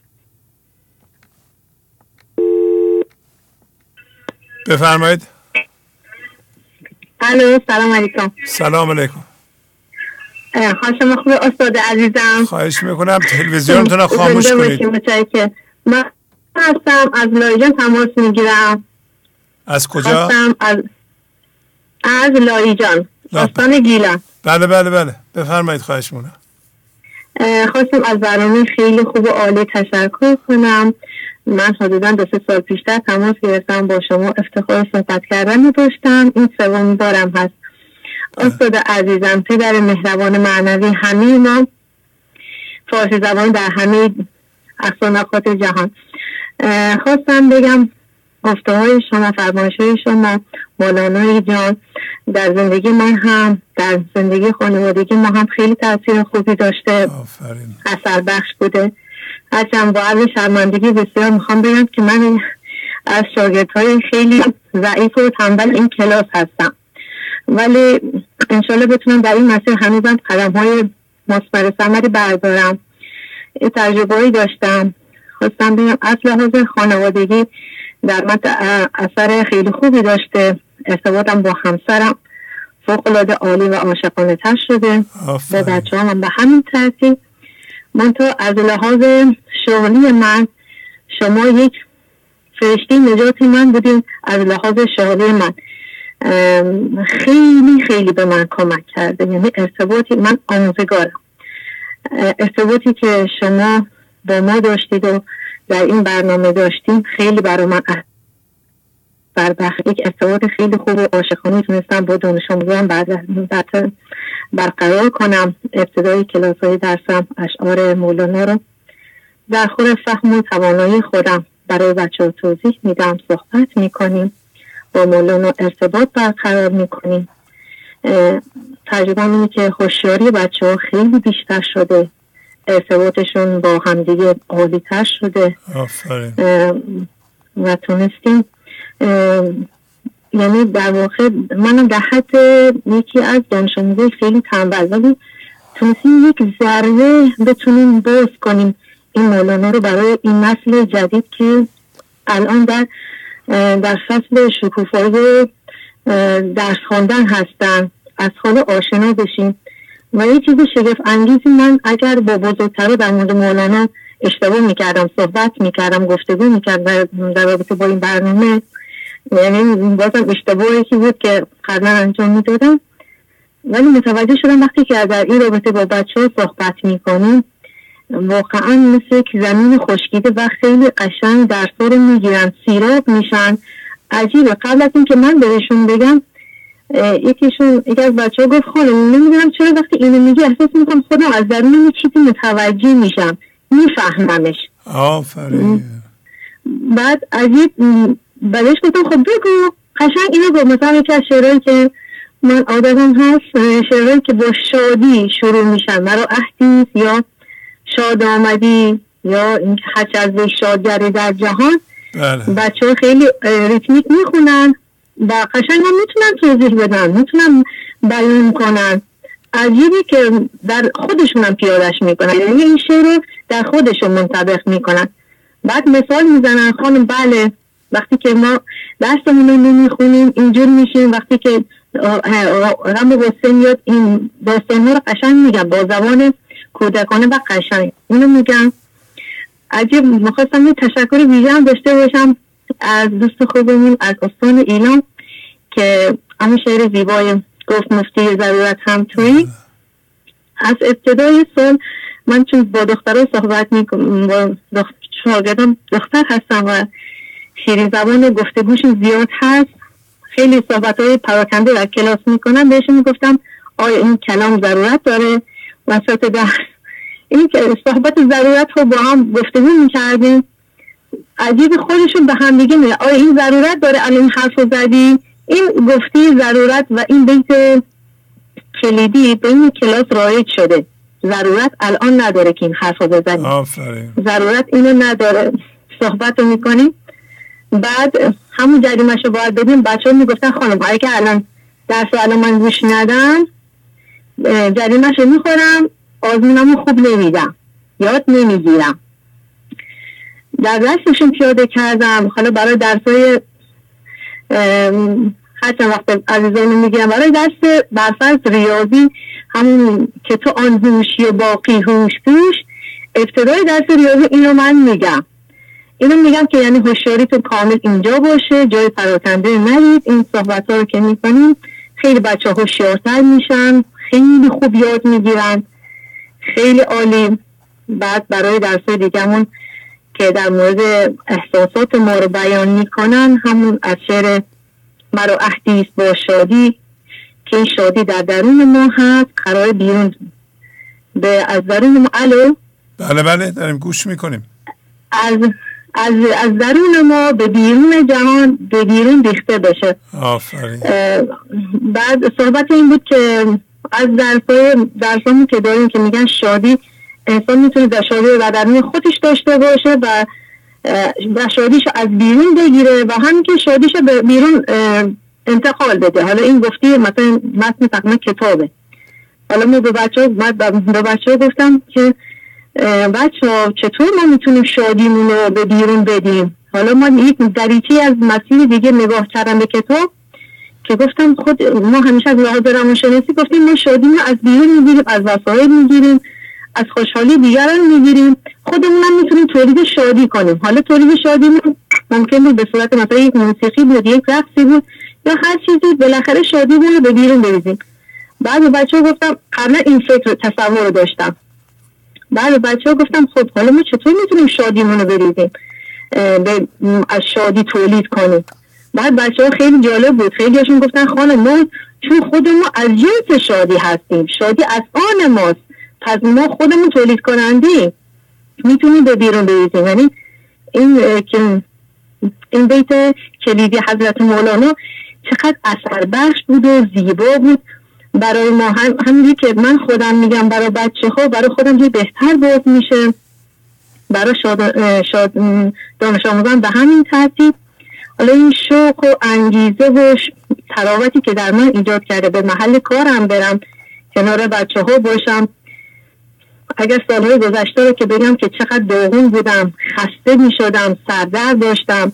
بفرمایید. الو سلام علیکم. سلام علیکم. خوش خوب استاد عزیزم. خواهش می‌کنم تلویزیونتون رو خاموش کنید. من هستم از لایجان تماس می‌گیرم. از کجا؟ از از لایجان استان گیلان. بله بله بله. بفرمایید خواهش می‌کنم. خواستم از برنامه خیلی خوب و عالی تشکر کنم. من حدودا دو سه سال پیشتر تماس گرفتم با شما افتخار صحبت کردن داشتم این سوم بارم هست. استاد عزیزم پدر مهربان معنوی همه ما فارسی زبان در همه اقصانقات جهان. خواستم بگم گفته های شما فرمایش های شما مولانای جان در زندگی من هم در زندگی خانوادگی ما هم خیلی تاثیر خوبی داشته. اثر بخش بوده. هرچند با عرض شرمندگی بسیار می‌خوام بگم که من از شاگرد های خیلی ضعیف و تنبل این کلاس هستم. ولی انشالله بتونم در این مسیر هنوزم قدم های مصبر سمری بردارم تجربه داشتم. خواستم بگم از لحاظ خانوادگی در من اثر خیلی خوبی داشته. ارتباطم با همسرم فوق العاده عالی و عاشقانه تر شده. به بچه هم به همین ترتیب. من تو از لحاظ شغلی من شما یک فرشتی نجات من بودین از لحاظ شغلی من. خیلی خیلی به من کمک کرده. یعنی ارتباطی من آموزگارم. ارتباطی که شما با ما داشتید و در این برنامه داشتیم خیلی برای من بر یک ارتباط خیلی خوب و عاشقانه تونستم با دانش آموزان بعد برقرار کنم. ابتدای کلاس های درسم اشعار مولانا رو. در خور فهم و توانایی خودم. برای بچه ها توضیح میدم صحبت می‌کنیم. با مولانا ارتباط برقرار می‌کنیم. تجربه اینه که هوشیاری بچه ها خیلی بیشتر شده. ارتباطشون با همدیگه عالیتر شده. و تونستیم یعنی در واقع منم در حد یکی از دانش خیلی تنبل ولی تونستیم یک ذره بتونیم باز کنیم این مولانا رو برای این نسل جدید که الان در در فصل شکوفایی درس خواندن هستن از حال آشنا بشیم و یه چیز شگفت انگیزی من اگر با بزرگتر در مورد مولانا اشتباه می‌کردم صحبت می‌کردم گفتگو می‌کردم در رابطه با این برنامه یعنی بازم اشتباهی بود که قبلا انجام می‌دادم. ولی متوجه شدم وقتی که در این رابطه با بچه ها صحبت می‌کنیم واقعا مثل یک زمین خشکیده و خیلی قشنگ درسا رو می‌گیرن سیراب میشن. عجیبه. قبل از اینکه من بهشون بگم یکیشون یکی از بچه ها گفت خانم نمی‌دونم چرا وقتی اینو میگی احساس می‌کنم خودم از درون یه چیزی متوجه میشم. میفهممش. آفرین. بعد عجیب بعدش گفتم خب بگو قشنگ اینو با مثلا یکی از شعرهایی که من آدمم هست شعرهایی که با شادی شروع میشن. مرا اهدیست یا شاد آمدی یا اینکه هرچه از شادگری در جهان. بله. بچه ها خیلی ریتمیک می‌خونن و قشنگ هم می‌تونن توضیح بدن می‌تونن بیان کنن عجیبی که در خودشون هم پیادش می‌کنن یعنی این شعر رو در خودشون منطبق می‌کنن. بعد مثال می‌زنن خانم بله. وقتی که ما درسمون رو نمی‌خونیم اینجور میشیم. وقتی که غم غصه میاد این داستان رو قشنگ میگن. با زبان کودکانه و قشنگ. اونو میگن. عجیب می‌خواستم یه تشکر ویژه هم داشته باشم از دوست خوبمون از استان ایلان که همون شعر زیبای گفت مفتی ضرورت هم توی. از ابتدای سال من چون با دخترها صحبت می‌کنم با شاگردم دختر هستم و شیرین زبان گفتگوش زیاد هست. خیلی صحبت های پراکنده در کلاس می‌کنم. بهشون می‌گفتم آیا این کلام ضرورت داره؟ وسط درس این که صحبت ضرورت رو با هم گفتگو می‌کردیم. عجیب خودشون به هم دیگه میگه آیا این ضرورت داره؟ الان این حرف رو زدی. این گفتی ضرورت و این بیت کلیدی به این کلاس رایج شده. ضرورت الان نداره که این حرف رو بزنی ضرورت اینو نداره. صحبت رو می‌کنیم بعد همون جریمش رو باید بدیم بچه ها می‌گفتن خانم که الان درس الان من گوش ندم جریمش رو می‌خورم آزمونم خوب نمیدم یاد نمی‌گیرم. در درسشون پیاده کردم حالا برای درسای هرچند وقت عزیزانو می‌گیرم برای درس برفرض ریاضی همون که تو آن هوشی و باقی هوش پوش ابتدای درس ریاضی اینو من میگم. اینو میگم که یعنی هوشیاری تو کامل اینجا باشه جای پراکنده ندید این صحبت ها رو که می‌کنیم خیلی بچه هوشیارتر میشن خیلی خوب یاد می‌گیرن خیلی عالی. بعد برای درس دیگهمون که در مورد احساسات ما رو بیان می‌کنن همون از شعر مرا اهدیست با شادی که این شادی در درون ما هست قرار بیرون به از درون ما. الو؟ بله بله داریم گوش می‌کنیم. از از, از درون ما به بیرون جهان به بیرون ریخته بشه. آفرین. بعد صحبت این بود که از درسای درسامون که داریم که میگن شادی انسان می‌تونه در شادی و درون خودش داشته باشه و و شادیش از بیرون بگیره و همین که شادیش به بیرون انتقال بده. حالا این گفتی مثلا متن تقریبا کتابه. حالا ما به بچه به بچه گفتم که بچه ها چطور ما می‌تونیم شادیمون رو به بیرون بدیم؟ حالا ما یک دریچی از مسیر دیگه نگاه کردم به کتاب که گفتم خود ما همیشه از لحاظ روانشناسی گفتیم ما شادیمون از بیرون می‌گیریم از وسایل می‌گیریم از خوشحالی دیگران می‌گیریم. خودمون هم می‌تونیم تولید شادی کنیم. حالا تولید شادی ممکن بود به صورت مثلا یک موسیقی بود یک رقصی بود یا هر چیزی بالاخره شادی بود به بیرون بریزیم. بعد بچه ها گفتم قبلا این فکر تصور رو داشتم. بعد بچه ها گفتم خب حالا ما چطور می‌تونیم شادیمون رو بریزیم؟ از شادی تولید کنیم. بعد بچه ها خیلی جالب بود. خیلی هاشون گفتن خانم ما چون خودمون از جنس شادی هستیم شادی از آن ماست پس ما خودمون تولید کنندی می‌تونیم به بیرون بریزیم. یعنی این که این بیت کلیدی حضرت مولانا چقدر اثر بخش بود و زیبا بود. برای ما. هم همینی که من خودم میگم برای بچه ها برای خودم یه بهتر باز میشه. برای شاد, شاد دانش آموزان به همین ترتیب. حالا این شوق و انگیزه و تراوتی که در من ایجاد کرده به محل کارم برم کنار بچه ها باشم. اگر سالهای گذشته رو که بگم که چقدر داغون بودم خسته می شدم سردر داشتم.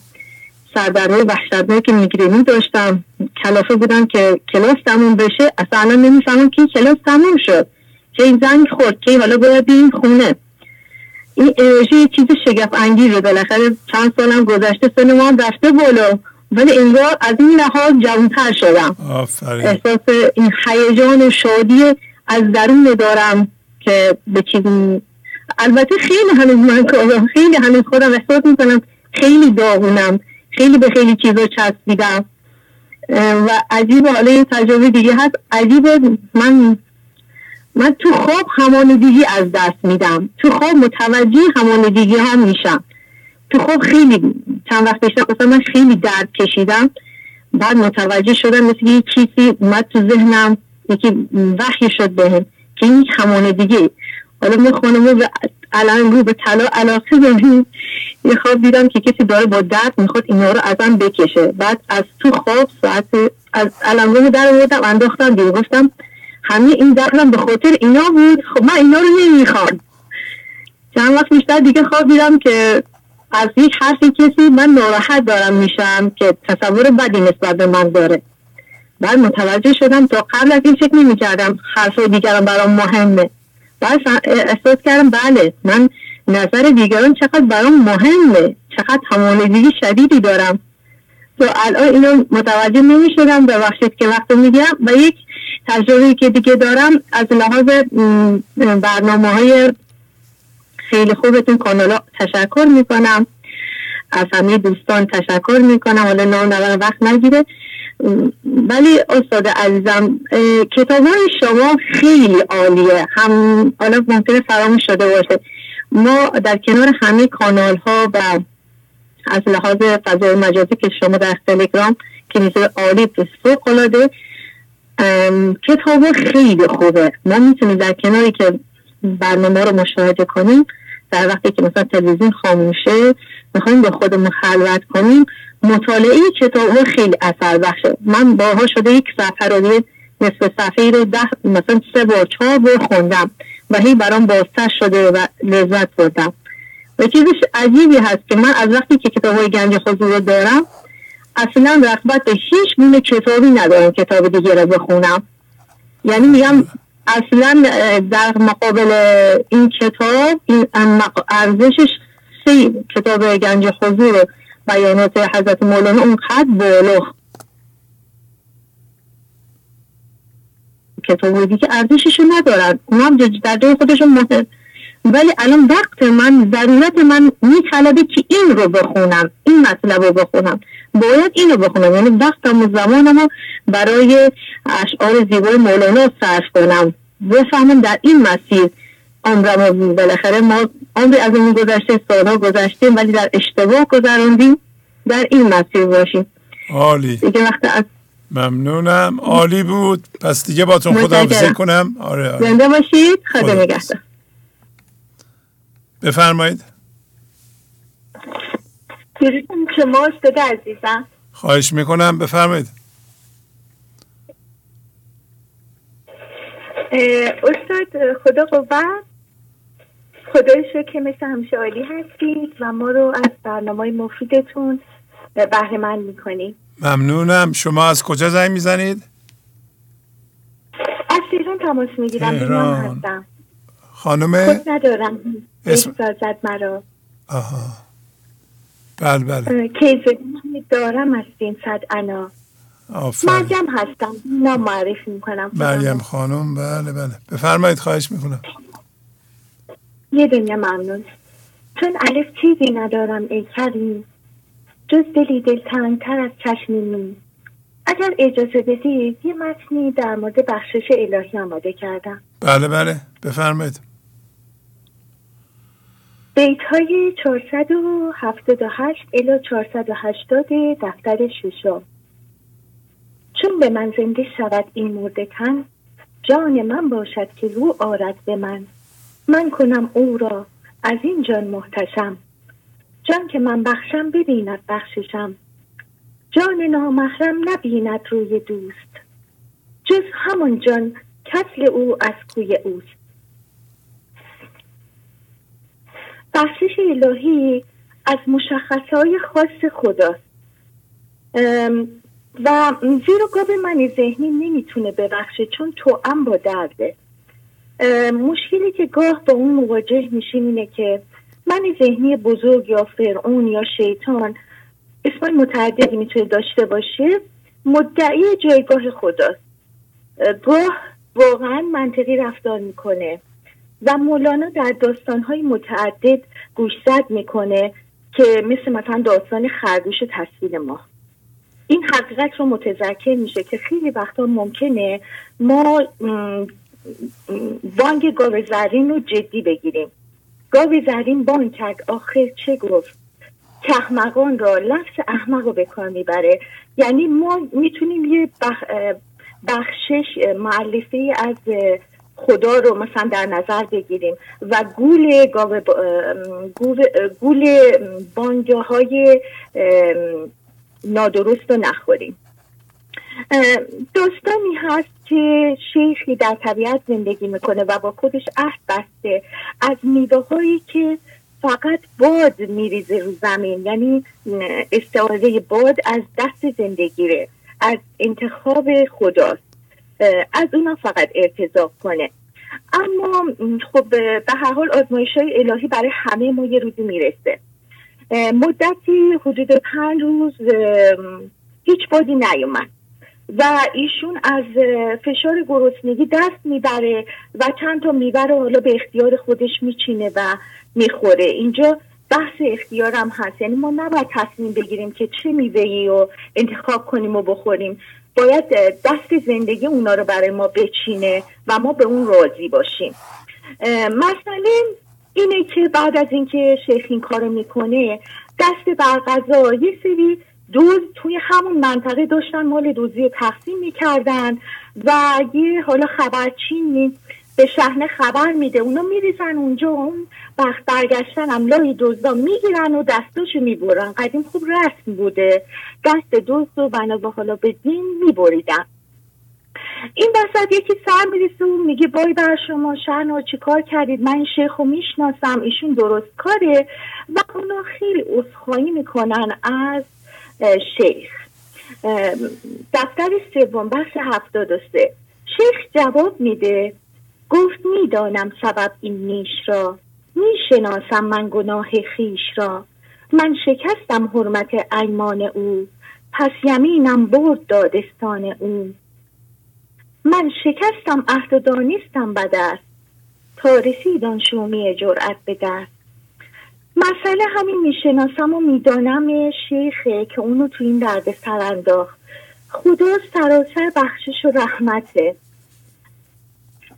سردرهای وحشتناک میگرینی داشتم. کلافه بودم که کلاس تموم بشه. اصلا نمی‌فهمم که کلاس تموم شد. که این زنگ خورد که حالا باید این خونه. این انرژی چیز شگفت انگیزه بالاخره چند سالم گذشته سن ما رفته بالا. ولی انگار از این لحاظ جوانتر شدم. احساس این هیجان و شادی از درون دارم که به چیزی البته خیلی هنوز من خیلی هنوز خودم احساس می‌کنم خیلی داغونم. خیلی به خیلی چیزا چسبیدم. و عجیب حالا یه تجربه دیگه هست. عجیب من من تو خواب همانگی از دست میدم. تو خواب متوجه همانگی هم میشم. تو خواب خیلی چند وقت پیش مثلا من خیلی درد کشیدم. بعد متوجه شدم مثل یه چیزی اومد تو ذهنم یکی وحی شد بهم که این همانه حالا ما خانمو الان رو به طلا علاقه داریم یه خواب دیدم که کسی داره با درد می‌خواد اینا رو ازم بکشه. بعد از تو خواب ساعت از رو در آوردم انداختم دیگه گفتم همه این دردم به خاطر اینا بود. خب من اینا رو نمی‌خوام. چند وقت بیشتر دیگه خواب دیدم که از یک حرفی کسی من ناراحت دارم میشم که تصور بدی نسبت به من داره. بعد متوجه شدم تا قبل از این فکر نمی کردم حرف دیگران برام مهمه. بعد احساس کردم بله من نظر دیگران چقدر برام مهمه چقدر همانگی شدیدی دارم. تو الان اینو متوجه نمی شدم ببخشید که وقت میگم و یک تجربه که دیگه دارم از لحاظ برنامه های خیلی خوبتون کانالا تشکر می‌کنم. از همه دوستان تشکر می‌کنم. حالا نام وقت نگیره. ولی استاد عزیزم کتاب های شما خیلی عالیه. هم حالا ممکنه فراموش شده باشه. ما در کنار همه کانال ها و از لحاظ فضای مجازی که شما در تلگرام که میشه عالی فوق العاده کتاب خیلی خوبه. ما می‌تونیم در کناری که برنامه رو مشاهده کنیم در وقتی که مثلا تلویزیون خاموشه می‌خوایم با خودمون خلوت کنیم مطالعه کتاب ها خیلی اثر بخشه. من باها شده یک صفحه رو نصف صفحه رو ده مثلا سه بار چهار بار خوندم و هی برام بازتر شده و لذت بردم. و چیزش عجیبی هست که من از وقتی که کتاب های گنج حضور رو دارم اصلا رغبت به هیچ گونه کتابی ندارم کتاب دیگه رو بخونم. یعنی میگم اصلا در مقابل این کتاب این ارزشش سه کتاب گنج حضور بیانات حضرت مولانا اونقدر بالا. کتاب دیگه ارزششو ندارن. اونم در جای خودشون مهم ولی الان وقت من ضرورت من میطلبه که این رو بخونم این مطلب رو بخونم. باید اینو بخونم. یعنی وقتم و زمانم برای اشعار زیبای مولانا صرف کنم. بفهمم در این مسیر عمرم بالاخره ما عمری از اون گذشته سالها گذشتیم ولی در اشتباه گذراندیم در این مسیر باشیم. عالی. دیگه وقت از ممنونم. عالی بود. پس دیگه باتون خدا کنم. آره, آره. زنده باشید. خدا نگهدار. بفرمایید. شما استاد عزیزم. خواهش می‌کنم. بفرمایید. استاد خدا قوت. خدای که مثل همیشه عالی هستید و ما رو از برنامه مفیدتون بهره من می‌کنید. ممنونم. شما از کجا زنگ می‌زنید؟ از تهران تماس می‌گیرم. تهران. هستم. خانم؟ خود ندارم. اسم زد مرا. آها. بله بله. کیزه دارم از این صد انا. مریم هستم. نام معرفی می‌کنم. مریم خانم. بله بله. بفرمایید خواهش می‌کنم. یه دنیا ممنون. چون الف چیزی ندارم ای کریم. جز دلی دلتنگتر از چشمی اگر اجازه بدید یه متنی در مورد بخشش الهی آماده کردم. بله بله. بفرمایید. بیت های 478 الی 480 دفتر ششم. چون به من زنده شود این مرده تن جان من باشد که رو آرد به من. من کنم او را از این جان محتشم. جان که من بخشم ببیند بخششم. جان نامحرم نبیند روی دوست. جز همون جان کسل او از کوی اوست. بخشش الهی از مشخصهای خاص خداست. و زیرا گاب من ذهنی نمی‌تونه ببخشه چون تو هم با درده. مشکلی که گاه با اون مواجه میشیم اینه که من ذهنی بزرگ یا فرعون یا شیطان اسمای متعددی می‌تونه داشته باشه مدعی جایگاه خداست. گاه واقعا منطقی رفتار می‌کنه. و مولانا در داستانهای متعدد گوشزد می‌کنه که مثل مثلا داستان خرگوش تصویر ما. این حقیقت رو متذکر میشه که خیلی وقتا ممکنه ما بانگ گاو زرین رو جدی بگیریم. گاو زرین بانگ کرد آخر چه گفت؟ کهمقان را لفظ احمق رو به کار می‌بره. یعنی ما می‌تونیم یه بخشش معلفه از خدا رو مثلا در نظر بگیریم و گول گول بانجه های نادرست رو نخوریم. داستانی هست که شیخی در طبیعت زندگی می‌کنه و با خودش عهد بسته از میوه که فقط باد میریزه رو زمین یعنی استعاره باد از دست زندگیره از انتخاب خداست. از اونا فقط ارتضاق کنه. اما خب به هر حال آزمایش های الهی برای همه ما یه روزی می‌رسه. مدتی حدود پنج روز هیچ بادی نیومد. و ایشون از فشار گرسنگی دست می‌بره و چند تا میوه رو حالا به اختیار خودش میچینه و می‌خوره. اینجا بحث اختیارم هست. یعنی ما نباید تصمیم بگیریم که چه میوهی رو انتخاب کنیم و بخوریم. باید دست زندگی اونا رو برای ما بچینه و ما به اون راضی باشیم. مسئله اینه که بعد از اینکه شیخ این کارو می‌کنه دست بر غذا یه سری دوز توی همون منطقه داشتن مال دوزی تقسیم می‌کردن و یه حالا خبرچین به شهنه خبر میده. اونا میریزن اونجا اون بخت برگشتن هم لای دزدا می‌گیرن و دستاشو می‌برن. قدیم خوب رسم بوده. دست دزد رو بنا به حالا به دین میبریدن. این وسط یکی سر می‌رسه و میگه بای بر شما شهنا چی کار کردید؟ من این شیخ رو می‌شناسم ایشون درست کاره. و اونا خیلی اصخایی می‌کنن از شیخ. دفتر سوم بخش هفتاد و سه. شیخ جواب میده گفت می‌دانم سبب این نیش را. می‌شناسم من گناه خیش را. من شکستم حرمت ایمان او پس یمینم برد دادستان او. من شکستم عهد و دانستم به دست تا رسید شومی جرأت به دست. مسئله همین می‌شناسم و می‌دانم شیخه که اونو تو این درد سر انداخت. خدا سراسر بخشش و رحمته.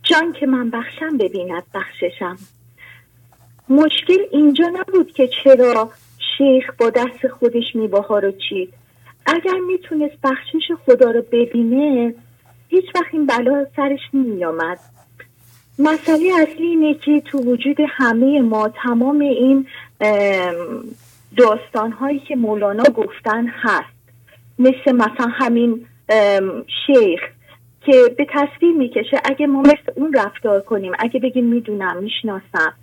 جان که من بخشم ببیند بخششم. مشکل اینجا نبود که چرا شیخ با دست خودش میباها رو چید. اگر می‌تونست بخشش خدا رو ببینه هیچ وقت این بلا سرش نمیامد مسئله اصلی اینه که تو وجود همه ما تمام این داستان هایی که مولانا گفتن هست. مثل مثلا همین شیخ که به تصویر می‌کشه. اگه ما مثل اون رفتار کنیم اگه بگیم می‌دونم می‌شناسم.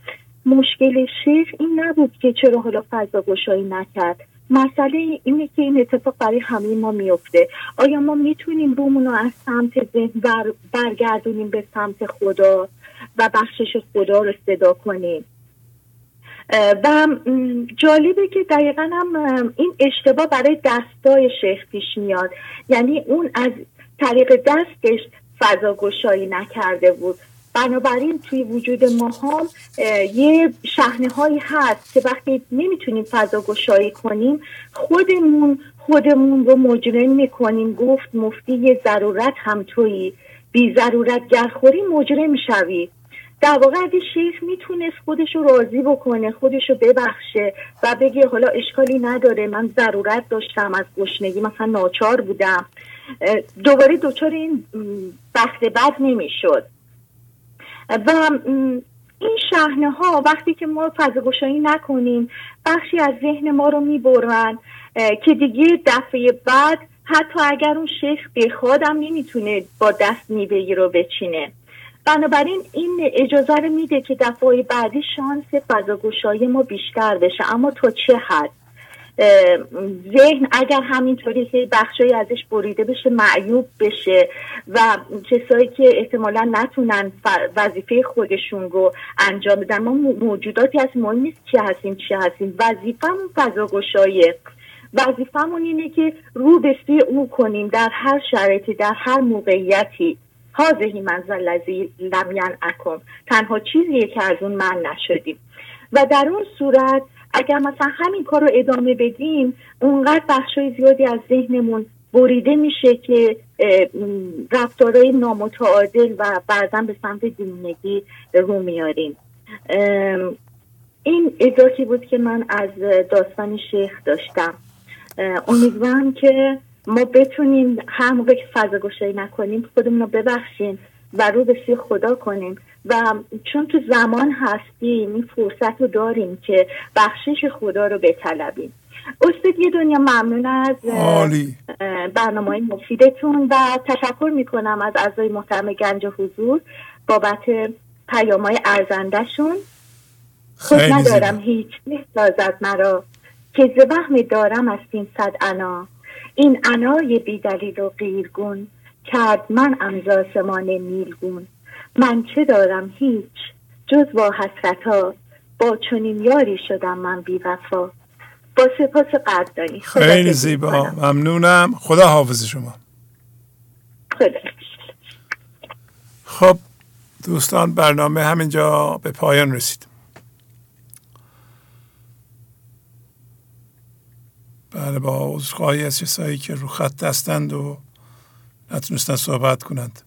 مشکل شیخ این نبود که چرا حالا فضا گشایی نکرد. مسئله اینه که این اتفاق برای همه ما میفته آیا ما می‌تونیم رومون رو از سمت ذهن بر برگردونیم به سمت خدا و بخشش خدا رو صدا کنیم؟ و جالبه که دقیقا هم این اشتباه برای دستای شیخ پیش میاد. یعنی اون از طریق دستش فضا گشایی نکرده بود. بنابراین توی وجود ما هم یه شهنه هایی هست که وقتی نمی‌تونیم فضا گشایی کنیم خودمون خودمون رو مجرم می‌کنیم. گفت مفتی یه ضرورت هم تویی. بی ضرورت گرخوری مجرم می‌شوی در واقع اگه شیخ می‌تونست خودش رو راضی بکنه خودش رو ببخشه و بگه حالا اشکالی نداره من ضرورت داشتم از گشنگی مثلا ناچار بودم دوباره دوچار این بخت بد نمی‌شد. و این شهنه ها وقتی که ما فضاگشایی نکنیم بخشی از ذهن ما رو می‌برن که دیگه دفعه بعد حتی اگر اون شیخ بخوادم نمی‌تونه با دست میوهی رو بچینه. بنابراین این اجازه رو میده که دفعه بعدی شانس فضاگشایی ما بیشتر بشه. اما تا چه حد؟ ذهن اگر همینطوری که بخشایی ازش بریده بشه معیوب بشه و کسایی که احتمالا نتونن وظیفه خودشون رو انجام بدن. ما موجوداتی از مهم نیست چی هستیم چی هستیم. وظیفهمون فضا گشایه وظیفهمون اینه که رو به سوی او کنیم در هر شرایطی در هر موقعیتی. هازهی منزل لذی لم اکم تنها چیزیه که از اون من نشدیم. و در اون صورت اگر مثلا همین کار رو ادامه بدیم اونقدر بخشای زیادی از ذهنمون بریده میشه که رفتارهای نامتعادل و بعضا به سمت دیمونگی رو میاریم. این ادراکی بود که من از داستان شیخ داشتم. امیدوارم که ما بتونیم هر موقع که فضا نکنیم خودمون رو ببخشیم و رو به سوی خدا کنیم. و چون تو زمان هستیم این فرصت رو داریم که بخشش خدا رو بطلبیم. استاد یه دنیا ممنون از برنامه مفیدتون و تشکر می‌کنم از اعضای محترم گنج حضور بابت پیام های ارزندهشون خود ندارم هیچ نسازد مرا که زبهم دارم از این صد انا. این انای بیدلیل و غیرگون کرد من امزاسمان نیلگون. من چه دارم هیچ جز با حسرت ها با چنین یاری شدم من بی وفا. با سپاس قدردانی خیلی زیبا. ممنونم. خدا حافظ شما. خدا خب دوستان برنامه همینجا به پایان رسید. بله با عذرخواهی از کسایی که رو خط دستند و نتونستن صحبت کنند.